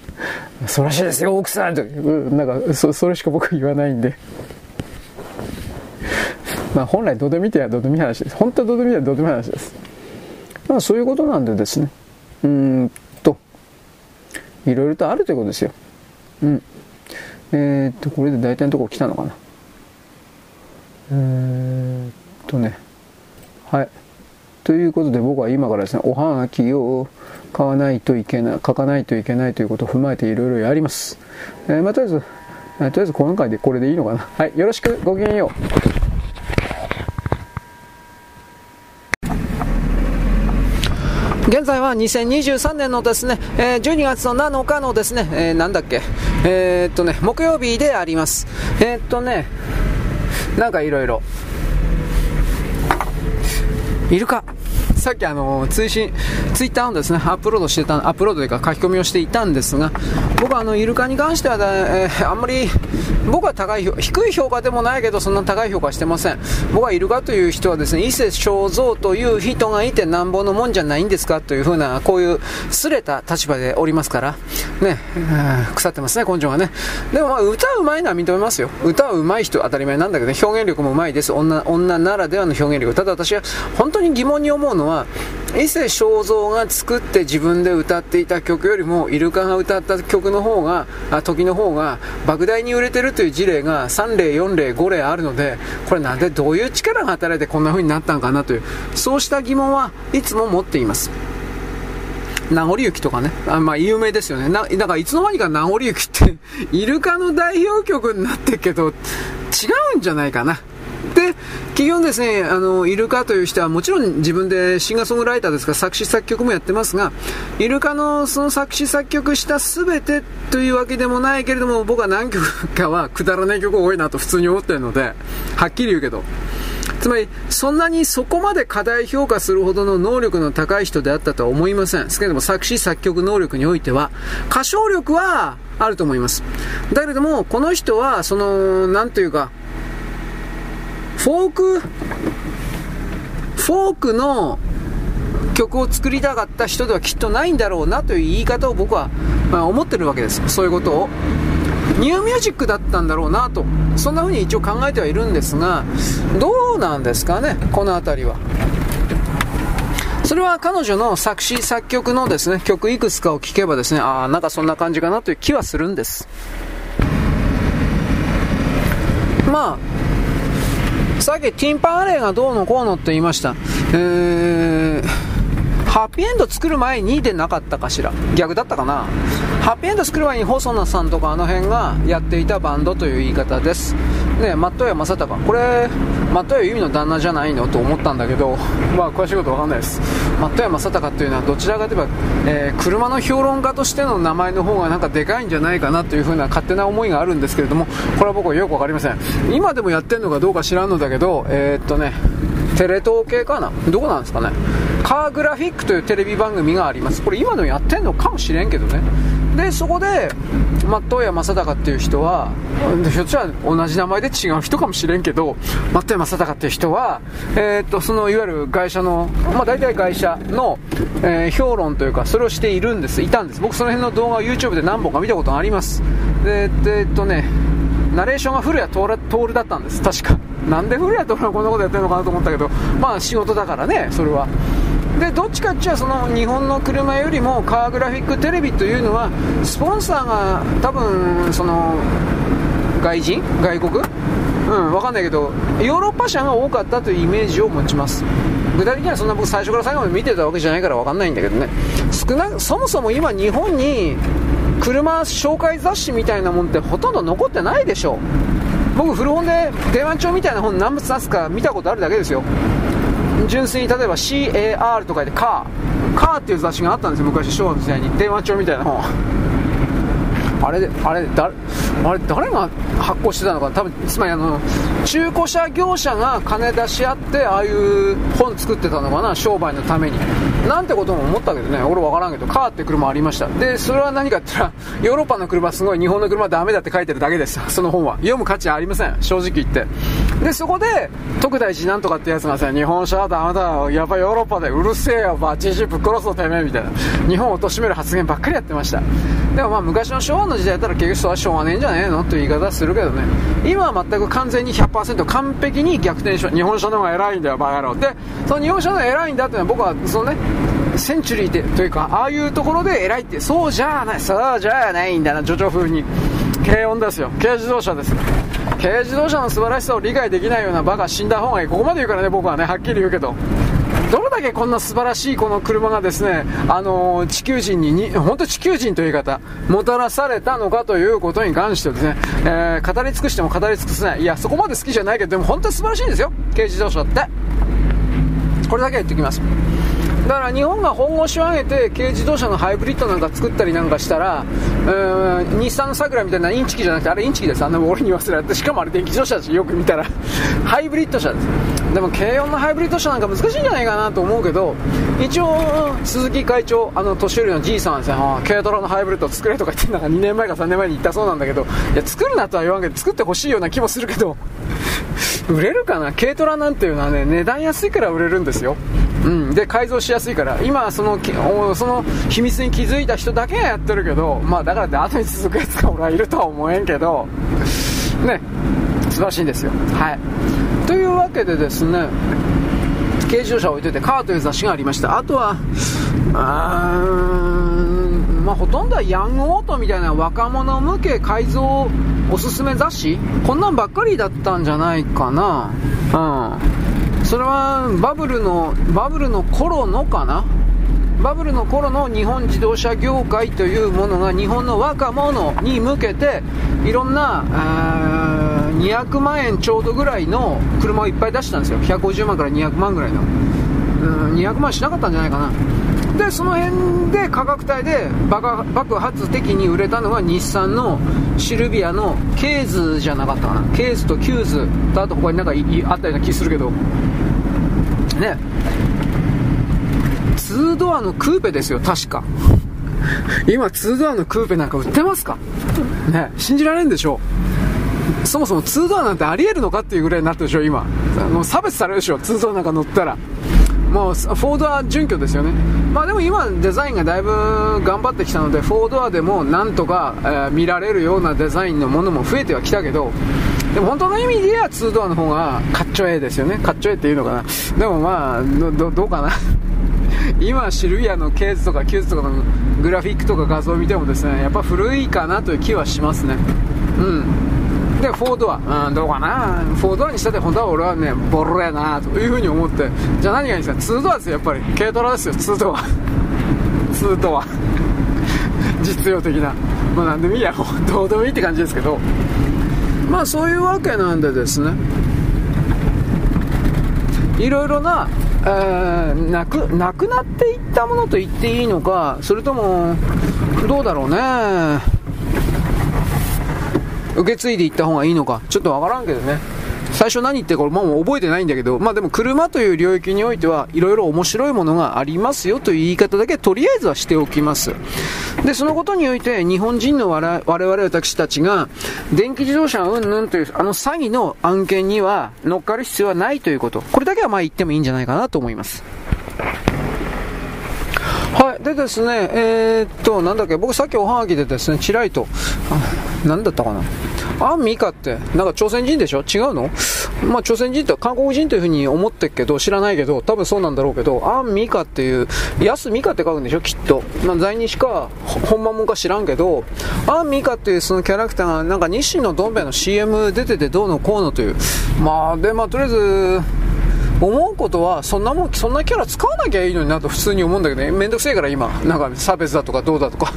そらしいですよ、奥さんと、なんかそ、それしか僕言わないんで。まあ本来どうでもいいとはどうでもいい話です。本当はどうでもいいはどうでもいい話です。まあそういうことなんでですね。うんと、いろいろとあるということですよ。うん。えー、っと、これで大体のところ来たのかな。えー、っとね。はい。ということで僕は今からですね、おはがきを買わないといけない、書かないといけないということを踏まえていろいろやります。えー、まあ、とりあえず、とりあえず今回でこれでいいのかな。はい、よろしく、ごきげんよう。現在は2023年のですね、えー、12月の7日のですね、えー、なんだっけ、えー、っとね、木曜日であります。えー、っとね、なんかいろいろ。イルカ。さっきあの、通信、ツイッターをですね、アップロードしてた、アップロードというか書き込みをしていたんですが、僕はあの、イルカに関しては、えー、あんまり、僕は高い、低い評価でもないけど、そんな高い評価してません。僕はイルカという人はですね、伊勢正蔵という人がいてなんぼのもんじゃないんですかというふうな、こういう、すれた立場でおりますから、ね、腐ってますね、根性がね。でもまあ、歌うまいのは認めますよ。歌うまい人当たり前なんだけど、ね、表現力もうまいです。女、女ならではの表現力。ただ私は、本当に疑問に思うのは、は伊勢正蔵が作って自分で歌っていた曲よりもイルカが歌った曲の方があ時の方が莫大に売れてるという事例が3例4例5例あるのでこれなんでどういう力が働いてこんな風になったのかなというそうした疑問はいつも持っています名残雪とかね、あまあ有名ですよね。な、だからいつの間にか名残雪ってイルカの代表曲になってるけど、違うんじゃないかな。で、企業ですね、あの、イルカという人はもちろん自分でシンガーソングライターですから作詞作曲もやってますが、イルカのその作詞作曲した全てというわけでもないけれども、僕は何曲かはくだらない曲多いなと普通に思ってるので、はっきり言うけど。つまり、そんなにそこまで過大評価するほどの能力の高い人であったとは思いません。ですけれども、作詞作曲能力においては、歌唱力はあると思います。だけれども、この人は、その、なんというか、フォーク、フォークの曲を作りたかった人ではきっとないんだろうなという言い方を僕は、まあ、思ってるわけです。そういうことを。ニューミュージックだったんだろうなと。そんな風に一応考えてはいるんですが、どうなんですかね、この辺りは。それは彼女の作詞作曲のですね、曲いくつかを聴けばですね、ああ、なんかそんな感じかなという気はするんです。まあ、さっきティンパンアレイがどうのこうのって言いました。えー、ハッピーエンド作る前にでなかったかしら？逆だったかな？ハッピーエンド作る前に細野さんとかあの辺がやっていたバンドという言い方です。ね、松任谷正隆。これ松任谷由実の旦那じゃないのと思ったんだけどまあ詳しいこと分かんないです。松任谷正隆っていうのはどちらかといえば、えー、車の評論家としての名前の方がなんかでかいんじゃないかなというふうな勝手な思いがあるんですけれどもこれは僕はよく分かりません。今でもやってるのかどうか知らんのだけどえー、っとねテレ東系かな？どこなんですかね？カーグラフィックというテレビ番組があります。これ今のやってんのかもしれんけどね。でそこで松任谷正隆っていう人はひょっとしたら同じ名前で違う人かもしれんけど松任谷正隆っていう人は、えー、っとそのいわゆる会社の、まあ、大体会社の、えー、評論というかそれをしているんです。いたんです。僕その辺の動画を YouTube で何本か見たことがあります。でえ、っとねナレーションが古谷徹だったんです。確か。なんで古谷徹がこんなことやってるのかなと思ったけどまあ仕事だからねそれは。でどっちかっちゃその日本の車よりもカーグラフィックテレビというのはスポンサーが多分その外人？外国？うん分かんないけどヨーロッパ車が多かったというイメージを持ちます。具体的にはそんな僕最初から最後まで見てたわけじゃないから分かんないんだけどね。少なそもそも今日本に車紹介雑誌みたいなもんってほとんど残ってないでしょ僕古本で電話帳みたいな本何物出すか見たことあるだけですよ。純粋に例えば CAR とかでカー。カーっていう雑誌があったんですよ昔昭和の時代に。電話帳みたいな本。あれあれだあれ誰が発行してたのか多分つまりあの中古車業者が金出し合ってああいう本作ってたのかな商売のために。なんてことも思ったけどね俺分からんけどカーって車ありました。でそれは何かって言ったらヨーロッパの車すごい日本の車ダメだって書いてるだけです。その本は。読む価値ありません。正直言って。でそこで徳大寺なんとかってやつがさ日本車はダメだやっぱヨーロッパでうるせえよバチジぶっ殺すぞてめえみたいな。日本を貶める発言ばっかりやってました。でもまあ昔の昭和の時代だったら結局それはしょうがねえんじゃねえのという言い方するけどね。今は全く完全に100%完璧に逆転し日本車の方が偉いんだよバカ野郎でその日本車の方が偉いんだっていうのは僕はそのねセンチュリーでというかああいうところで偉いってそうじゃないそうじゃないんだなジョジョ風に軽音ですよ軽自動車です軽自動車の素晴らしさを理解できないようなバカ死んだ方がいいここまで言うからね僕はねはっきり言うけどどれだけこんな素晴らしいこの車がですね、あのー、地球人にに、本当地球人という言い方、もたらされたのかということに関してですね、えー、語り尽くしても語り尽くせない。いや、そこまで好きじゃないけど、でも本当に素晴らしいんですよ。軽自動車って。これだけ言っておきます。だから日本が本腰を上げて軽自動車のハイブリッドなんか作ったりなんかしたら、うん、日産のサクラみたいなインチキじゃなくて、あれインチキです、あんな俺に言わせられて、しかもあれ電気自動車ですよく見たら、ハイブリッド車です。でも軽音のハイブリッド車なんか難しいんじゃないかなと思うけど、一応、鈴木会長、あの年寄りのじいさんはですね、軽トラのハイブリッドを作れとか言ってなんか2年前か3年前に言ったそうなんだけど、いや、作るなとは言わんけど、作ってほしいような気もするけど、売れるかな？軽トラなんていうのはね、値段安いから売れるんですよ。で改造しやすいから今そのその秘密に気づいた人だけがやってるけど、まあ、だからって後に続くやつが俺はいるとは思えんけどね素晴らしいんですよ。はい。というわけでですね軽自動車を置いといてカーという雑誌がありました。あとはあまあ、ほとんどはヤングオートみたいな若者向け改造おすすめ雑誌こんなんばっかりだったんじゃないかな。うん。それはバブルのバブルの頃のかな？バブルの頃の日本自動車業界というものが日本の若者に向けていろんな200万円ちょうどぐらいの車をいっぱい出したんですよ。150万から200万ぐらいの。うん200万しなかったんじゃないかな。でその辺で価格帯で爆発的に売れたのが日産のシルビアの K's じゃなかったかな。 K's と Q's とあと他になんかあったような気するけど。ね。2ドアのクーペですよ確か。今2ドアのクーペなんか売ってますか？ね。信じられんでしょそもそも2ドアなんてありえるのかっていうぐらいになってるでしょ今。もう差別されるでしょ2ドアなんか乗ったら。もうフォードアは準拠ですよね、まあ、でも今、デザインがだいぶ頑張ってきたのでフォードアでもなんとか、えー、見られるようなデザインのものも増えてはきたけどでも本当の意味では2ドアの方がかっちょええですよね。かっちょええっていうのかな。でもまあどどうかな。今シルビアの K's とか Q's とかのグラフィックとか画像を見てもですねやっぱ古いかなという気はしますね。うん。でフォードア、うん、どうかな。フォードアにしたって本当は俺はねボロやなというふうに思って。じゃあ何がいいんですか？2ドアですよやっぱり。軽トラですよ2ドア。2ドア。実用的な。まあ何でもいいや。どうでもいいって感じですけど。まあそういうわけなんでですね。いろいろな、えー、なくなくなっていったものと言っていいのかそれともどうだろうね。受け継いでいった方がいいのかちょっとわからんけどね最初何言ってるかもう覚えてないんだけど、まあでも車という領域においてはいろいろ面白いものがありますよという言い方だけとりあえずはしておきます。で、そのことにおいて日本人の我々私たちが電気自動車うんぬんというあの詐欺の案件には乗っかる必要はないということ。これだけはまあ言ってもいいんじゃないかなと思います。はい。でですね、えー、っと、なんだっけ、僕さっきおはがきでですね、ちらりと、なんだったかな。アンミカって、なんか朝鮮人でしょ？違うの？まあ朝鮮人って韓国人というふうに思ってるけど、知らないけど、多分そうなんだろうけど、アンミカっていう、安ミカって書くんでしょ？きっと。まあ在日か、本間もんか知らんけど、アンミカっていうそのキャラクターが、なんか日清のどん兵衛の CM 出ててどうのこうのという。まあ、で、まあとりあえず、思うことは、そんなもん、そんなキャラ使わなきゃいいのになと普通に思うんだけどね、めんどくせえから今、なんか差別だとかどうだとか、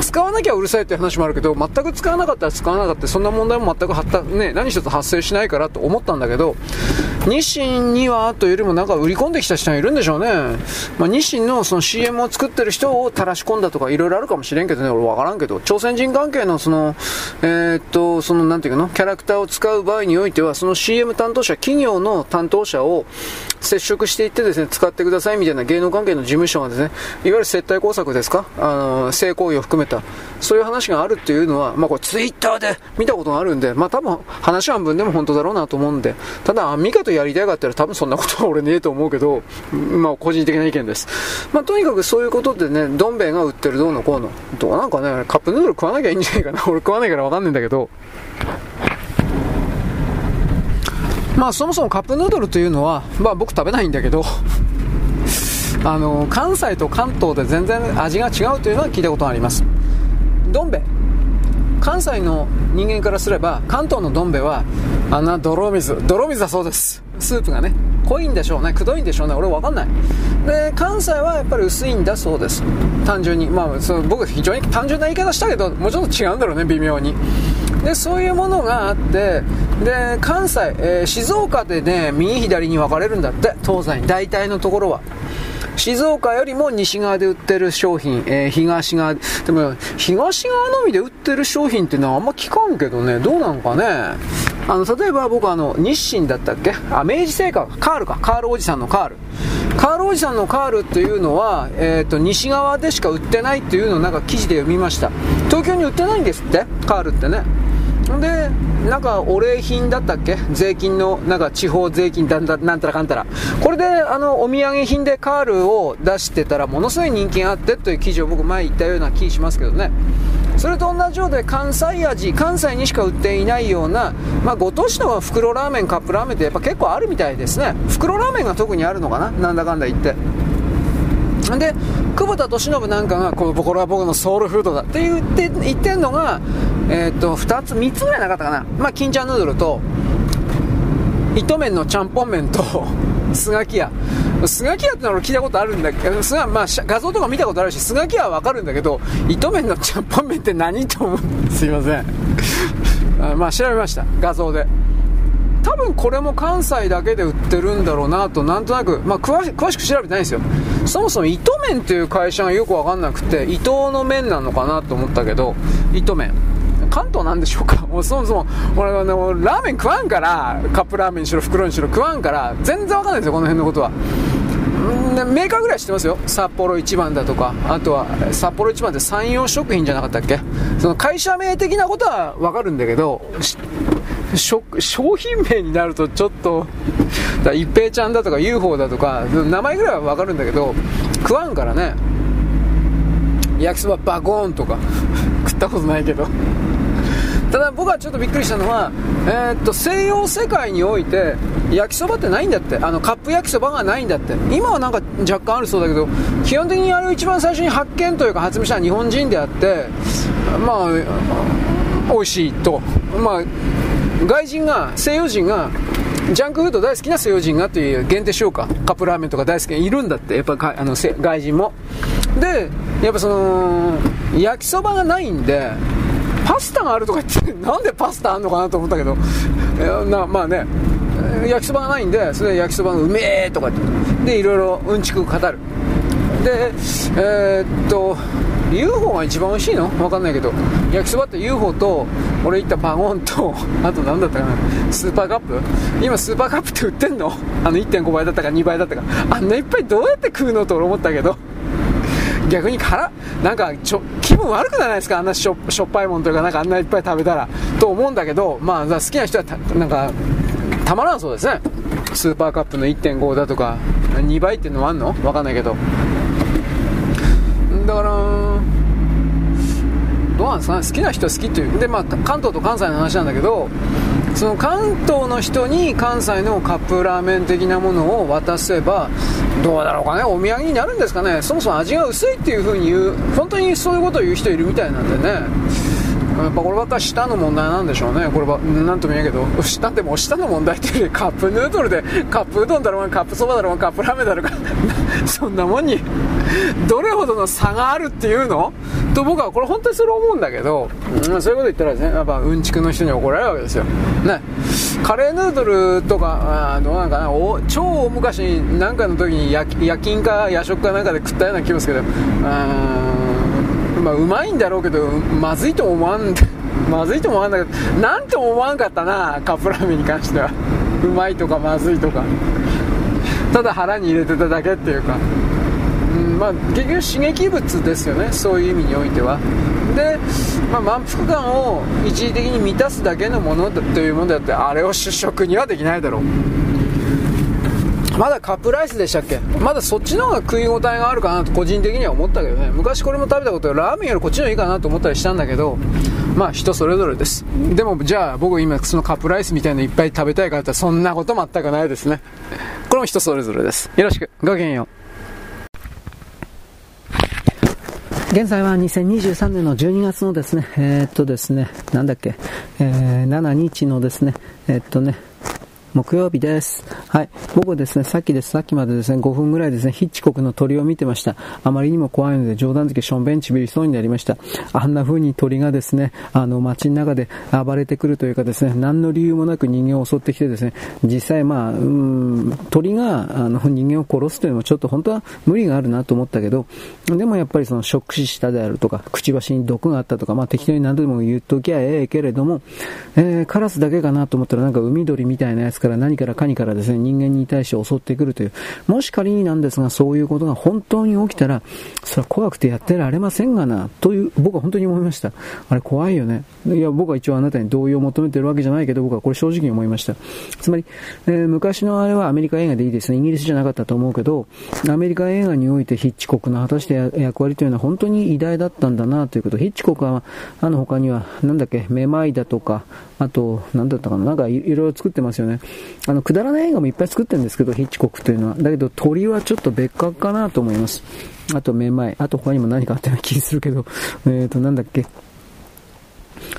使わなきゃうるさいって話もあるけど、全く使わなかったら使わなかった、そんな問題も全く発達、ね、何一つ発生しないからと思ったんだけど、日清にはというよりもなんか売り込んできた人がいるんでしょうね。まあ、日清のその CM を作ってる人を垂らし込んだとかいろいろあるかもしれんけどね、俺わからんけど、朝鮮人関係のその、えー、っと、そのなんていうの、キャラクターを使う場合においては、その CM 担当者、企業の担当者を接触していってですね、使ってくださいみたいな芸能関係の事務所がですね、いわゆる接待工作ですか？あの、性行為を含めた、そういう話があるっていうのは、まあこれツイッターで見たことがあるんで、まあ多分話半分でも本当だろうなと思うんで、ただアンミカとやりたいかったら多分そんなことは 俺ねえと思うけど、まあ個人的な意見です。まあとにかくそういうことでね、どん兵衛が売ってるどうのこうの、どうなんかね、カップヌードル食わなきゃいいんじゃないかな。俺食わないからわかんないんだけど、まあそもそもカップヌードルというのは、まあ僕食べないんだけど、あの、関西と関東で全然味が違うというのは聞いたことがあります。どん兵衛。関西の人間からすれば、関東のどん兵衛は、あんな泥水、泥水だそうです。スープがね、濃いんでしょうね、くどいんでしょうね、俺わかんない。で、関西はやっぱり薄いんだそうです。単純に。まあ、その僕非常に単純な言い方したけど、もうちょっと違うんだろうね、微妙に。で、そういうものがあって、で、関西、えー、静岡でね、右左に分かれるんだって、東西に、大体のところは。静岡よりも西側で売ってる商品、えー、東側、でも東側のみで売ってる商品っていうのはあんま聞かんけどね、どうなのかね。あの、例えば僕あの、日清だったっけ？あ、明治製菓、カールか、カールおじさんのカール。カールおじさんのカールっていうのは、えっ、ー、と、西側でしか売ってないっていうのをなんか記事で読みました。東京に売ってないんですって、カールってね。で、なんかお礼品だったっけ？税金の、なんか地方税金だんだなんたらかんたら。これで、あの、お土産品でカールを出してたら、ものすごい人気があってという記事を僕前言ったような気しますけどね。それと同じようで関西味、関西にしか売っていないような、まあ、ご当地の袋ラーメン、カップラーメンってやっぱ結構あるみたいですね。袋ラーメンが特にあるのかな？なんだかんだ言って。で、久保田利伸なんかが、ここれは僕のソウルフードだって言って言ってんのが、えー、っと、2つ、3つぐらいなかったかな。まあ、金ちゃんヌードルと、糸麺のちゃんぽん麺と、スガキ屋。スガキ屋ってのは聞いたことあるんだけど、すがまあ、画像とか見たことあるし、スガキ屋はわかるんだけど、糸麺のちゃんぽん麺って何と思う？すいません。まあ、調べました。画像で。多分これも関西だけで売ってるんだろうなと、なんとなく、まあ、詳し詳しく調べてないんですよ。そもそも糸麺っていう会社がよくわかんなくて、伊藤の麺なのかなと思ったけど、糸麺。関東なんでしょうか？もうそもそも、俺はね、ラーメン食わんから、カップラーメンにしろ袋にしろ食わんから、全然わかんないですよ、この辺のことは。メーカーぐらい知ってますよ札幌一番だとかあとは札幌一番って山陽食品じゃなかったっけ？その会社名的なことは分かるんだけど商品名になるとちょっと一平ちゃんだとか UFO だとか名前ぐらいは分かるんだけど食わんからね。焼きそばバコーンとか食ったことないけど。ただ僕はちょっとびっくりしたのは、えー、っと西洋世界において焼きそばってないんだって。あのカップ焼きそばがないんだって。今はなんか若干あるそうだけど基本的にあれを一番最初に発見というか発明したのは日本人であってまあ美味しいと。まあ外人が西洋人がジャンクフード大好きな西洋人がという限定しようかカップラーメンとか大好きがいるんだってやっぱあの外人も。でやっぱその焼きそばがないんでパスタがあるとか言って なんでパスタあんのかなと思ったけど、なまあね焼きそばがないんでそれで焼きそばがうめえとか言ってでいろいろうんちく語る。でえー、っと UFO が一番美味しいの？分かんないけど。焼きそばって UFO と俺行ったバゴンと あと何だったかな？スーパーカップ？今スーパーカップって売ってんの？あの1.5倍だったか2倍だったか。あんないっぱいどうやって食うのと俺思ったけど。逆に辛なんかちょ気分悪くないですか？あんなしょしょっぱいもんというかなんかあんないっぱい食べたら。と思うんだけどまあ好きな人はなんかたまらんそうですね。スーパーカップの1.5だとか2倍っていうのもあんの？わかんないけど。だからどうなんですかね好きな人は好きというでまあ関東と関西の話なんだけどその関東の人に関西のカップラーメン的なものを渡せばどうだろうかね？お土産になるんですかね？そもそも味が薄いっていう風に言う本当にそういうことを言う人いるみたいなんでね。やっぱこればっか舌の問題なんでしょうね、これはなんとも言えんけど、舌でも舌の問題っていうよりカップヌードルで、カップうどんだろうが、カップそばだろうが、カップラーメンだろうが、そんなもんに、どれほどの差があるっていうの？と僕はこれ本当にそれ思うんだけど、うん、そういうこと言ったらですね、やっぱうんちくの人に怒られるわけですよ。ね。カレーヌードルとか、あどうなんかな、お超昔なんかの時に夜勤か夜食かなんかで食ったような気もするけど、うん、まあうまいんだろうけど、まずいと思わん、まずいと思わんだけど、なんとも思わんかったな、カップラーメンに関しては。うまいとかまずいとか。ただ腹に入れてただけっていうか。まあ、結局刺激物ですよね、そういう意味においては。で、まあ、満腹感を一時的に満たすだけのものというものであって、あれを主食にはできないだろう。まだカップライスでしたっけ？まだそっちの方が食い応えがあるかなと個人的には思ったけどね。昔これも食べたことラーメンよりこっちの方がいいかなと思ったりしたんだけどまあ人それぞれです。でもじゃあ僕今そのカップライスみたいのいっぱい食べたいからってそんなこと全くないですね。これも人それぞれです。よろしく。ごきげんよう。現在は2023年の12月のですね、えー、っとですね、なんだっけ、えー、7日のですね、えー、っとね、木曜日です。はい。僕はですね、さっきです。さっきまでですね、5分ぐらいですね、ヒッチコクの鳥を見てました。あまりにも怖いので冗談付けしょんべんちびりそうになりました。あんな風に鳥がですね、あの街の中で暴れてくるというかですね、何の理由もなく人間を襲ってきてですね、実際まあ、うん、鳥があの人間を殺すというのもちょっと本当は無理があるなと思ったけど、でもやっぱりその食死したであるとか、くちばしに毒があったとか、まあ適当に何度でも言っときゃええけれども、えー、カラスだけかなと思ったらなんか海鳥みたいなやつから何からかにからですね、人間に対して襲ってくるという。もし仮になんですが、そういうことが本当に起きたら、それは怖くてやってられませんがな、という、僕は本当に思いました。あれ怖いよね。いや、僕は一応あなたに同意を求めてるわけじゃないけど、僕はこれ正直に思いました。つまり、えー、昔のあれはアメリカ映画でいいですね。イギリスじゃなかったと思うけど、アメリカ映画においてヒッチコックの果たして役割というのは本当に偉大だったんだなということ。ヒッチコックは、あの他には、なんだっけ、めまいだとか、あと、なんだったかな、なんかいろいろ作ってますよね。あの、くだらない映画もいっぱい作ってるんですけど、ヒッチコックというのは。だけど、鳥はちょっと別格かなと思います。あと、めまい。あと、他にも何かあったような気するけど、えっ、ー、と、なんだっけ。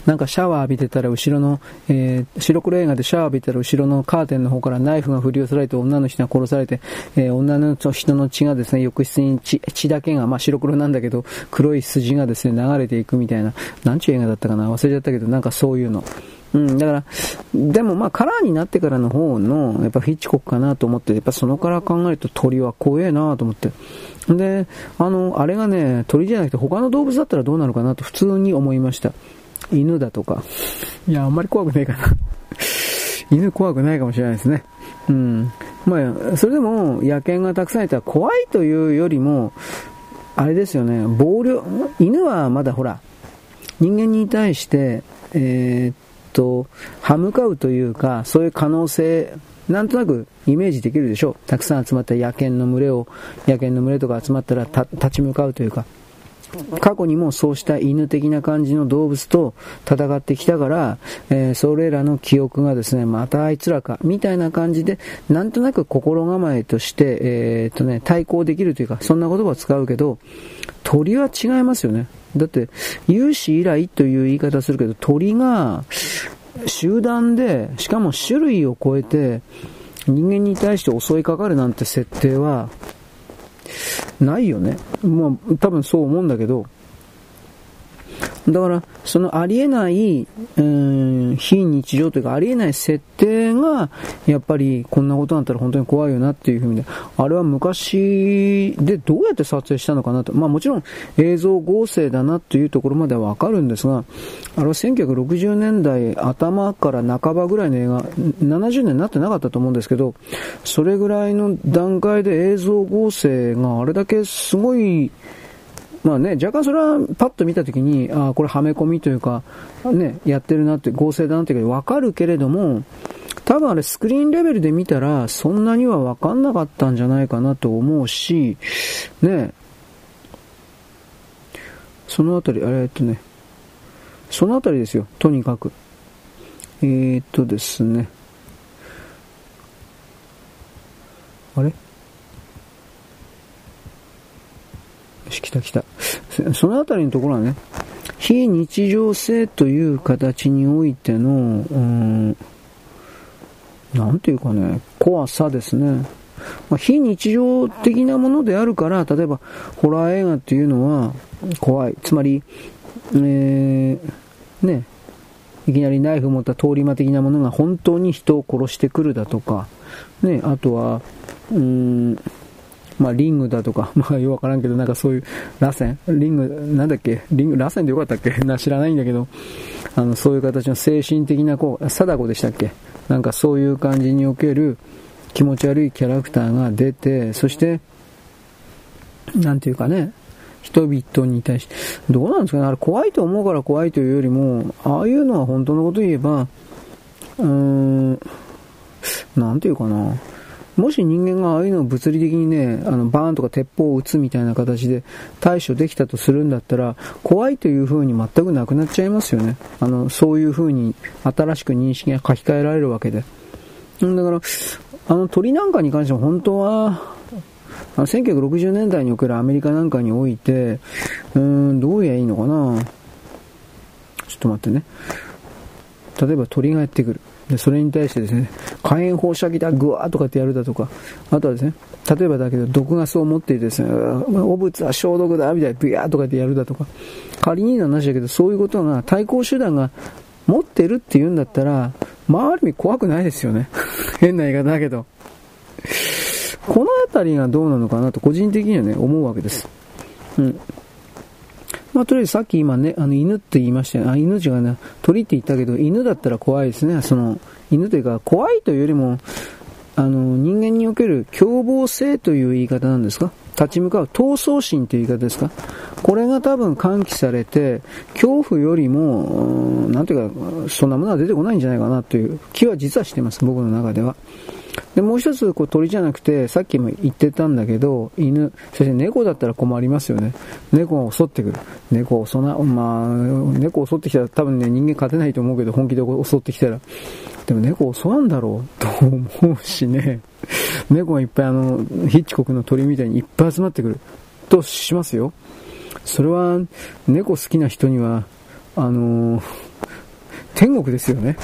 なんかシャワー浴びてたら後ろの、えー、白黒映画でシャワー浴びてたら後ろのカーテンの方からナイフが振り寄せられて女の人が殺されて、えー、女の人の血がですね、浴室に血血だけが、まあ白黒なんだけど、黒い筋がですね、流れていくみたいな、なんちゅう映画だったかな忘れちゃったけど、なんかそういうの。うん、だから、でもまあカラーになってからの方の、やっぱヒッチコックかなと思って、やっぱそのから考えると鳥は怖えなと思って。で、あの、あれがね、鳥じゃなくて他の動物だったらどうなるかなと普通に思いました。犬だとか。いや、あんまり怖くないかな。犬怖くないかもしれないですね。うん。まあ、それでも野犬がたくさんいたら怖いというよりも、あれですよね、暴力、犬はまだほら、人間に対して、えー、と、歯向かうというか、そういう可能性、なんとなくイメージできるでしょう。たくさん集まった野犬の群れを、野犬の群れとか集まったら立ち向かうというか、過去にもそうした犬的な感じの動物と戦ってきたから、えー、それらの記憶がですね、またあいつらか、みたいな感じで、なんとなく心構えとして、えー、っとね、対抗できるというか、そんな言葉を使うけど、鳥は違いますよね。だって、有史以来という言い方するけど、鳥が集団で、しかも種類を超えて、人間に対して襲いかかるなんて設定は、ないよね。まあ、多分そう思うんだけど、だから、そのありえない、うん、非日常というか、ありえない設定が、やっぱりこんなことになったら本当に怖いよなっていうふうに、あれは昔でどうやって撮影したのかなと。まあもちろん映像合成だなというところまではわかるんですが、あれは1960年代頭から半ばぐらいの映画、70年になってなかったと思うんですけど、それぐらいの段階で映像合成があれだけすごい、まあね、若干それはパッと見たときに、ああ、これはめ込みというか、ね、やってるなって、合成だなってわかるけれども、多分あれスクリーンレベルで見たら、そんなにはわかんなかったんじゃないかなと思うし、ね、そのあたり、あれ、えっとね、そのあたりですよ、とにかく。えー、っとですね、あれよし、来た来た。そのあたりのところはね、非日常性という形においての、うん、なんていうかね、怖さですね。まあ、非日常的なものであるから、例えば、ホラー映画っていうのは怖い。つまり、えー、ね、いきなりナイフ持った通り魔的なものが本当に人を殺してくるだとか、ね、あとは、うーん、まあ、リングだとか、まあ、よくわからんけど、なんかそういう、螺旋？リング、なんだっけ？リング、螺旋でよかったっけ？な、知らないんだけど、あの、そういう形の精神的な、こう、貞子でしたっけ？なんかそういう感じにおける気持ち悪いキャラクターが出て、そして、なんていうかね、人々に対して、どうなんですかね？あれ怖いと思うから怖いというよりも、ああいうのは本当のこと言えば、うーん、なんていうかな。もし人間がああいうのを物理的にね、あの、バーンとか鉄砲を撃つみたいな形で対処できたとするんだったら、怖いという風に全くなくなっちゃいますよね。あの、そういう風に新しく認識が書き換えられるわけで。だから、あの鳥なんかに関しては本当は、あの1960年代におけるアメリカなんかにおいて、うーん、どうやいいのかなちょっと待ってね。例えば鳥がやってくる。で、それに対してですね、火炎放射器だ、グワーとかってやるだとか、あとはですね、例えばだけど、毒ガスを持っていてですね、汚物は消毒だ、みたいな、ビヤーとかってやるだとか、仮にの話だけど、そういうことが、対抗手段が持ってるって言うんだったら、まあ、ある意味怖くないですよね。変な言い方だけど。このあたりがどうなのかなと、個人的にはね、思うわけです。うん。まあ、とりあえずさっき今ね、あの犬って言いましたよ。あ、犬違うな、鳥って言ったけど、犬だったら怖いですね。その、犬というか、怖いというよりも、あの、人間における凶暴性という言い方なんですか？立ち向かう闘争心という言い方ですか？これが多分喚起されて、恐怖よりも、なんていうか、そんなものは出てこないんじゃないかなという気は実はしてます、僕の中では。で、もう一つ、こう鳥じゃなくて、さっきも言ってたんだけど、犬、そして猫だったら困りますよね。猫が襲ってくる。猫を襲な、まあ、猫を襲ってきたら多分ね、人間勝てないと思うけど、本気で襲ってきたら。でも猫を襲わんだろう、と思うしね。猫がいっぱいあの、ヒッチコクの鳥みたいにいっぱい集まってくる。としますよ。それは、猫好きな人には、あのー、天国ですよね。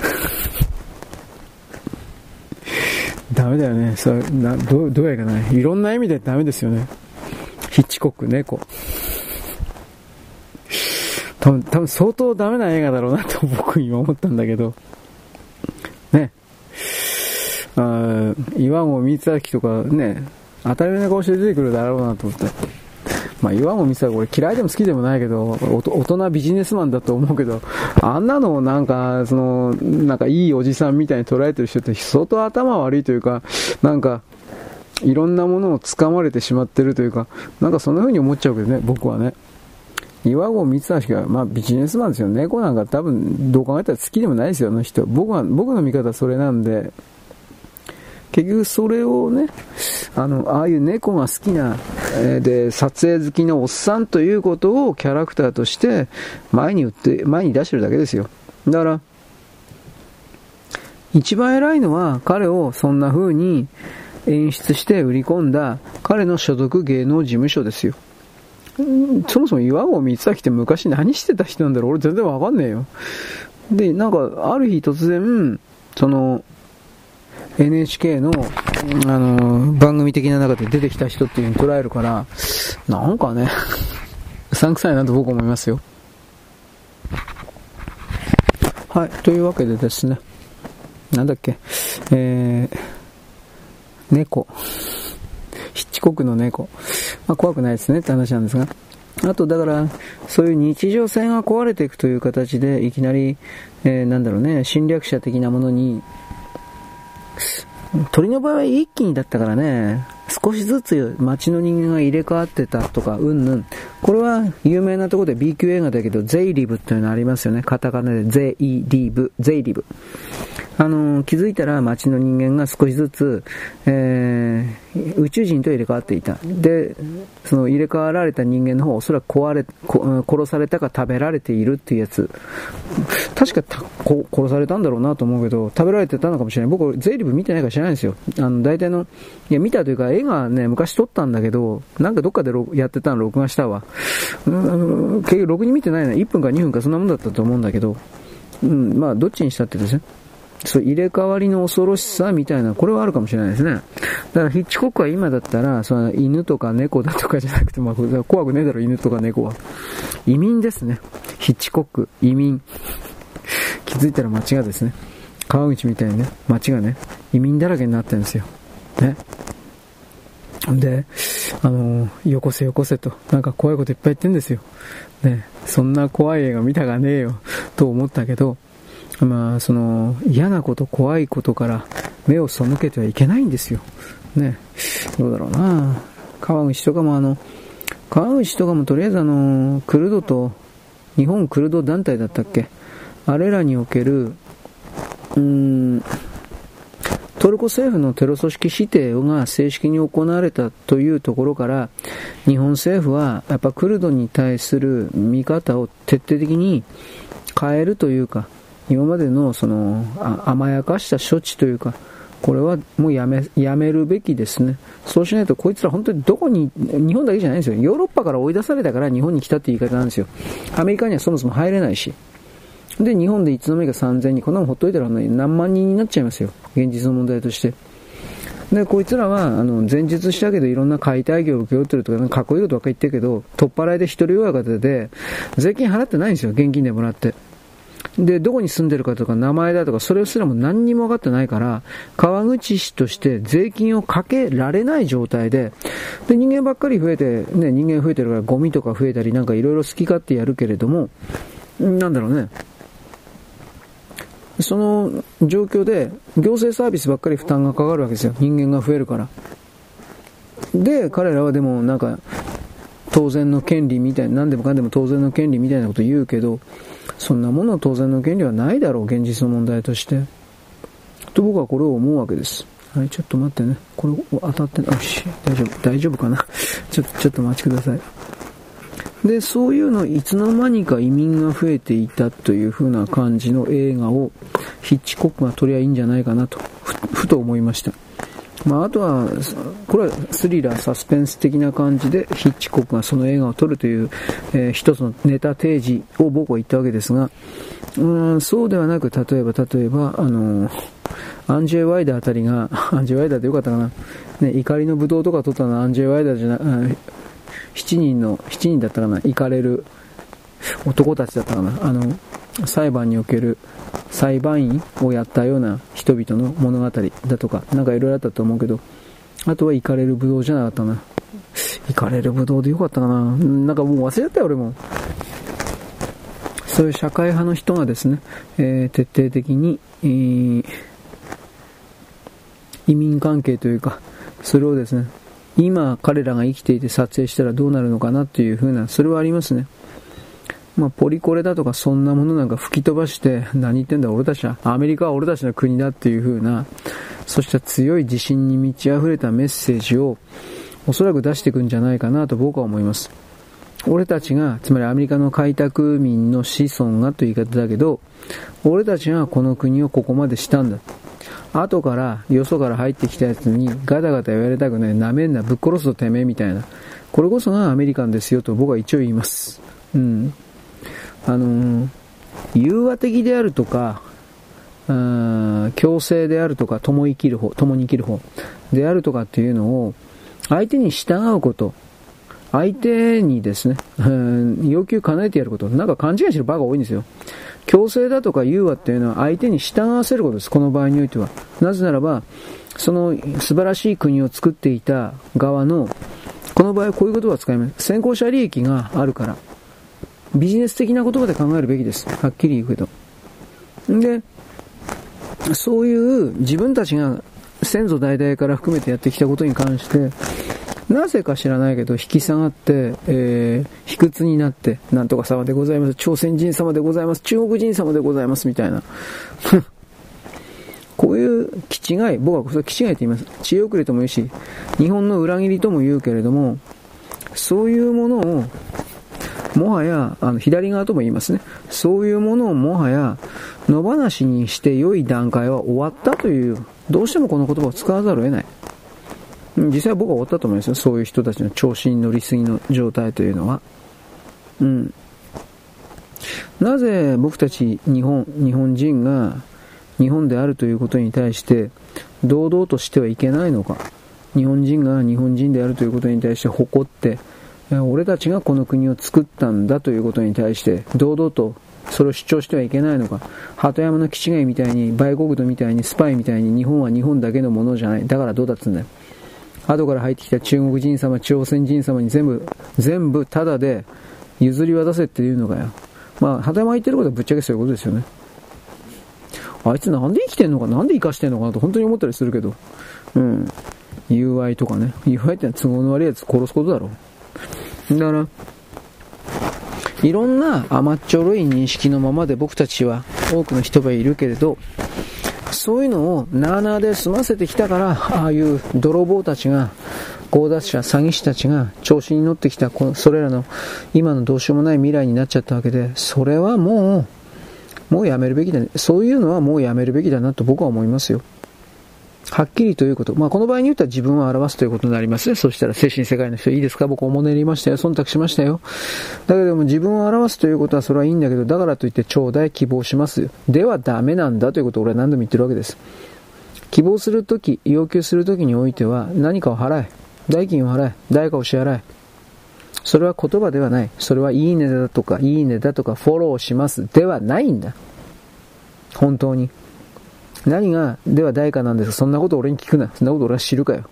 ダメだよね。そなどどうやかな。いいろんな意味でダメですよね。ヒッチコック、猫。多分、多分相当ダメな映画だろうなと僕今思ったんだけど。ね。あ岩合光明とかね、当たり前の顔して出てくるだろうなと思って。まあ、岩も見せたら俺嫌いでも好きでもないけど、大人ビジネスマンだと思うけど、あんなのをなんか、その、なんかいいおじさんみたいに捉えてる人って相当頭悪いというか、なんか、いろんなものを掴まれてしまってるというか、なんかそんな風に思っちゃうけどね、僕はね。岩合光明が、まあビジネスマンですよ。猫なんか多分、どう考えたら好きでもないですよ、あの人。僕は、僕の見方はそれなんで、結局それをね、あの、ああいう猫が好きな、えー、で、撮影好きのおっさんということをキャラクターとして前に売って、前に出してるだけですよ。だから、一番偉いのは彼をそんな風に演出して売り込んだ彼の所属芸能事務所ですよ。そもそも岩合光明って昔何してた人なんだろう俺全然わかんねえよ。で、なんか、ある日突然、その、NHK の、あの、番組的な中で出てきた人っていう風に捉えるから、なんかね、うさんくさいなと僕思いますよ。はい、というわけでですね、なんだっけ、えー、猫。ヒッチコクの猫。まあ、怖くないですねって話なんですが。あと、だから、そういう日常性が壊れていくという形で、いきなり、えー、なんだろうね、侵略者的なものに、鳥の場合は一気にだったからね、少しずつ街の人間が入れ替わってたとか、うんぬん。これは有名なところで B 級映画だけど、ゼイリブっていうのありますよね。カタカナでゼイリブ、ゼイリブ。あの、気づいたら街の人間が少しずつ、えー、宇宙人と入れ替わっていた。で、その入れ替わられた人間の方おそらく壊れ、殺されたか食べられているっていうやつ。確か殺されたんだろうなと思うけど、食べられてたのかもしれない。僕、ゼイリブ見てないから知らないんですよ。あの、大体の、いや、見たというか、映画ね、昔撮ったんだけど、なんかどっかでやってたの録画したわ。うん、結局、ろくに見てないな。1分か2分かそんなもんだったと思うんだけど、うん、まあ、どっちにしたってですね。そう入れ替わりの恐ろしさみたいな、これはあるかもしれないですね。だからヒッチコックは今だったら、その犬とか猫だとかじゃなくて、まあ、怖くねえだろ、犬とか猫は。移民ですね。ヒッチコック、移民。気づいたら街がですね、川口みたいにね、街がね、移民だらけになってるんですよ。ね。で、あの、よこせよこせと、なんか怖いこといっぱい言ってんですよ。ね、そんな怖い映画見たがねえよ、と思ったけど、まあ、その、嫌なこと、怖いことから目を背けてはいけないんですよ。ね。どうだろうな川口とかもあの、川口とかもとりあえずあの、クルドと、日本クルド団体だったっけ？あれらにおける、うーん、トルコ政府のテロ組織指定が正式に行われたというところから、日本政府はやっぱクルドに対する見方を徹底的に変えるというか、今までのその甘やかした処置というか、これはもうやめ、やめるべきですね。そうしないとこいつら本当にどこに、日本だけじゃないんですよ。ヨーロッパから追い出されたから日本に来たって言い方なんですよ。アメリカにはそもそも入れないし。で、日本でいつの間にか3000人、こんなもんほっといたら、何万人になっちゃいますよ。現実の問題として。で、こいつらは、あの、前日したけど、いろんな解体業を請け負ってるとか、かっこいいことばっかり言ってるけど、取っ払いで一人親方で、税金払ってないんですよ。現金でもらって。で、どこに住んでるかとか名前だとか、それすらも何にも分かってないから、川口市として税金をかけられない状態で、で、人間ばっかり増えて、ね、人間増えてるからゴミとか増えたりなんかいろいろ好き勝手やるけれども、なんだろうね。その状況で行政サービスばっかり負担がかかるわけですよ。人間が増えるから。で、彼らはでもなんか、当然の権利みたいな、何でもかんでも当然の権利みたいなこと言うけど、そんなものは当然の権利はないだろう、現実の問題として。と僕はこれを思うわけです。はい、ちょっと待ってね。これ当たってな、よし、大丈夫、大丈夫かな。ちょっと、ちょっと待ちください。で、そういうのいつの間にか移民が増えていたという風な感じの映画をヒッチコックが撮りゃいいんじゃないかなと、ふと思いました。まあ、あとは、これはスリラー、サスペンス的な感じでヒッチコックがその映画を撮るという、えー、一つのネタ提示を僕は言ったわけですが、うんそうではなく、例えば、例えば、あのアンジェイ・ワイダーあたりが、アンジェイ・ワイダーでよかったかな、ね、怒りの武道とか撮ったのはアンジェイ・ワイダーじゃな、7人の、7人だったかな、行かれる男たちだったかな、あの、裁判における裁判員をやったような人々の物語だとか、なんかいろいろあったと思うけど、あとは行かれる武道じゃなかったな。行かれる武道でよかったかな。なんかもう忘れちゃったよ、俺も。そういう社会派の人がですね、えー、徹底的に、えー、移民関係というか、それをですね、今彼らが生きていて撮影したらどうなるのかなっていう風な、それはありますね。まあ、ポリコレだとかそんなものなんか吹き飛ばして、何言ってんだ俺たちは、アメリカは俺たちの国だっていう風な、そして強い自信に満ち溢れたメッセージを、おそらく出していくんじゃないかなと僕は思います。俺たちが、つまりアメリカの開拓民の子孫がという言い方だけど、俺たちがこの国をここまでしたんだ。後から、よそから入ってきたやつにガタガタ言われたくない、なめんな、ぶっ殺すとてめえみたいな。これこそがアメリカンですよと僕は一応言います。うん。あのー、融和的であるとか、強制であるとか、共生きる方、共に生きる方であるとかっていうのを、相手に従うこと、相手にですね、うん、要求叶えてやること、なんか勘違いしてる場が多いんですよ。強制だとか融和っていうのは相手に従わせることです、この場合においては。なぜならば、その素晴らしい国を作っていた側の、この場合はこういう言葉を使います。先行者利益があるから。ビジネス的な言葉で考えるべきです。はっきり言うけど。で、そういう自分たちが先祖代々から含めてやってきたことに関して、なぜか知らないけど、引き下がって、えー、卑屈になって、なんとか様でございます、朝鮮人様でございます、中国人様でございます、みたいな。こういう気違い、僕はそれ気違いと言います。知恵遅れとも言うし、日本の裏切りとも言うけれども、そういうものを、もはや、あの、左側とも言いますね。そういうものをもはや、野放しにして良い段階は終わったという、どうしてもこの言葉を使わざるを得ない。実際は僕は終わったと思いますよ。そういう人たちの調子に乗りすぎの状態というのは。うん。なぜ僕たち日本、日本人が日本であるということに対して堂々としてはいけないのか。日本人が日本人であるということに対して誇って、俺たちがこの国を作ったんだということに対して堂々とそれを主張してはいけないのか。鳩山の基地外みたいに、売国土みたいに、スパイみたいに日本は日本だけのものじゃない。だからどうだっつんだよ。後から入ってきた中国人様、朝鮮人様に全部、全部タダで譲り渡せっていうのかよ。まあ、畑山言ってることはぶっちゃけそういうことですよね。あいつなんで生きてんのか、なんで生かしてんのかなと本当に思ったりするけど。うん。友愛とかね。友愛ってのは都合の悪いやつ殺すことだろう。だから、いろんな甘っちょろい認識のままで僕たちは多くの人がいるけれど、そういうのをなあなあで済ませてきたから、ああいう泥棒たちが、強奪者、詐欺師たちが調子に乗ってきた、それらの今のどうしようもない未来になっちゃったわけで、それはもう、もうやめるべきだね。そういうのはもうやめるべきだなと僕は思いますよ。はっきりということ。まあ、この場合に言ったら自分を表すということになりますね。そしたら精神世界の人いいですか？僕おもねりましたよ。忖度しましたよ。だけども自分を表すということはそれはいいんだけど、だからといって頂戴希望します。ではダメなんだということを俺は何度も言ってるわけです。希望するとき、要求するときにおいては何かを払え。代金を払え。代価を支払え。それは言葉ではない。それはいいねだとか、いいねだとか、フォローしますではないんだ。本当に。何が、では代価なんですか？そんなこと俺に聞くな。そんなこと俺は知るかよ。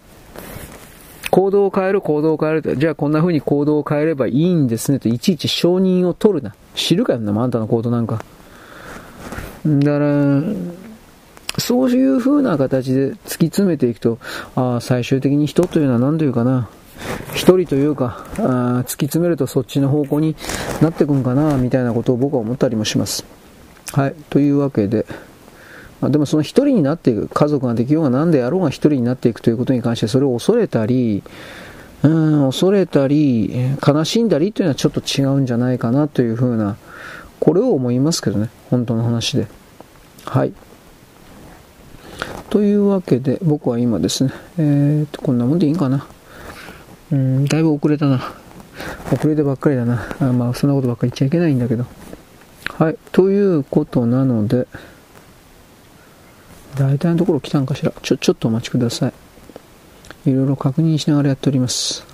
行動を変える、行動を変えると。じゃあこんな風に行動を変えればいいんですねと、いちいち承認を取るな。知るかよな、あんたの行動なんか。だから、そういう風な形で突き詰めていくと、あ最終的に人というのは何というかな、一人というかあ、突き詰めるとそっちの方向になってくんかな、みたいなことを僕は思ったりもします。はい、というわけで、でもその一人になっていく、家族ができようが何であろうが一人になっていくということに関してそれを恐れたり、うん、恐れたり、悲しんだりというのはちょっと違うんじゃないかなというふうな、これを思いますけどね、本当の話で。はい。というわけで、僕は今ですね、えー、っと、こんなもんでいいんかな。うん、だいぶ遅れたな。遅れてばっかりだな。あまあ、そんなことばっかり言っちゃいけないんだけど。はい。ということなので、大体のところ来たんかしら？ちょ、ちょっとお待ちください。いろいろ確認しながらやっております。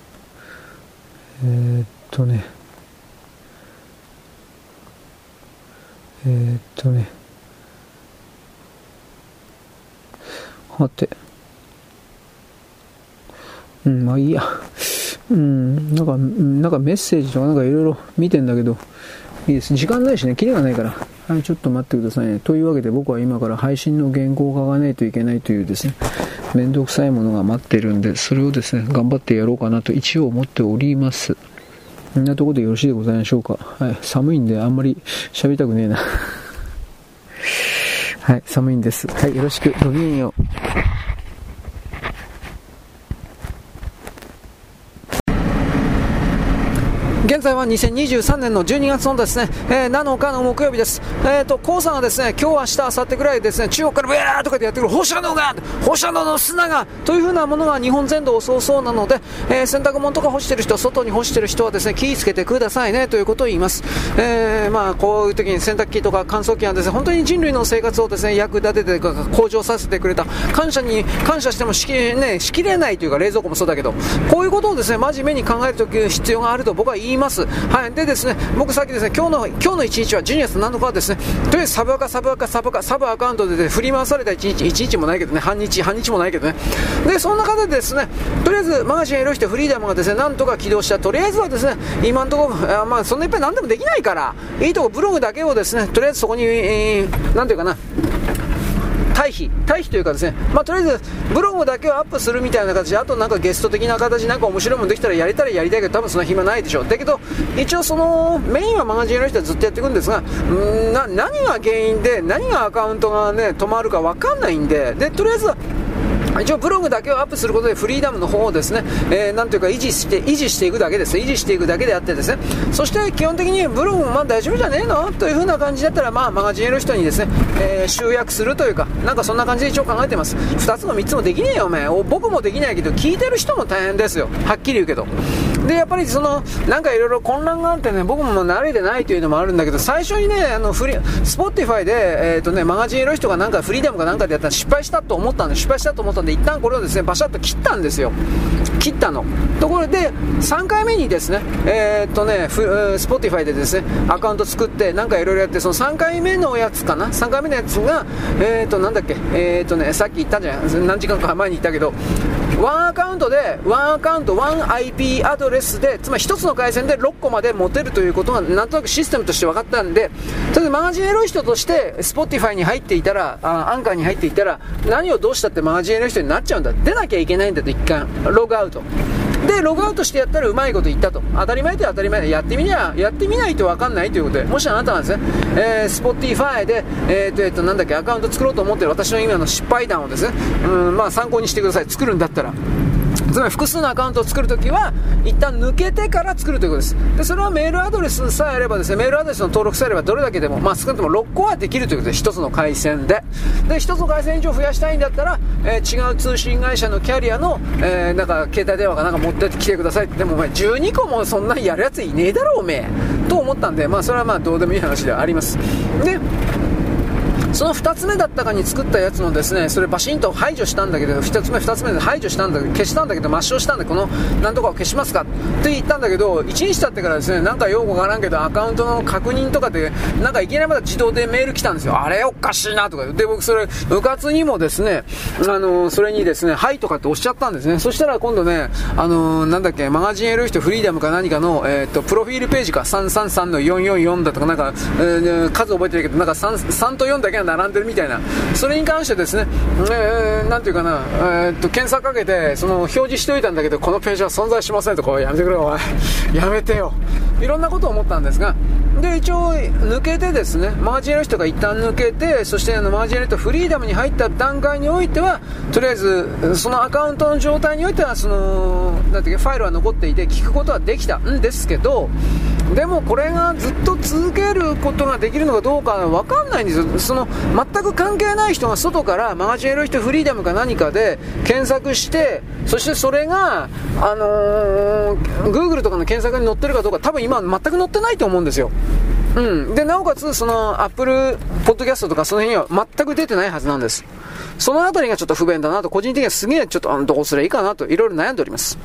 えー、っとね。えー、っとね。はて。うん、まあいいや。うん、なんか、なんかメッセージとかなんかいろいろ見てんだけど、いいです。時間ないしね、キリがないから。はい、ちょっと待ってくださいね。というわけで僕は今から配信の原稿を書かないといけないというですね、めんどくさいものが待ってるんで、それをですね、頑張ってやろうかなと一応思っております。こんなところでよろしいでございましょうか。はい、寒いんであんまり喋りたくねえな。はい、寒いんです。はい、よろしく。ごきげんよう。現在は2023年の12月のですね、えー、7日の木曜日です。えっ、ー、と、黄砂がですね、今日明日、明後日ぐらいですね、中国からブヤーとかでやってくる放射能が、放射能の砂が、というふうなものが日本全土を襲うそうなので、えー、洗濯物とか干してる人、外に干してる人はですね、気をつけてくださいね、ということを言います。えー、まあ、こういう時に洗濯機とか乾燥機はですね、本当に人類の生活をですね、役立てて向上させてくれた。感謝に、感謝してもしき,、ね、しきれないというか、冷蔵庫もそうだけど、こういうことをですね、真面目に考えると必要があると僕は言います。はい。でですね、僕さっきですね、今日の、今日の1日は12月7日はですね、とりあえずサブアカ、サブアカ、サブアカ、サブアカウントで、ね、振り回された1日、1日もないけどね、半日、半日もないけどね。で、そんな方でですね、とりあえずマガジンエロしてフリーダムがですね、なんとか起動した。とりあえずはですね、今のところ、あまあ、そんないっぱい何でもできないから、いいとこブログだけをですね、とりあえずそこに、えー、なんていうかな、退避、退避というかですね、まあ、とりあえずブログだけをアップするみたいな形で、あとなんかゲスト的な形、なんか面白いものできたらやりたらやりたいけど、多分そんな暇ないでしょう。だけど、一応そのメインはマガジンの人はずっとやっていくんですが、んな何が原因で、何がアカウントがね、止まるか分かんないんで、で、とりあえず一応ブログだけをアップすることでフリーダムの方をですね、えー、なんというか維持して、維持していくだけです。維持していくだけであってですね、そして基本的にブログもまあ大丈夫じゃねえの？という風な感じだったら、まあマガジンの人にですね、えー、集約するというか、なんかそんな感じで一応考えてます。2つも3つもできねえよ、おめえ。僕もできないけど、聞いてる人も大変ですよ。はっきり言うけど。で、やっぱりその、なんかいろいろ混乱があってね、僕も慣れてないというのもあるんだけど、最初にね、あの、フリ、スポティファイで、えっ、ー、とね、マガジンの人がなんかフリーダムかなんかでやったら失敗したと思ったんで、失敗したと思ったんで、一旦これをですね、バシャッと切ったんですよ。切ったの。ところで、3回目にですね、えー、とね、スポティファイでですね、アカウント作って、なんかいろいろやって、その3回目のやつかな ?3 回目のやつが、えー、と、なんだっけ、え、っとね、さっき言ったじゃん。何時間か前に言ったけど、ワンアカウントで、ワンアカウント、ワン IP アドレスで、つまり1つの回線で6個まで持てるということが、なんとなくシステムとして分かったんで、とりあえずマガジンエロい人として、スポティファイに入っていたら、アンカーに入っていたら、何をどうしたってマガジンエロい人になっちゃうんだ。出なきゃいけないんだと、一回。ログアウト。で、ログアウトしてやったらうまいこといったと。当たり前って当たり前やってみりゃ、やってみないと分かんないということで、もしあなたがですね、えー、スポッティファイで、えー、と、えっ、ー、と、なんだっけ、アカウント作ろうと思ってる私の今の失敗談をですね、うん、まあ参考にしてください。作るんだったら。つまり複数のアカウントを作るときは、一旦抜けてから作るということです。で、それはメールアドレスさえあればですね、メールアドレスの登録さえあればどれだけでも、まあ少なくとも6個はできるということで、1つの回線で。で、1つの回線以上増やしたいんだったら、えー、違う通信会社のキャリアの、えー、なんか携帯電話かなんか持ってきてくださいって、でもお前12個もそんなにやるやついねえだろ、おめえ。と思ったんで、まあそれはまあどうでもいい話ではあります。で、その2つ目だったかに作ったやつのですね、それバシンと排除したんだけど、1つ目、2つ目で排除したんだけど、消したんだけど、抹消したんで、このなんとかを消しますかって言ったんだけど、1日経ってからですね、なんかよくわからんけど、アカウントの確認とかで、なんかいきなりまだ自動でメール来たんですよ。あれおかしいなとか。で、僕それ、部活にもですね、あのそれにですね、はいとかって押しちゃったんですね。そしたら今度ね、あのなんだっけ、マガジンエル人フリーダムか何かの、えっ、と、プロフィールページか、333の444だとか、なんか、えー、数覚えてるけど、なんか 3, 3と4だけが並んでるみたいな。それに関してですね、えー、なんていうかな、えー、っと、検索かけて、その表示しておいたんだけど、このページは存在しませんと、こうやめてくれお前。やめてよ。いろんなことを思ったんですが、で、一応、抜けてですね、マージンレットが一旦抜けて、そしてあのマージンレットフリーダムに入った段階においては、とりあえず、そのアカウントの状態においては、その、なんていう、ファイルは残っていて、聞くことはできたんですけど、でもこれがずっと続けることができるのかどうかわかんないんですよ。その、全く関係ない人が外からマガジンエロイトフリーダムか何かで検索して、そしてそれが、あのー、Google とかの検索に載ってるかどうか多分今全く載ってないと思うんですよ。うん。で、なおかつ、その、Apple Podcast とかその辺には全く出てないはずなんです。そのあたりがちょっと不便だなと、個人的にはすげえちょっと、どうすればいいかなと、いろいろ悩んでおります。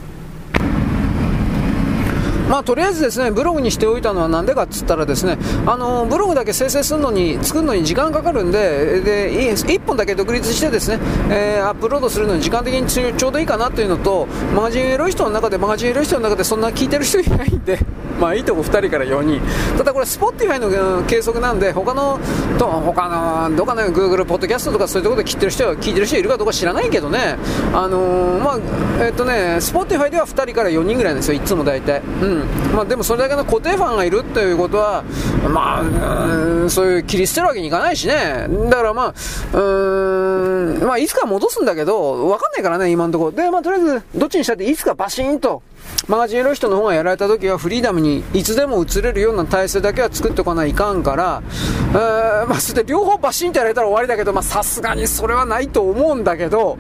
まあ、とりあえずですねブログにしておいたのはなんでかっつったらですねあのブログだけ生成するのに作るのに時間かかるんでで1本だけ独立してですね、えー、アップロードするのに時間的にちょうどいいかなというのとマガジンエロい人の中でマガジンエロい人の中でそんな聞いてる人いないんでまあいいとこ2人から4人ただこれ Spotify の計測なんで他のと他のどっかね Google ポッドキャストとかそういうところで聞いてる人は聞いてる人いるかどうか知らないけどねあのー、まあえっ、とね Spotify では2人から4人ぐらいなんですよいつも大体うんまあ、でもそれだけの固定ファンがいるっていうことは、まあ、そういう切り捨てるわけにいかないしね。だからまあ、うーん、まあ、いつか戻すんだけど、わかんないからね、今のところ。で、まあ、とりあえず、どっちにしたって、いつかバシーンと、マガジンエロい人の方がやられた時はフリーダムにいつでも移れるような体制だけは作っておかないかんから、えー、まあ、それで両方バシンってやられたら終わりだけど、まさすがにそれはないと思うんだけど、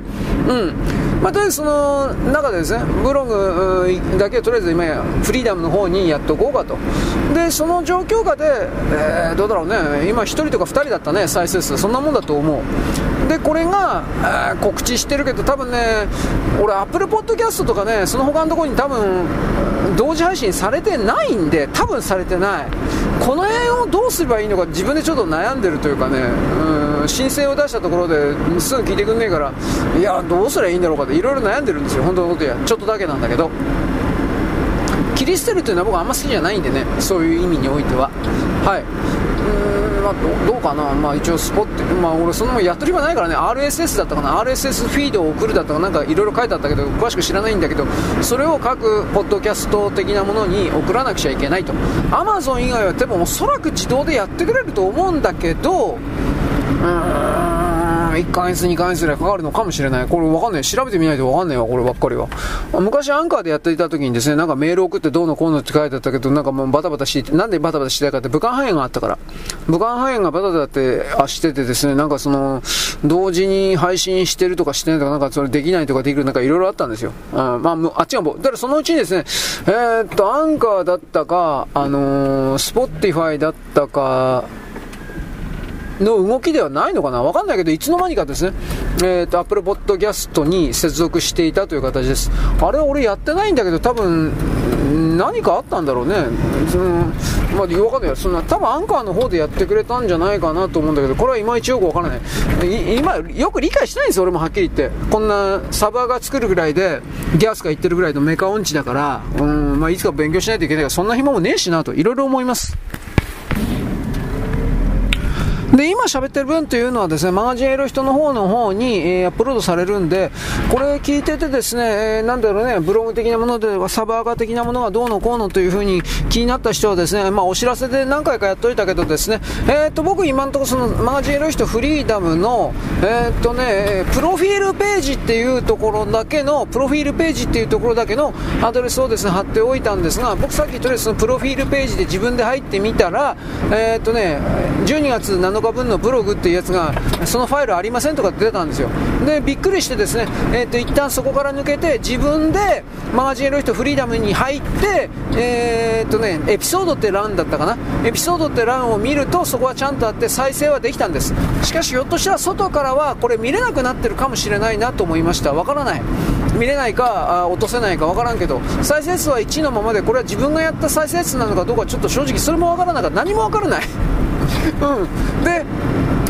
うん。まあ、とりあえずその中でですね、ブログだけとりあえず今やフリーダムの方にやっとこうかと。で、その状況下で、えー、どうだろうね、今1人とか2人だったね、再生数。そんなもんだと思う。で、これが、えー、告知してるけど、多分ね、俺、アップルポッドキャストとかね、その他のところに多分、同時配信されてないんで、多分されてない。この辺をどうすればいいのか自分でちょっと悩んでるというかね、うん、申請を出したところですぐ聞いてくんねえから、いや、どうすりゃいいんだろうかっていろいろ悩んでるんですよ、本当のことや、ちょっとだけなんだけど。切り捨てるというのは僕あんま好きじゃないんでね、そういう意味においては。はい。まあ、どうかな、まあ、一応スポット、まあ、俺そのやっとりはないからね。RSS だったかな。RSS フィードを送るだったかな。んかいろいろ書いてあったけど詳しく知らないんだけどそれを各ポッドキャスト的なものに送らなくちゃいけないと。Amazon 以外はでもおそらく自動でやってくれると思うんだけどうん1ヶ月、2ヶ月ぐらいかかるのかもしれない。これわかんない。調べてみないとわかんないわ、こればっかりは。昔アンカーでやっていた時にですね、なんかメール送ってどうのこうのって書いてあったけど、なんかもうバタバタしてて、なんでバタバタしてたかって武漢肺炎があったから。武漢肺炎がバタバタってあしててですね、なんかその、同時に配信してるとかしてないとか、なんかそれできないとかできるなんかいろいろあったんですよ。あまあ、あっちがもう、だからそのうちにですね、えー、っと、アンカーだったか、あのー、スポッティファイだったか、の動きではないのかな？わかんないけど、いつの間にかですね、えっ、ー、と、Apple Podcast に接続していたという形です。あれ、俺やってないんだけど、多分、何かあったんだろうね。そのまあ、わかんない。そんな、多分アンカーの方でやってくれたんじゃないかなと思うんだけど、これはいまいちよくわからない。今、よく理解してないんですよ、俺もはっきり言って。こんなサバが作るぐらいで、ギャスが言ってるぐらいのメカ音痴だから、うん、まあ、いつか勉強しないといけないから、そんな暇もねえしなと、いろいろ思います。で、今喋ってる分というのはですね、マガジンエロ人の方の方に、えー、アップロードされるんで、これ聞いててですね、えー、なんだろうね、ブログ的なものではサバーガー的なものがどうのこうのというふうに気になった人はですね、まあお知らせで何回かやっといたけどですね、えー、っと、僕今のところそのマガジンエロ人フリーダムの、え、っとね、プロフィールページっていうところだけの、プロフィールページっていうところだけのアドレスをですね、貼っておいたんですが、僕さっきとりあえずそのプロフィールページで自分で入ってみたら、え、っとね、12月7日分のブログっていうやつが、そのファイルありませんとか出たんですよ。で、びっくりしてですね、えっ、ー、と、一旦そこから抜けて、自分でマガジンエロイトフリーダムに入って、えっ、とね、エピソードって欄だったかな？エピソードって欄を見ると、そこはちゃんとあって再生はできたんです。しかし、ひょっとしたら外からはこれ見れなくなってるかもしれないなと思いました。わからない。見れないか落とせないかわからんけど再生数は1のままでこれは自分がやった再生数なのかどうかちょっと正直それもわからなかった何もわからないうん。で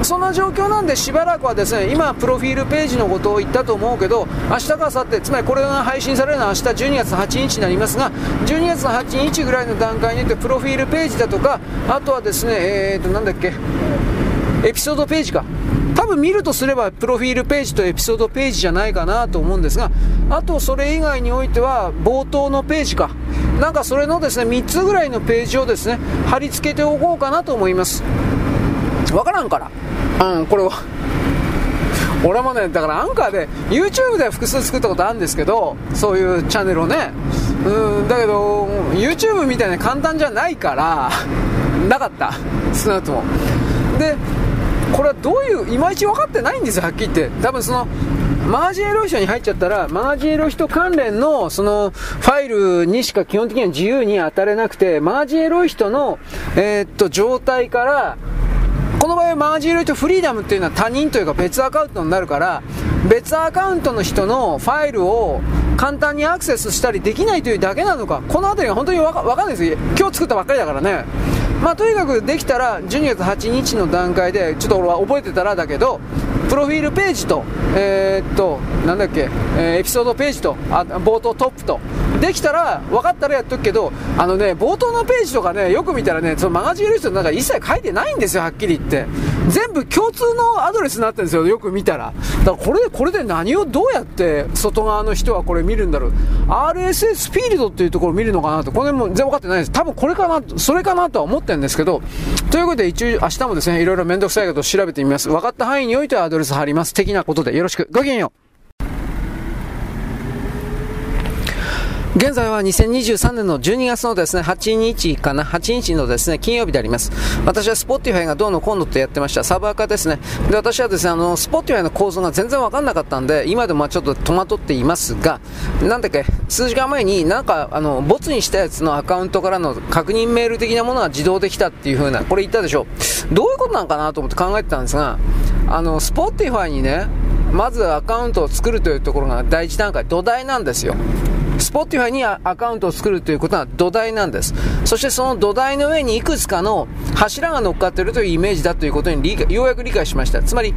そんな状況なんでしばらくはですね今プロフィールページのことを言ったと思うけど明日か明後日つまりこれが配信されるのは明日12月8日になりますが12月8日ぐらいの段階によってプロフィールページだとかあとはですねえーとなんだっけエピソードページか。多分見るとすればプロフィールページとエピソードページじゃないかなと思うんですがあとそれ以外においては冒頭のページか。なんかそれのですね3つぐらいのページをですね貼り付けておこうかなと思います。わからんから。うんこれは。俺もねだからアンカーで YouTube では複数作ったことあるんですけどそういうチャンネルをね。うんだけど YouTube みたいな簡単じゃないからなかった。少なくとも。でこれはどういういまいち分かってないんですよはっきり言って多分そのマガジエロイ人に入っちゃったら、マガジエロイ人関連の、その、ファイルにしか基本的には自由に当たれなくて、マガジエロイ人の、えー、っと、状態から、この場合はマガジエロイトフリーダムっていうのは他人というか別アカウントになるから、別アカウントの人のファイルを簡単にアクセスしたりできないというだけなのか、この辺りが本当にわかわかんないですよ。今日作ったばっかりだからね。まあ、とにかくできたら12月8日の段階でちょっと俺は覚えてたらだけどプロフィールページと、えー、っと、なんだっけ、えー、エピソードページと、あ冒頭トップと、できたら、分かったらやっとくけど、あのね、冒頭のページとかね、よく見たらね、そのマガジンの人なんか一切書いてないんですよ、はっきり言って。全部共通のアドレスになってるんですよ、よく見たら。だからこれで、これで何をどうやって外側の人はこれ見るんだろう。RSS フィールドっていうところを見るのかなと、これも全然分かってないです。多分これかな、それかなとは思ってるんですけど、ということで一応明日もですね、いろいろめんどくさいことを調べてみます。分かった範囲においてはアドレス貼ります。的なことでよろしく。ごきげんよう。現在は2023年の12月のですね、8日かな、8日のですね、金曜日であります。私は Spotify がどうのこうのってやってました。サーバー化ですね。で、私はですね、あの、Spotify の構造が全然わかんなかったんで、今でもちょっと戸惑っていますが、なんだっけ、数時間前になんか、あの、ボツにしたやつのアカウントからの確認メール的なものが自動できたっていう風な、これ言ったでしょう。どういうことなんかなと思って考えてたんですが、あの、Spotify にね、まずアカウントを作るというところが第一段階、土台なんですよ。Spotify にアカウントを作るということは土台なんです。そしてその土台の上にいくつかの柱が乗っかっているというイメージだということに理解ようやく理解しました。つまり、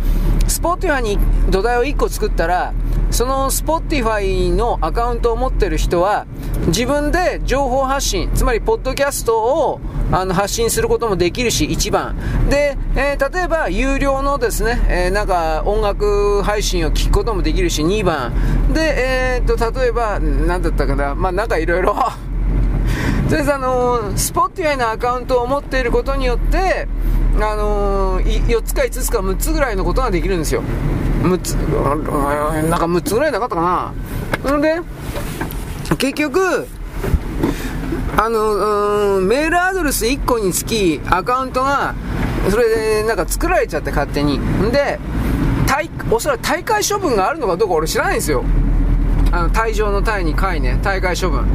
Spotify に土台を1個作ったら、その Spotify のアカウントを持ってる人は、自分で情報発信、つまり、ポッドキャストをあの発信することもできるし、1番。で、えー、例えば、有料のですね、えー、なんか、音楽配信を聞くこともできるし、2番。で、えー、と、例えば、なんだったかな、まあ、なんかいろいろとりあえずあのー、スポッティファイのアカウントを持っていることによって、あのー、4つか5つか6つぐらいのことができるんですよ。6つ、なんか6つぐらいなかったかな。ので、結局、あの、メールアドレス1個につきアカウントが、それでなんか作られちゃって勝手に。んで、おそらく大会処分があるのかどうか俺知らないんですよ。あの、退場の隊に会ね、大会処分。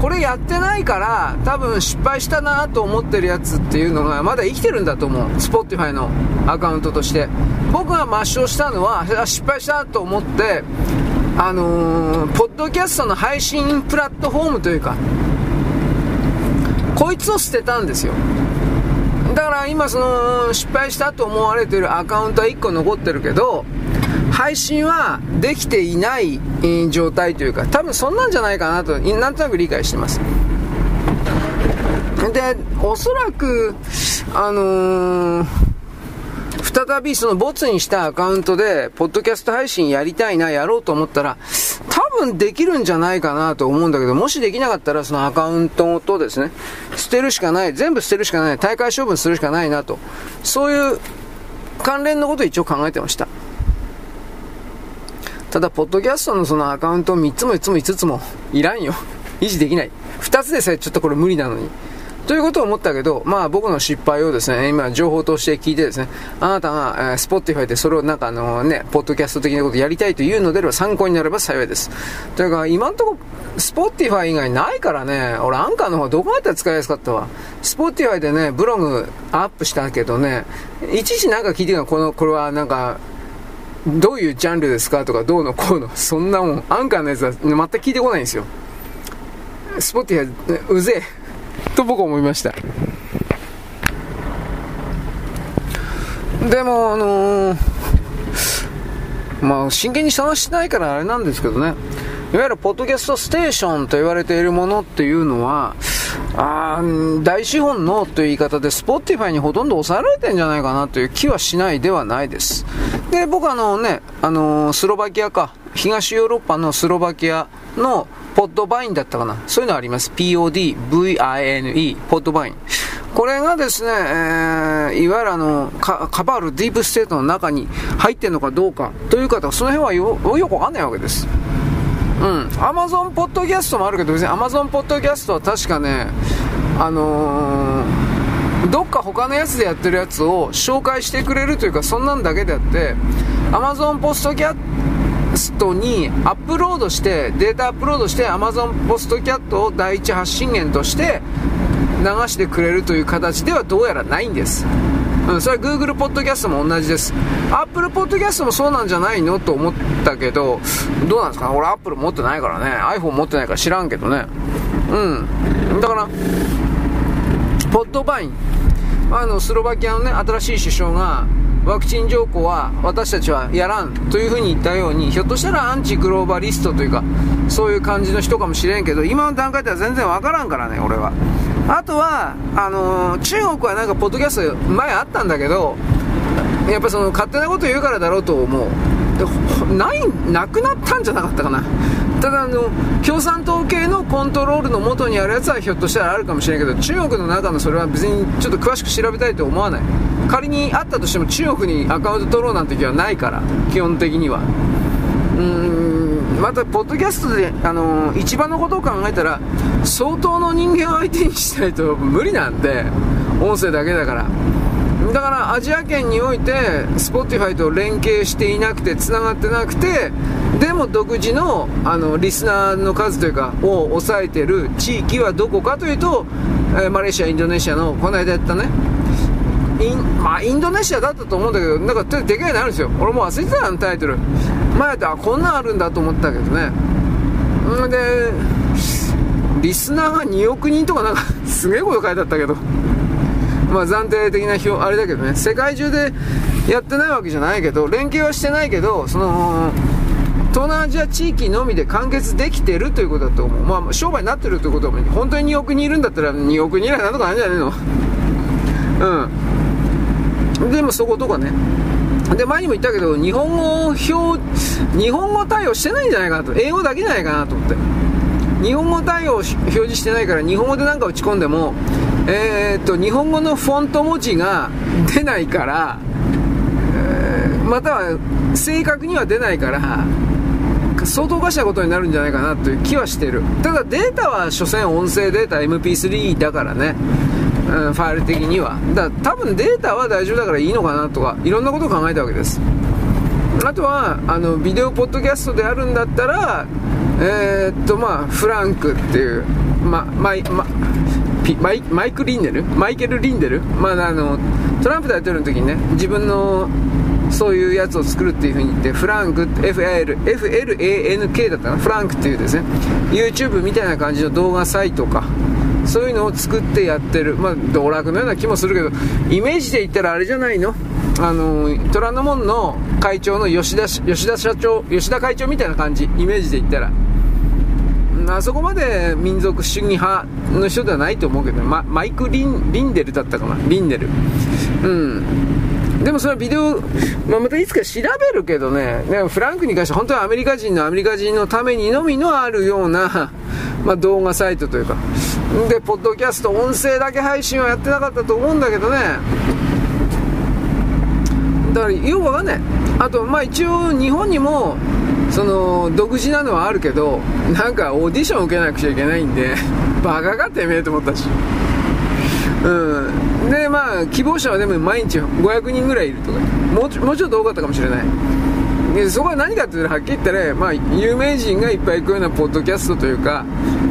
これやってないから多分失敗したなと思ってるやつっていうのがまだ生きてるんだと思う。Spotify のアカウントとして。僕が抹消したのは失敗したと思ってあのー、ポッドキャストの配信プラットフォームというかこいつを捨てたんですよ。だから今その失敗したと思われてるアカウントは1個残ってるけど配信はできていない状態というか、多分そんなんじゃないかなと、なんとなく理解してます。で、おそらく、あのー、再びそのボツにしたアカウントで、ポッドキャスト配信やりたいな、やろうと思ったら、多分できるんじゃないかなと思うんだけど、もしできなかったらそのアカウントとですね、捨てるしかない、全部捨てるしかない、大会処分するしかないなと、そういう関連のことを一応考えてました。ただ、ポッドキャストのそのアカウント3つも4つも5つもいらんよ。維持できない。2つでさえちょっとこれ無理なのに。ということを思ったけど、まあ僕の失敗をですね、今情報として聞いてですね、あなたが、えー、スポッティファイでそれをなんかあのね、ポッドキャスト的なことやりたいというのであれば参考になれば幸いです。というか、今んとこスポッティファイ以外ないからね、俺アンカーの方どこまで使いやすかったわ。スポッティファイでね、ブログアップしたけどね、いちいちなんか聞いてるのこの、これはなんか、どういうジャンルですかとか、どうのこうの、そんなもん、アンカーのやつは全く聞いてこないんですよ。スポッティは、うぜえ、と僕は思いました。でも、あのー、まあ、真剣に探してないからあれなんですけどね。いわゆるポッドキャストステーションと言われているものっていうのは、あ大資本のという言い方で Spotify にほとんど抑えられてるんじゃないかなという気はしないではないです。で、僕あのね、あの、スロバキアか、東ヨーロッパのスロバキアのポッドバインだったかな。そういうのあります。POD、VINE、ポッドバイン。これがですね、えー、いわゆるあの、カバールディープステートの中に入ってるのかどうかという方は、その辺はよよくわかんないわけです。うん。アマゾンポッドキャストもあるけど、別にアマゾンポッドキャストは確かね、あのー、どっか他のやつでやってるやつを紹介してくれるというか、そんなんだけであって、アマゾンポストキャストにアップロードして、データアップロードして、アマゾンポストキャットを第一発信源として流してくれるという形ではどうやらないんです。うん、それは Google ポッドキャストも同じです。Apple ポッドキャストもそうなんじゃないのと思ったけど、どうなんですか？ね俺 Apple 持ってないからね。iPhone 持ってないから知らんけどね。うん。だから、ポッドバイン。あの、スロバキアのね、新しい首相が、ワクチン条項は私たちはやらんというふうに言ったように、ひょっとしたらアンチグローバリストというか、そういう感じの人かもしれんけど、今の段階では全然わからんからね、俺は。あとは、あのー、中国はなんかポッドキャスト前あったんだけど、やっぱその勝手なこと言うからだろうと思う。でない、なくなったんじゃなかったかな。ただあの、共産党系のコントロールの元にあるやつはひょっとしたらあるかもしれないけど、中国の中のそれは別にちょっと詳しく調べたいと思わない。仮にあったとしても中国にアカウント取ろうなんて気はないから、基本的には。うーん、またポッドキャストで、あのー、一番のことを考えたら相当の人間を相手にしないと無理なんで音声だけだからだからアジア圏において Spotify と連携していなくてつながってなくても独自のあのリスナーの数というかを抑えてる地域はどこかというと、えー、マレーシアインドネシアのこの間やったね。イン,、まあ、インドネシアだったと思うんだけどなんかでかいのあるんですよ。俺も忘れてたのタイトル。前だこんなんあるんだと思ったけどね。んでリスナーが2億人とかなんか すげえこと書いてあったけど。まあ暫定的な表あれだけどね。世界中でやってないわけじゃないけど連携はしてないけどその東南アジア地域のみで完結できてるということだと思う。まあ、商売になってるということは、本当に2億人いるんだったら2億人以来なんとかなんじゃないのうん。でもそことかね。で、前にも言ったけど、日本語表、日本語対応してないんじゃないかなと。英語だけじゃないかなと思って。日本語対応表示してないから、日本語で何か打ち込んでも、えー、っと、日本語のフォント文字が出ないから、えー、または正確には出ないから、相当おかしなことになるんじゃないかなという気はしてる。ただデータは所詮音声データ MP3 だからね。うん、ファイル的にはだ多分データは大丈夫だからいいのかなとかいろんなことを考えたわけですあとはあのビデオポッドキャストであるんだったらえー、っとまあフランクっていうまマイまマイマイク・リンデル？マイケル・リンデル、まあ、あのトランプ大統領の時にね自分のそういうやつを作るっていう風に言ってフランク FL FLANK だったな？フランクっていうですね。YouTube みたいな感じの動画サイトか。そういうのを作ってやってる、まあ、道楽のような気もするけど、イメージで言ったらあれじゃないの？あの、虎ノ門の会長の吉田、吉田社長、吉田会長みたいな感じ、イメージで言ったら。あそこまで民族主義派の人ではないと思うけど、ま、マイクリン・リンデルだったかな？リンデル。うん。でもそれはビデオ、まあ、またいつか調べるけどね、でもフランクに関しては本当はアメリカ人のアメリカ人のためにのみのあるような、まあ、動画サイトというか、で、ポッドキャスト、音声だけ配信はやってなかったと思うんだけどね。だから、よくわかんない。あと、まあ一応、日本にも、その、独自なのはあるけど、なんかオーディション受けなくちゃいけないんで、バカかてめえと思ったし。うん。で、まあ、希望者はでも毎日500人ぐらいいるとか、もうもうちょっと多かったかもしれない。でそこは何かっていうとはっきり言ったら、まあ、有名人がいっぱい行くようなポッドキャストというか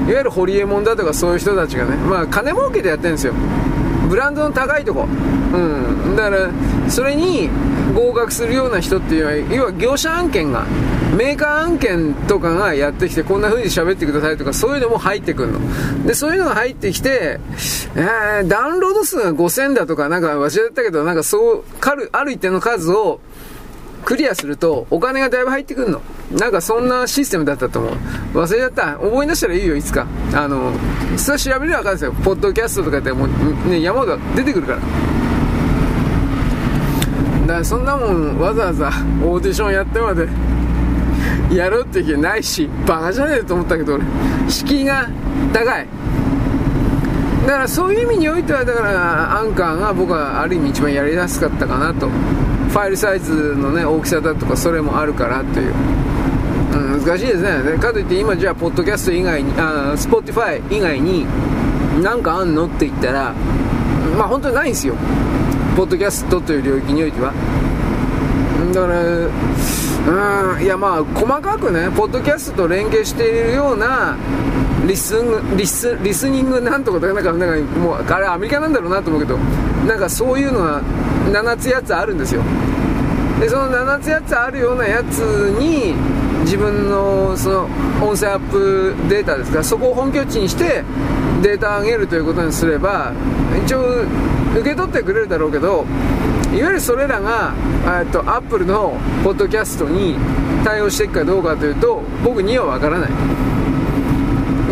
いわゆるホリエモンだとかそういう人たちがね、まあ、金儲けでやってるんですよブランドの高いとこ、うん、だからそれに合格するような人っていうのは要は業者案件がメーカー案件とかがやってきてこんな風に喋ってくださいとかそういうのも入ってくるの。でそういうのが入ってきて、えー、ダウンロード数が5000だとかなんか忘れちゃったけどなんかそうある一定の数をクリアするとお金がだいぶ入ってくるの。なんかそんなシステムだったと思う。忘れちゃった。思い出したらいいよいつか。あのそれ調べれば分かるんですよ。ポッドキャストとかってもう、ね、山ほど出てくるから。だからそんなもんわざわざオーディションやってまでやるって気ないしバカじゃねえと思ったけど俺。敷居が高い。だからそういう意味においてはだからアンカーが僕はある意味一番やりやすかったかなと。ファイルサイズのね大きさだとかそれもあるからっていう、うん、難しいですね。かといって今じゃあポッドキャスト以外にあスポティファイ以外に何かあんのって言ったらまあ本当にないんですよ。ポッドキャストという領域においては。だからうんいやまあ細かくねポッドキャストと連携しているようなリスンリスリスニングなんとかなんかなんかもうあれアメリカなんだろうなと思うけどなんかそういうのは7つ8つあるんですよ。でその7つ8つあるようなやつに自分のその音声アップデータですからそこを本拠地にしてデータ上げるということにすれば一応受け取ってくれるだろうけどいわゆるそれらがとアップルのポッドキャストに対応していくかどうかというと僕には分からない。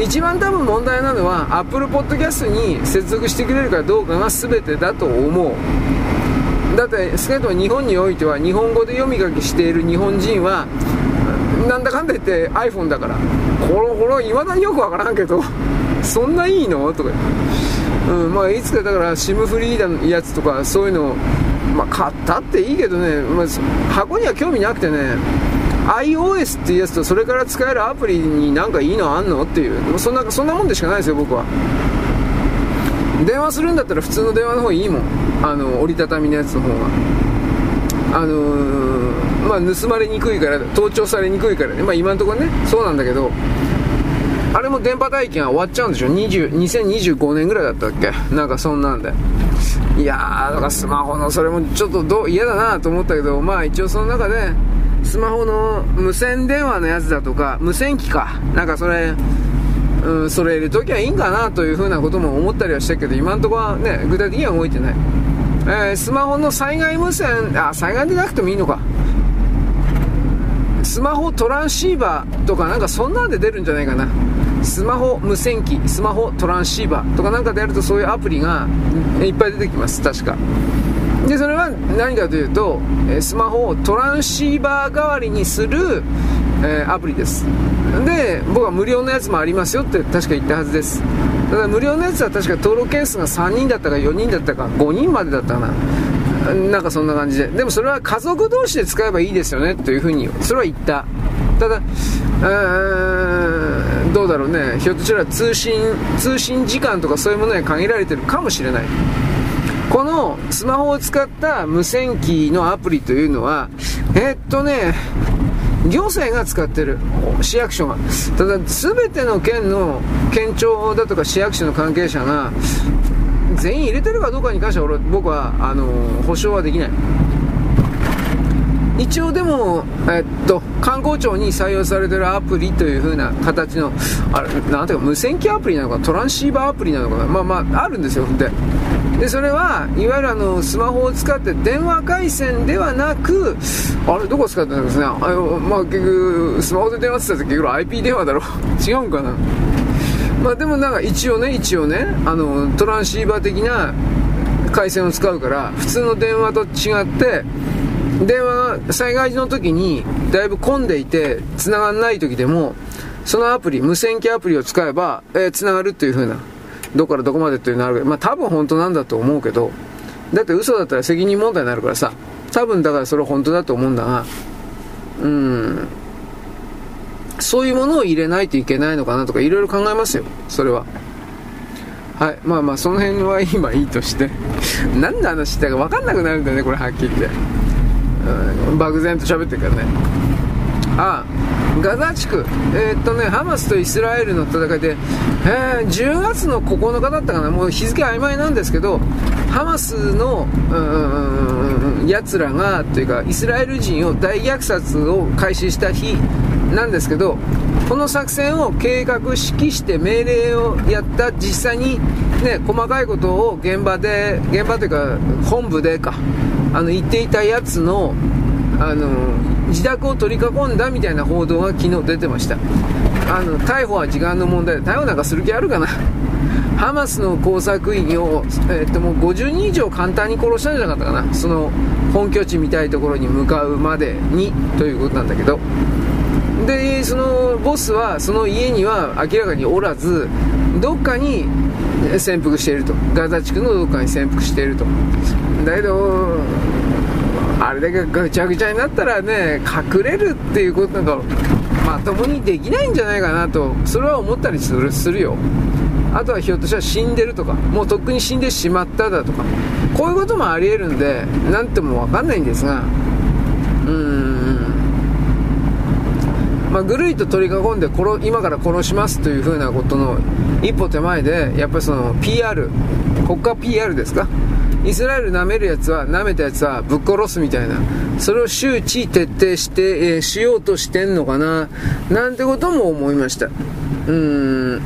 一番多分問題なのは Apple Podcast に接続してくれるかどうかが全てだと思う。だって少なくとも日本においては日本語で読み書きしている日本人はなんだかんだ言って iPhone だから。これこれいまだによくわからんけどそんないいの？とか、うんまあ、いつかだから SIM フリーなやつとかそういうのを、まあ、買ったっていいけどね、まあ、箱には興味なくてね iOS っていうやつとそれから使えるアプリになんかいいのあんのっていうそんなそんなもんでしかないですよ僕は。電話するんだったら普通の電話の方がいいもん。あの折りたたみのやつの方が。あのー、まあ盗まれにくいから盗聴されにくいからね。まあ今のところねそうなんだけど。あれも電波体験は終わっちゃうんでしょ？20 2025年ぐらいだったっけ？なんかそんなんで。いやーだからスマホのそれもちょっとど嫌だなと思ったけどまあ一応その中でスマホの無線電話のやつだとか無線機か。なんかそれうん、それ入れときゃいいんかなというふうなことも思ったりはしたけど今のところはね具体的には動いてない、えー、スマホの災害無線あ災害でなくてもいいのか。スマホトランシーバーとかなんかそんなんで出るんじゃないかな。スマホ無線機スマホトランシーバーとかなんかでやるとそういうアプリがいっぱい出てきます。確か。でそれは何かというとスマホをトランシーバー代わりにする、えー、アプリです。で僕は無料のやつもありますよって確か言ったはずです。ただ無料のやつは確か登録件数が3人だったか4人だったか5人までだったかな。なんかそんな感じで。でもそれは家族同士で使えばいいですよねというふうにそれは言った。ただ、えーん、どうだろうね。ひょっとしたら通信通信時間とかそういうものに限られてるかもしれない。このスマホを使った無線機のアプリというのはえー、っとね行政が使ってる。市役所が。ただ全ての県の県庁だとか市役所の関係者が全員入れてるかどうかに関しては俺僕はあの保証はできない。一応でも、えっと、観光庁に採用されてるアプリという風な形の、あれ、なんていうか、無線機アプリなのか、トランシーバーアプリなのか、まあまあ、あるんですよ、で。で、それは、いわゆるあの、スマホを使って電話回線ではなく、あれ、どこ使ってたんですね？あまあ結局、スマホで電話って言ったら結局 IP 電話だろ。違うんかな？まあでもなんか一応ね、一応ね、あの、トランシーバー的な回線を使うから、普通の電話と違って、電話災害時の時にだいぶ混んでいて繋がらない時でもそのアプリ無線機アプリを使えば、えー、繋がるっていう風などこからどこまでっていうのあるけどまあ多分本当なんだと思うけどだって嘘だったら責任問題になるからさ多分だからそれは本当だと思うんだがうんそういうものを入れないといけないのかなとかいろいろ考えますよそれははい。まあまあ、その辺は今いいとして。何の話してか分かんなくなるんだよね、これはっきり言って。漠然と喋ってるからねああガザ地区。えー、っとねハマスとイスラエルの戦いで、えー、10月の9日だったかな。もう日付曖昧なんですけどハマスのやつらがというかイスラエル人を大虐殺を開始した日なんですけどこの作戦を計画指揮して命令をやった実際にね細かいことを現場で現場というか本部でかあの言っていたやつのあの自宅を取り囲んだみたいな報道が昨日出てました。あの逮捕は時間の問題で逮捕なんかする気あるかな。ハマスの工作員を、え、っともう50人以上簡単に殺したんじゃなかったかな。その本拠地みたいところに向かうまでにということなんだけど。でそのボスはその家には明らかにおらずどっかに潜伏していると。ガザ地区のどっかに潜伏していると。だけどあれだけぐちゃぐちゃになったらね隠れるっていうことなんかまともにできないんじゃないかなとそれは思ったりするするよ。あとはひょっとしたら死んでるとかもうとっくに死んでしまっただとか。こういうこともありえるんで何とも分かんないんですがうーん。まあ、ぐるりと取り囲んで殺今から殺しますというふうなことの一歩手前でやっぱりその PR 国家 PR ですか？イスラエル舐めるやつは舐めたやつはぶっ殺すみたいな。それを周知徹底して、えー、しようとしてんのかな？なんてことも思いました。うーん。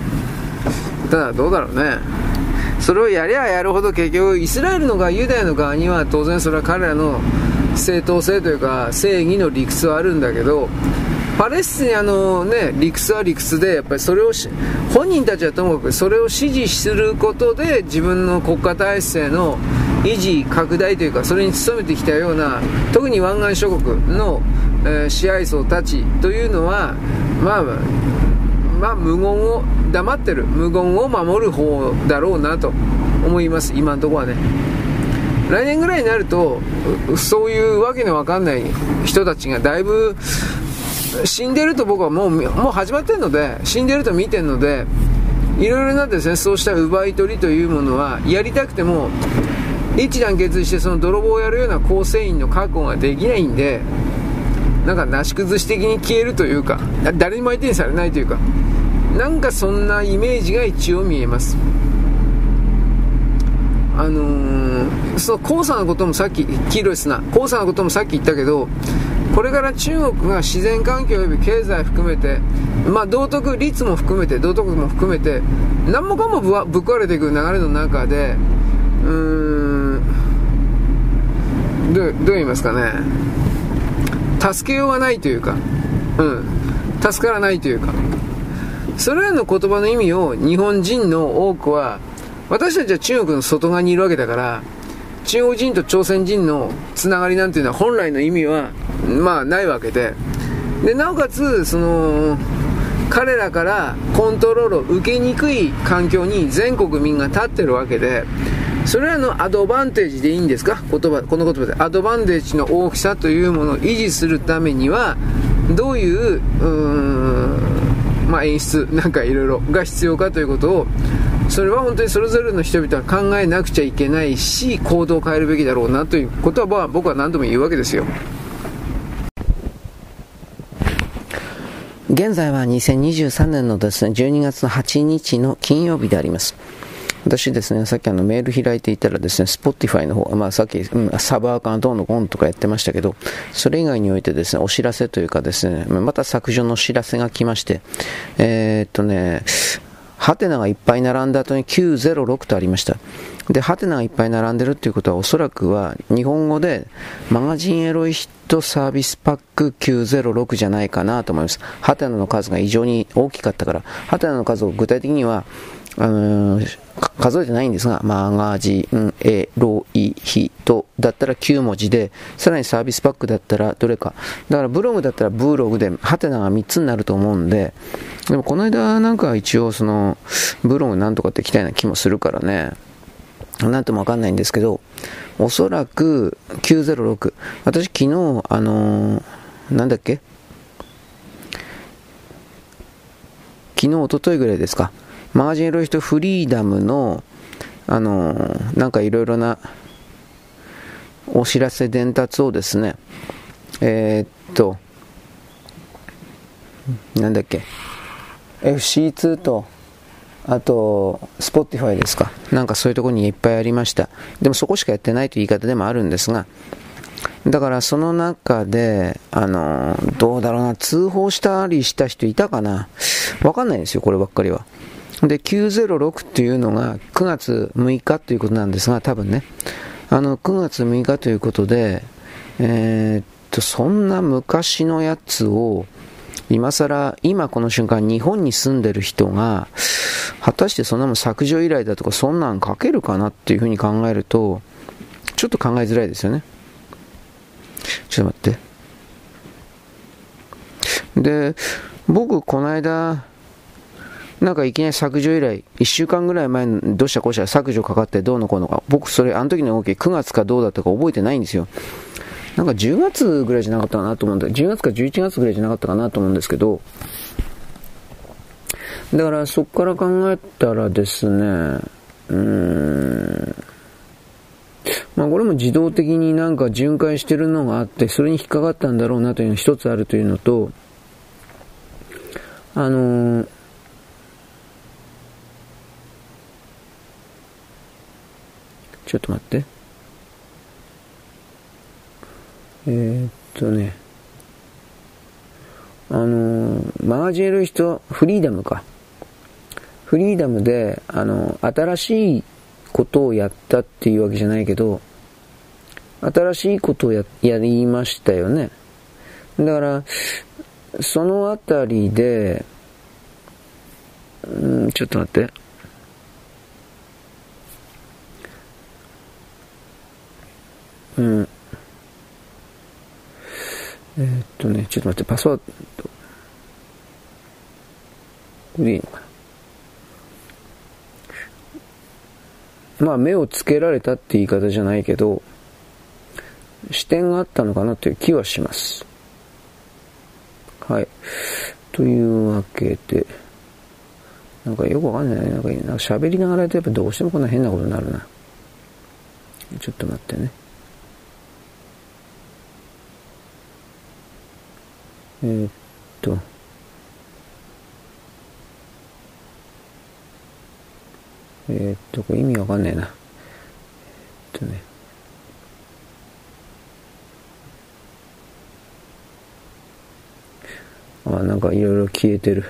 ただどうだろうね。それをやりゃやるほど結局イスラエルの側ユダヤの側には当然それは彼らの正当性というか正義の理屈はあるんだけどパレスチナの、ね、理屈は理屈でやっぱりそれを本人たちはともかくそれを支持することで自分の国家体制の維持拡大というかそれに努めてきたような特に湾岸諸国の、えー、支配層たちというのはまあまあ無言を黙ってる無言を守る方だろうなと思います今のとこはね。来年ぐらいになるとそういうわけのわかんない人たちがだいぶ死んでると僕はもう、もう始まってるので、死んでると見てるので、いろいろなですね、そうした奪い取りというものは、やりたくても、一致団結してその泥棒をやるような構成員の確保ができないんで、なんかなし崩し的に消えるというか、誰にも相手にされないというか、なんかそんなイメージが一応見えます。あのー、その黄砂のこともさっき、黄色い砂、黄砂のこともさっき言ったけど、これから中国が自然環境及び経済含めて、まあ、道徳率も含めて、道徳も含めて、何もかもぶぶっ壊れていく流れの中で、うーん、どどう言いますかね、助けようがないというか、うん、助からないというか、それらの言葉の意味を日本人の多くは、私たちは中国の外側にいるわけだから、中国人と朝鮮人のつながりなんていうのは本来の意味は、まあないわけで、で、なおかつ、その、彼らからコントロールを受けにくい環境に全国民が立ってるわけで、それらのアドバンテージでいいんですか？言葉、この言葉で。アドバンテージの大きさというものを維持するためには、どういう、うん、まあ、演出 なんかいろいろが必要かということを、それは本当にそれぞれの人々は考えなくちゃいけないし、行動を変えるべきだろうなということは僕は何度も言うわけですよ。現在は2023年のですね、12月の8日の金曜日であります。私ですね、さっきあのメール開いていたらですね、Spotify の方、まあさっき、うん、サバーカーどうのこんとかやってましたけど、それ以外においてですね、お知らせというかですね、また削除のお知らせが来まして、えー、っとね、ハテナがいっぱい並んだ後に906とありました。で、ハテナがいっぱい並んでるっていうことはおそらくは日本語でマガジンエロイヒットサービスパック906じゃないかなと思います。ハテナの数が異常に大きかったから、ハテナの数を具体的には、あのー、数えてないんですが、マガジンエロイヒトだったら9文字で、さらにサービスパックだったらどれか。だからブログだったらブーログで、ハテナが3つになると思うんで、でもこの間なんか一応その、ブログなんとかってきたような気もするからね、なんともわかんないんですけど、おそらく906。私昨日、あのー、なんだっけ？昨日、おとといぐらいですか。マガジンロイトフリーダムの、あの、なんかいろいろなお知らせ伝達をですね、えー、っと、なんだっけ、FC2 と、あと、Spotify ですか。なんかそういうところにいっぱいありました。でもそこしかやってないという言い方でもあるんですが、だからその中で、あの、どうだろうな、通報したりした人いたかなわかんないですよ、こればっかりは。で、906っていうのが9月6日ということなんですが、多分ね、あの、9月6日ということで、えー、っと、そんな昔のやつを、今更、今この瞬間、日本に住んでる人が、果たしてそんなもん削除依頼だとか、そんなん書けるかなっていうふうに考えると、ちょっと考えづらいですよね。ちょっと待って。で、僕、この間、なんかいきなり削除依頼、1週間ぐらい前にどうしたこうした削除かかってどうのこうのか、僕それ、あの時の動き9月かどうだったか覚えてないんですよ。なんか10月ぐらいじゃなかったかなと思うんだ。10月か11月ぐらいじゃなかったかなと思うんですけど、だからそこから考えたらですね、うーん、まあこれも自動的になんか巡回してるのがあって、それに引っかかったんだろうなというのが一つあるというのと、あのー、ちょっと待って。えー、っとね、あのー、マガジエル人、フリーダムか。フリーダムで、あの、新しいことをやったっていうわけじゃないけど、新しいことをや、やりましたよね。だから、そのあたりで、うん、ちょっと待って。うん。えー、っとね、ちょっと待って、パスワード。これでいいのかな？まあ、目をつけられたって言い方じゃないけど、視点があったのかなという気はします。はい。というわけで、なんかよくわかんないね。なんか喋りながらやるとやっぱどうしてもこんな変なことになるな。ちょっと待ってね。えー、っと。えー、っと、これ意味わかんねえな。えー、っとね。あ、なんかいろいろ消えてる。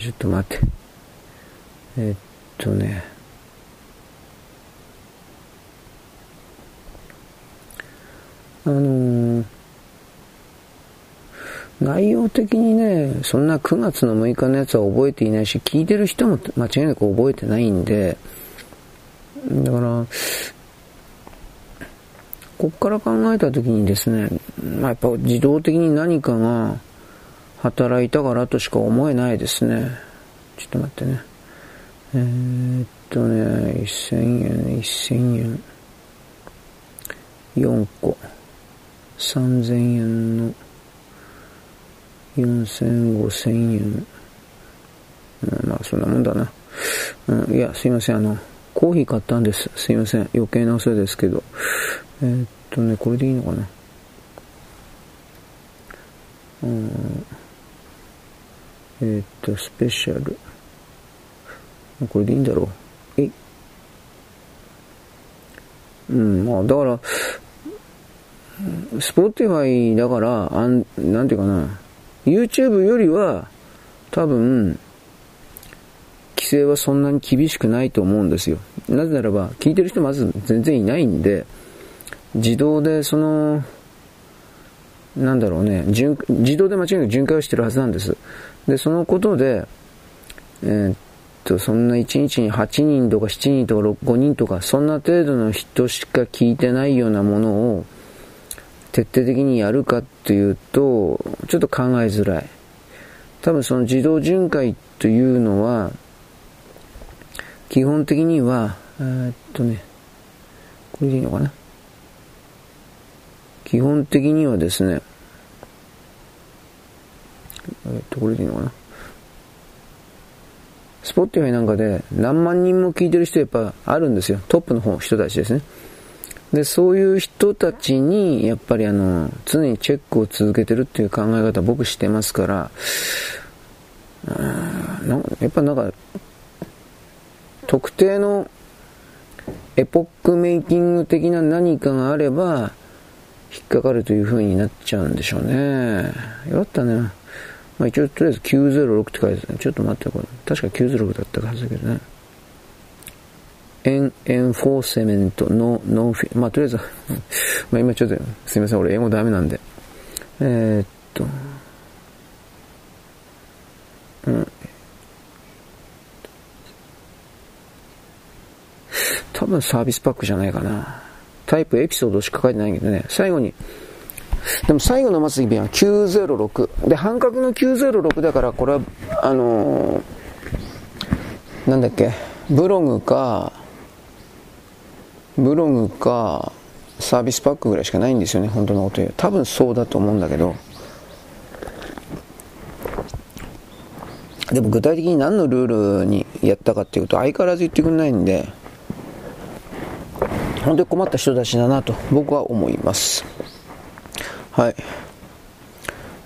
ちょっと待って。え、っとね。あのー、内容的にね、そんな9月の6日のやつは覚えていないし、聞いてる人も間違いなく覚えてないんで、だから、こっから考えたときにですね、まあ、やっぱ自動的に何かが働いたからとしか思えないですね。ちょっと待ってね。えー、っとね、1000円、1000円。4個。3000円の4000、5000円。うん、まあ、そんなもんだな。うん、いや、すいません、あの、コーヒー買ったんです。すいません。余計なお世話ですけど。えー、っとね、これでいいのかな。うん。えー、っと、スペシャル。これでいいんだろう。えうん、まあ、だから、スポーティファイだから、あん、なんていうかな、YouTube よりは、多分、規制はそんなに厳しくないと思うんですよ。なぜならば、聞いてる人まず全然いないんで、自動でその、なんだろうね、自動で間違いなく巡回をしてるはずなんです。で、そのことで、えー、っと、そんな1日に8人とか7人とか5人とか、そんな程度の人しか聞いてないようなものを、徹底的にやるかっていうと、ちょっと考えづらい。多分その自動巡回というのは、基本的には、えー、っとね、これでいいのかな？基本的にはですね、えー、っと、これでいいのかな？スポッティファイなんかで何万人も聞いてる人やっぱあるんですよ。トップの方、人たちですね。で、そういう人たちに、やっぱりあの、常にチェックを続けてるっていう考え方僕してますから、なんやっぱなんか、特定のエポックメイキング的な何かがあれば、引っかかるという風になっちゃうんでしょうね。よかったね。まあ一応とりあえず906って書いてたね。ちょっと待って、これ。確か906だったはずだけどね。エン、エンフォーセメントの、ノンフィ、まあ、とりあえず まあ、今ちょっと、すいません、俺英語ダメなんで。えー、っと、うん。多分サービスパックじゃないかな。タイプエピソードしか書いてないけどね、最後に、でも最後の末尾は906。で、半角の906だから、これは、あのー、なんだっけ、ブログか、ブログかサービスパックぐらいしかないんですよね、本当のこと言う。多分そうだと思うんだけど。でも具体的に何のルールにやったかっていうと相変わらず言ってくれないんで、本当に困った人たちだなと僕は思います。はい。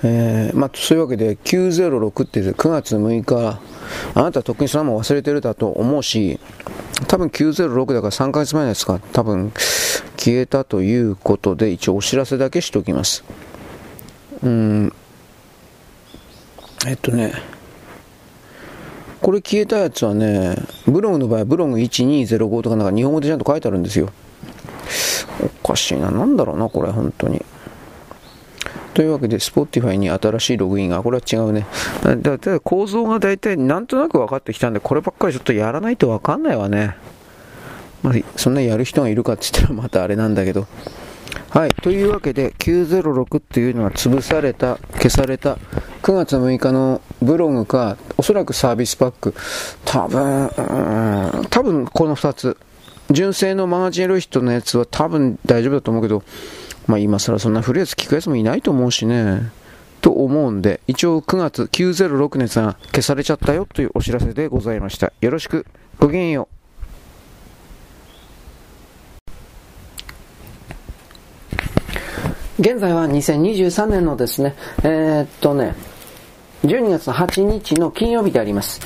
えー、まあ、そういうわけで906って9月6日、あなたはとっくにそのまま忘れてるだと思うし、多分906だから3ヶ月前のやつが多分消えたということで一応お知らせだけしておきます。うん。えっとね、これ消えたやつはね、ブログの場合はブログ1205とかなんか日本語でちゃんと書いてあるんですよ。おかしいな。なんだろうな、これ、本当に。というわけで、Spotify に新しいログインが、これは違うね。だただ構造が大体なんとなく分かってきたんで、こればっかりちょっとやらないと分かんないわね。まあ、そんなやる人がいるかって言ったらまたあれなんだけど。はい。というわけで、906っていうのは潰された、消された、9月6日のブログか、おそらくサービスパック、多分、多分この2つ。純正のマガジンエロイヒットのやつは多分大丈夫だと思うけど、まあ今更そんな古いやつ聞くやつもいないと思うしね。と思うんで、一応9月906年さん消されちゃったよというお知らせでございました。よろしく。ごきげんよう。現在は2023年のですね、えー、っとね、12月8日の金曜日であります。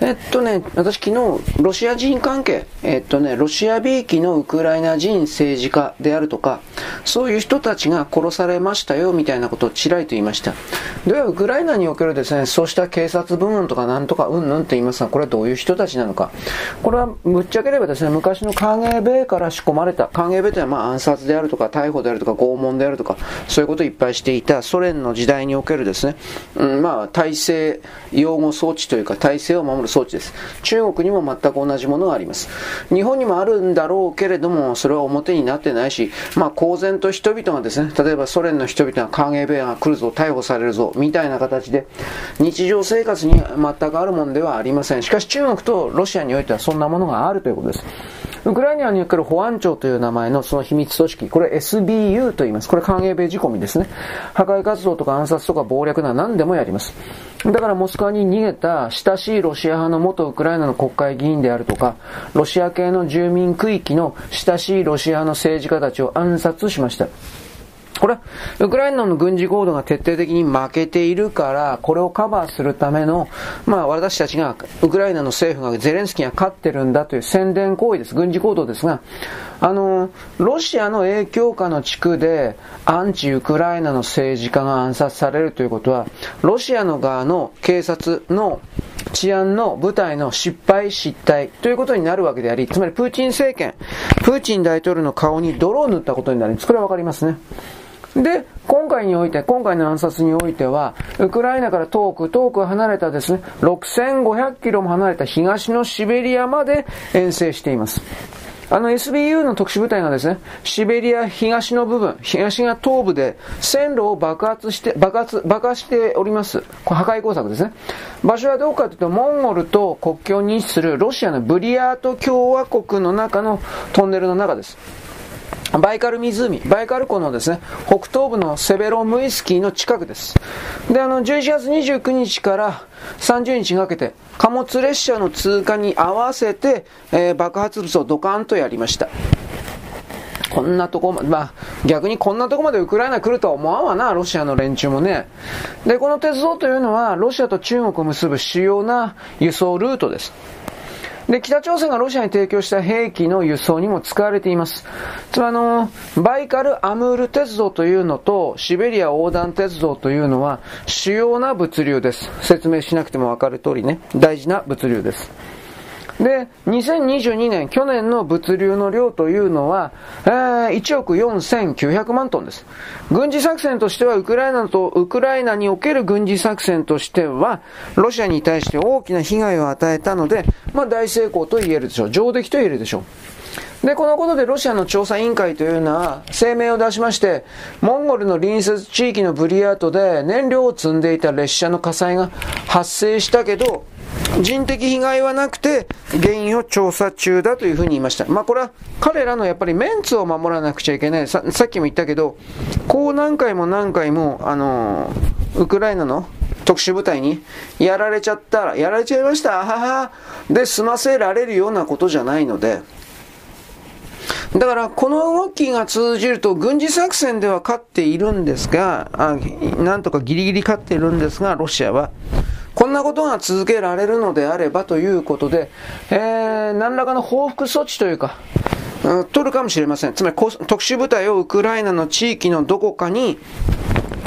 えっとね、私昨日、ロシア人関係、えっとね、ロシアびいきのウクライナ人政治家であるとか、そういう人たちが殺されましたよ、みたいなことをちらりと言いました。では、ウクライナにおけるですね、そうした警察部門とかなんとかうんぬんって言いますが、これはどういう人たちなのか。これは、ぶっちゃければですね、昔の KGB から仕込まれた、KGB というのはまあ暗殺であるとか、逮捕であるとか、拷問であるとか、そういうことをいっぱいしていたソ連の時代におけるですね、うん、まあ、体制擁護装置というか体制を守る装置です。中国にも全く同じものがあります。日本にもあるんだろうけれども、それは表になってないし、まあ公然と人々がですね、例えばソ連の人々が歓迎ベアが来るぞ、逮捕されるぞ、みたいな形で、日常生活に全くあるものではありません。しかし中国とロシアにおいてはそんなものがあるということです。ウクライナにおける保安庁という名前のその秘密組織、これ SBU と言います。これ歓迎米仕込みですね。破壊活動とか暗殺とか暴略な何でもやります。だからモスクワに逃げた親しいロシア派の元ウクライナの国会議員であるとか、ロシア系の住民区域の親しいロシア派の政治家たちを暗殺しました。これは、ウクライナの軍事行動が徹底的に負けているから、これをカバーするための、まあ私たちが、ウクライナの政府がゼレンスキーが勝ってるんだという宣伝行為です。軍事行動ですが、あの、ロシアの影響下の地区で、アンチウクライナの政治家が暗殺されるということは、ロシアの側の警察の治安の部隊の失敗失態ということになるわけであり、つまりプーチン政権、プーチン大統領の顔に泥を塗ったことになります。これはわかりますね。で、今回において、今回の暗殺においては、ウクライナから遠く、遠く離れたですね、6500キロも離れた東のシベリアまで遠征しています。あの SBU の特殊部隊がですね、シベリア東の部分、東が東部で線路を爆発して、爆発、爆破しております。破壊工作ですね。場所はどこかというと、モンゴルと国境に位置するロシアのブリヤート共和国の中のトンネルの中です。バイカル湖、バイカル湖のですね、北東部のセベロムイスキーの近くです。で、あの、11月29日から30日にかけて、貨物列車の通過に合わせて、えー、爆発物をドカンとやりました。こんなとこま、まあ、逆にこんなとこまでウクライナ来るとは思わんわな、ロシアの連中もね。で、この鉄道というのは、ロシアと中国を結ぶ主要な輸送ルートです。で、北朝鮮がロシアに提供した兵器の輸送にも使われています。つまりあの、バイカル・アムール鉄道というのと、シベリア横断鉄道というのは、主要な物流です。説明しなくてもわかる通りね、大事な物流です。で、2022年、去年の物流の量というのは、えー、1億4900万トンです。軍事作戦としては、ウクライナと、ウクライナにおける軍事作戦としては、ロシアに対して大きな被害を与えたので、まあ大成功と言えるでしょう。上出来と言えるでしょう。で、このことでロシアの調査委員会というのは声明を出しまして、モンゴルの隣接地域のブリヤートで燃料を積んでいた列車の火災が発生したけど、人的被害はなくて、原因を調査中だというふうに言いました。まあこれは彼らのやっぱりメンツを守らなくちゃいけない。さっきも言ったけど、こう何回も何回も、あのー、ウクライナの特殊部隊にやられちゃったら、やられちゃいました、ははで済ませられるようなことじゃないので、だからこの動きが通じると軍事作戦では勝っているんですが、あなんとかギリギリ勝っているんですが、ロシアは。こんなことが続けられるのであればということで、えー、何らかの報復措置というか、取るかもしれません。つまり特殊部隊をウクライナの地域のどこかに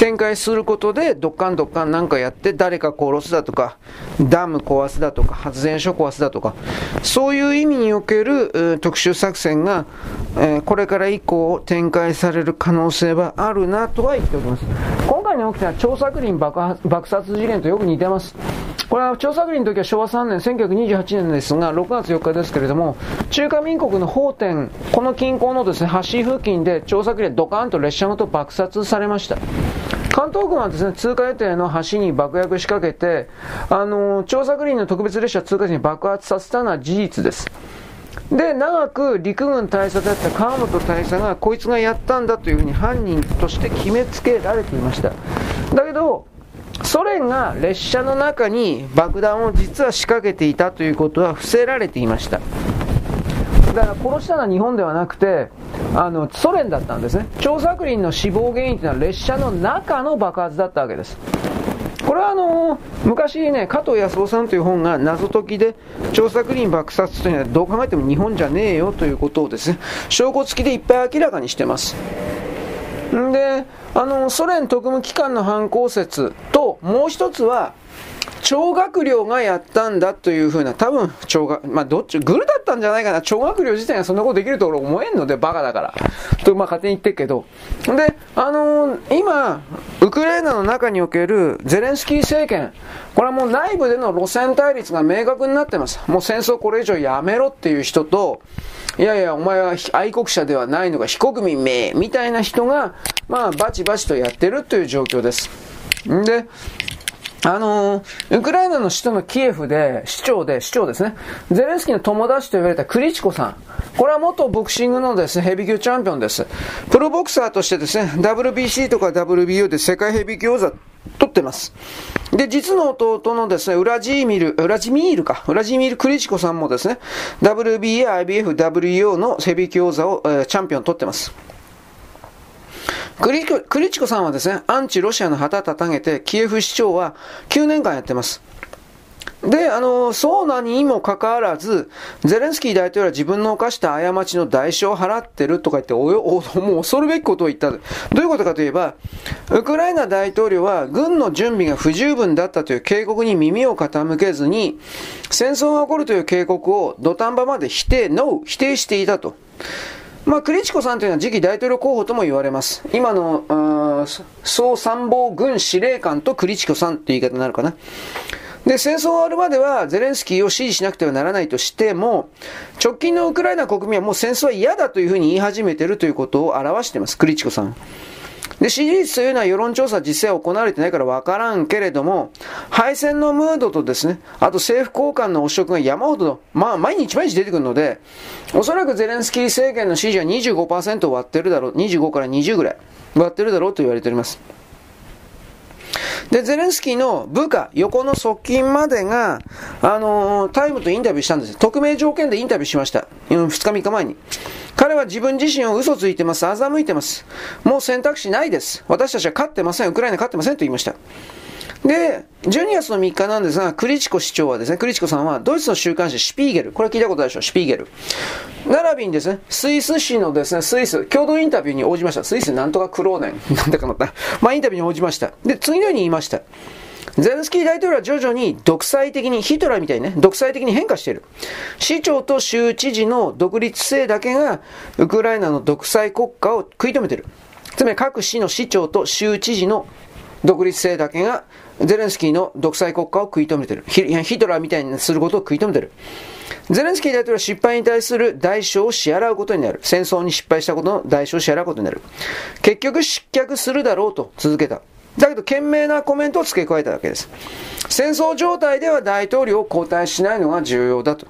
展開することで、どっかんどっかんなんかやって、誰か殺すだとか、ダム壊すだとか、発電所壊すだとか、そういう意味における特殊作戦が、え、これから以降展開される可能性はあるなとは言っております。回に起きた張作霖爆爆殺事件とよく似てます。これは張作霖の時は昭和3年、1928年ですが、6月4日ですけれども、中華民国の法典、この近郊のですね、橋付近で張作霖ドカーンと列車ごと爆殺されました。関東軍はですね、通過予定の橋に爆薬仕掛けて、あの、調査グリーンの特別列車通過時に爆発させたのは事実です。で、長く陸軍大佐だった川本大佐が、こいつがやったんだというふうに犯人として決めつけられていました。だけど、ソ連が列車の中に爆弾を実は仕掛けていたということは伏せられていました。だから殺したのは日本ではなくて、あの、ソ連だったんですね。張作霖の死亡原因というのは列車の中の爆発だったわけです。これはあのー、昔ね、加藤康夫さんという本が謎解きで、調査クリーン爆殺というのはどう考えても日本じゃねえよということをですね、証拠付きでいっぱい明らかにしてます。んで、あの、ソ連特務機関の犯行説と、もう一つは、超学寮がやったんだというふうな、多分、超学、まあ、どっち、グルだったんじゃないかな。超学寮自体がそんなことできると俺思えんので、バカだから。と、まあ、勝手に言ってるけど。で、あのー、今、ウクライナの中におけるゼレンスキー政権、これはもう内部での路線対立が明確になってます。もう戦争これ以上やめろっていう人と、いやいや、お前は愛国者ではないのか、非国民名、みたいな人が、まあ、バチバチとやってるという状況です。んで、あのー、ウクライナの首都のキエフで、市長で、市長ですね。ゼレンスキーの友達と言われたクリチコさん。これは元ボクシングのですね、ヘビー級チャンピオンです。プロボクサーとしてですね、WBC とか WBO で世界ヘビー級王座取ってます。で、実の弟のですね、ウラジーミル、ウラジミールか、ウラジミール・クリチコさんもですね、WBA、IBF、WEO のヘビー級王座を、えー、チャンピオン取ってます。クリクリチコさんはですね、アンチロシアの旗掲げて、キエフ市長は9年間やってます。で、あの、そうなにもかかわらず、ゼレンスキー大統領は自分の犯した過ちの代償を払ってるとか言って、およ、もう恐るべきことを言った。どういうことかといえば、ウクライナ大統領は軍の準備が不十分だったという警告に耳を傾けずに、戦争が起こるという警告を土壇場まで否定、ノー、否定していたと。まあ、クリチコさんというのは次期大統領候補とも言われます。今の、総参謀軍司令官とクリチコさんという言い方になるかな。で、戦争が終わるまではゼレンスキーを支持しなくてはならないとしても、直近のウクライナ国民はもう戦争は嫌だというふうに言い始めているということを表しています、クリチコさん。で、支持率というのは世論調査実際行われてないからわからんけれども、敗戦のムードとですね、あと政府高官の汚職が山ほど、まあ毎日毎日出てくるので、おそらくゼレンスキー政権の支持は25%割ってるだろう、25から20ぐらい割ってるだろうと言われております。で、ゼレンスキーの部下、横の側近までが、あのー、タイムとインタビューしたんです。匿名条件でインタビューしました。2日3日前に。彼は自分自身を嘘ついてます。欺いてます。もう選択肢ないです。私たちは勝ってません。ウクライナ勝ってませんと言いました。で、12月の3日なんですが、クリチコ市長はですね、クリチコさんはドイツの週刊誌シュピーゲル、これ聞いたことあるでしょ、シュピーゲル。並びにですね、スイス市のですね、スイス、共同インタビューに応じました。スイスなんとかクローネン、なんだかなった。まあインタビューに応じました。で、次のように言いました。ゼレンスキー大統領は徐々に独裁的に、ヒトラーみたいにね、独裁的に変化している。市長と州知事の独立性だけが、ウクライナの独裁国家を食い止めている。つまり各市の市長と州知事の独立性だけがゼレンスキーの独裁国家を食い止めてる。ヒトラーみたいにすることを食い止めてる。ゼレンスキー大統領は失敗に対する代償を支払うことになる。戦争に失敗したことの代償を支払うことになる。結局失脚するだろうと続けた。だけど、賢明なコメントを付け加えたわけです。戦争状態では大統領を交代しないのが重要だと。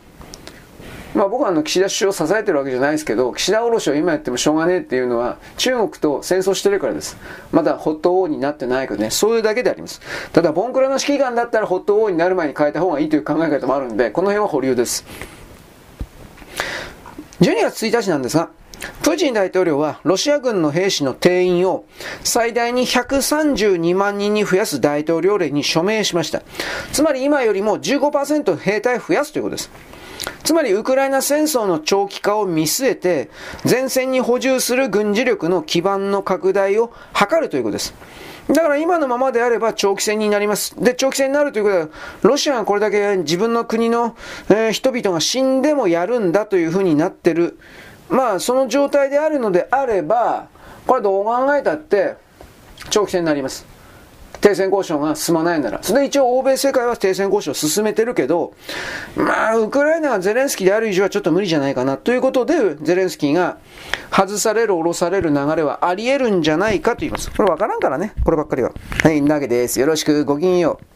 まあ僕はあの岸田首相を支えてるわけじゃないですけど、岸田卸を今やってもしょうがねえっていうのは、中国と戦争してるからです。まだホット王になってないからね、そういうだけであります。ただ、ボンクラの指揮官だったらホット王になる前に変えた方がいいという考え方もあるんで、この辺は保留です。12月1日なんですが、プーチン大統領はロシア軍の兵士の定員を最大に132万人に増やす大統領令に署名しました。つまり今よりも15%兵隊増やすということです。つまりウクライナ戦争の長期化を見据えて、前線に補充する軍事力の基盤の拡大を図るということです。だから今のままであれば長期戦になります。で、長期戦になるということは、ロシアがこれだけ自分の国の、えー、人々が死んでもやるんだというふうになってる。まあ、その状態であるのであれば、これどう考えたって長期戦になります。停戦交渉が進まないなら。それで一応欧米世界は停戦交渉を進めてるけど、まあ、ウクライナがゼレンスキーである以上はちょっと無理じゃないかなということで、ゼレンスキーが外される、下ろされる流れはあり得るんじゃないかと言います。これわからんからね、こればっかりは。はい、なわけです。よろしく、ごきげんよう。